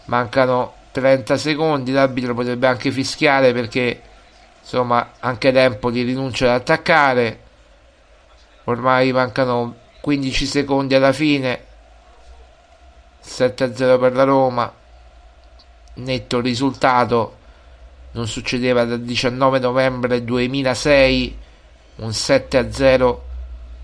mancano 30 secondi, l'arbitro potrebbe anche fischiare perché insomma anche tempo di rinuncia ad attaccare, ormai mancano 15 secondi alla fine, 7-0 per la Roma, netto risultato non succedeva dal 19 novembre 2006 un 7 a 0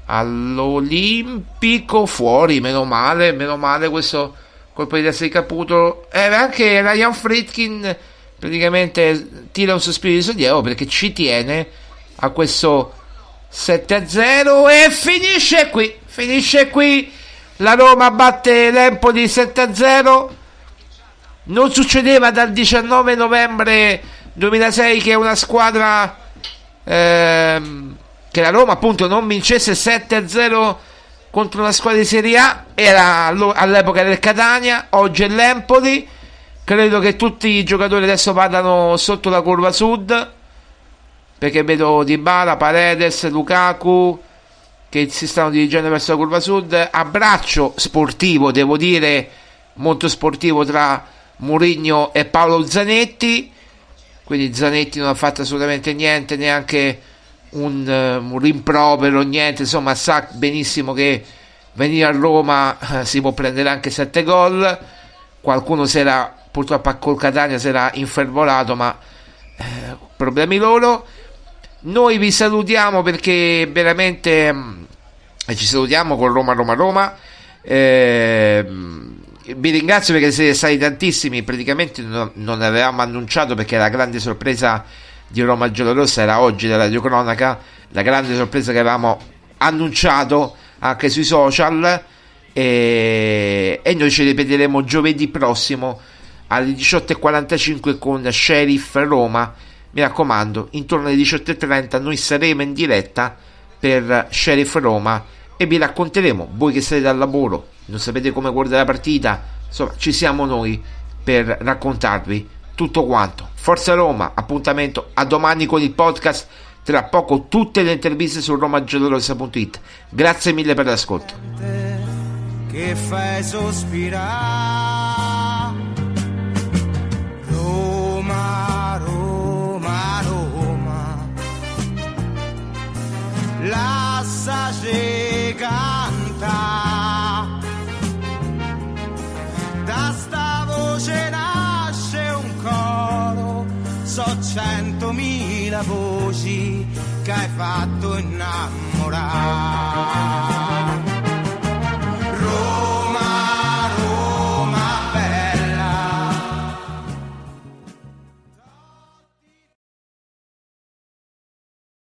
all'Olimpico fuori meno male meno male questo colpo di testa di Caputo. E eh, anche Ryan Fritkin praticamente tira un sospiro di sollievo perché ci tiene a questo 7 a 0 e finisce qui finisce qui. La Roma batte l'Empoli 7 a 0 non succedeva dal 19 novembre 2006 che una squadra ehm, che la Roma appunto non vincesse 7-0 contro una squadra di Serie A era all'epoca del Catania oggi è l'Empoli. Credo che tutti i giocatori adesso vadano sotto la curva sud perché vedo Dybala, Paredes, Lukaku che si stanno dirigendo verso la curva sud. Abbraccio sportivo devo dire molto sportivo tra Mourinho e Paolo Zanetti. Quindi Zanetti non ha fatto assolutamente niente neanche un, un rimprovero, niente, insomma sa benissimo che venire a Roma eh, si può prendere anche 7 gol, qualcuno si era purtroppo col Catania si era infervolato, ma eh, problemi loro. Noi vi salutiamo perché veramente mm, ci salutiamo con Roma Roma Roma. Eh, vi ringrazio perché siete stati tantissimi, praticamente non, non avevamo annunciato perché la grande sorpresa di Roma Giallorossa era oggi della radiocronaca, la grande sorpresa che avevamo annunciato anche sui social e, e noi ci ripeteremo giovedì prossimo alle 18.45 con Sheriff Roma. Mi raccomando, intorno alle 18.30 noi saremo in diretta per Sheriff Roma e vi racconteremo, voi che siete al lavoro, non sapete come guardare la partita, insomma ci siamo noi per raccontarvi tutto quanto. Forza Roma, appuntamento a domani con il podcast. Tra poco tutte le interviste su romagiallorossa.it. Grazie mille per l'ascolto. Che fai sospirare Roma, Roma, Roma Lasciaci canta Da sta voce centomila voci che hai fatto innamorare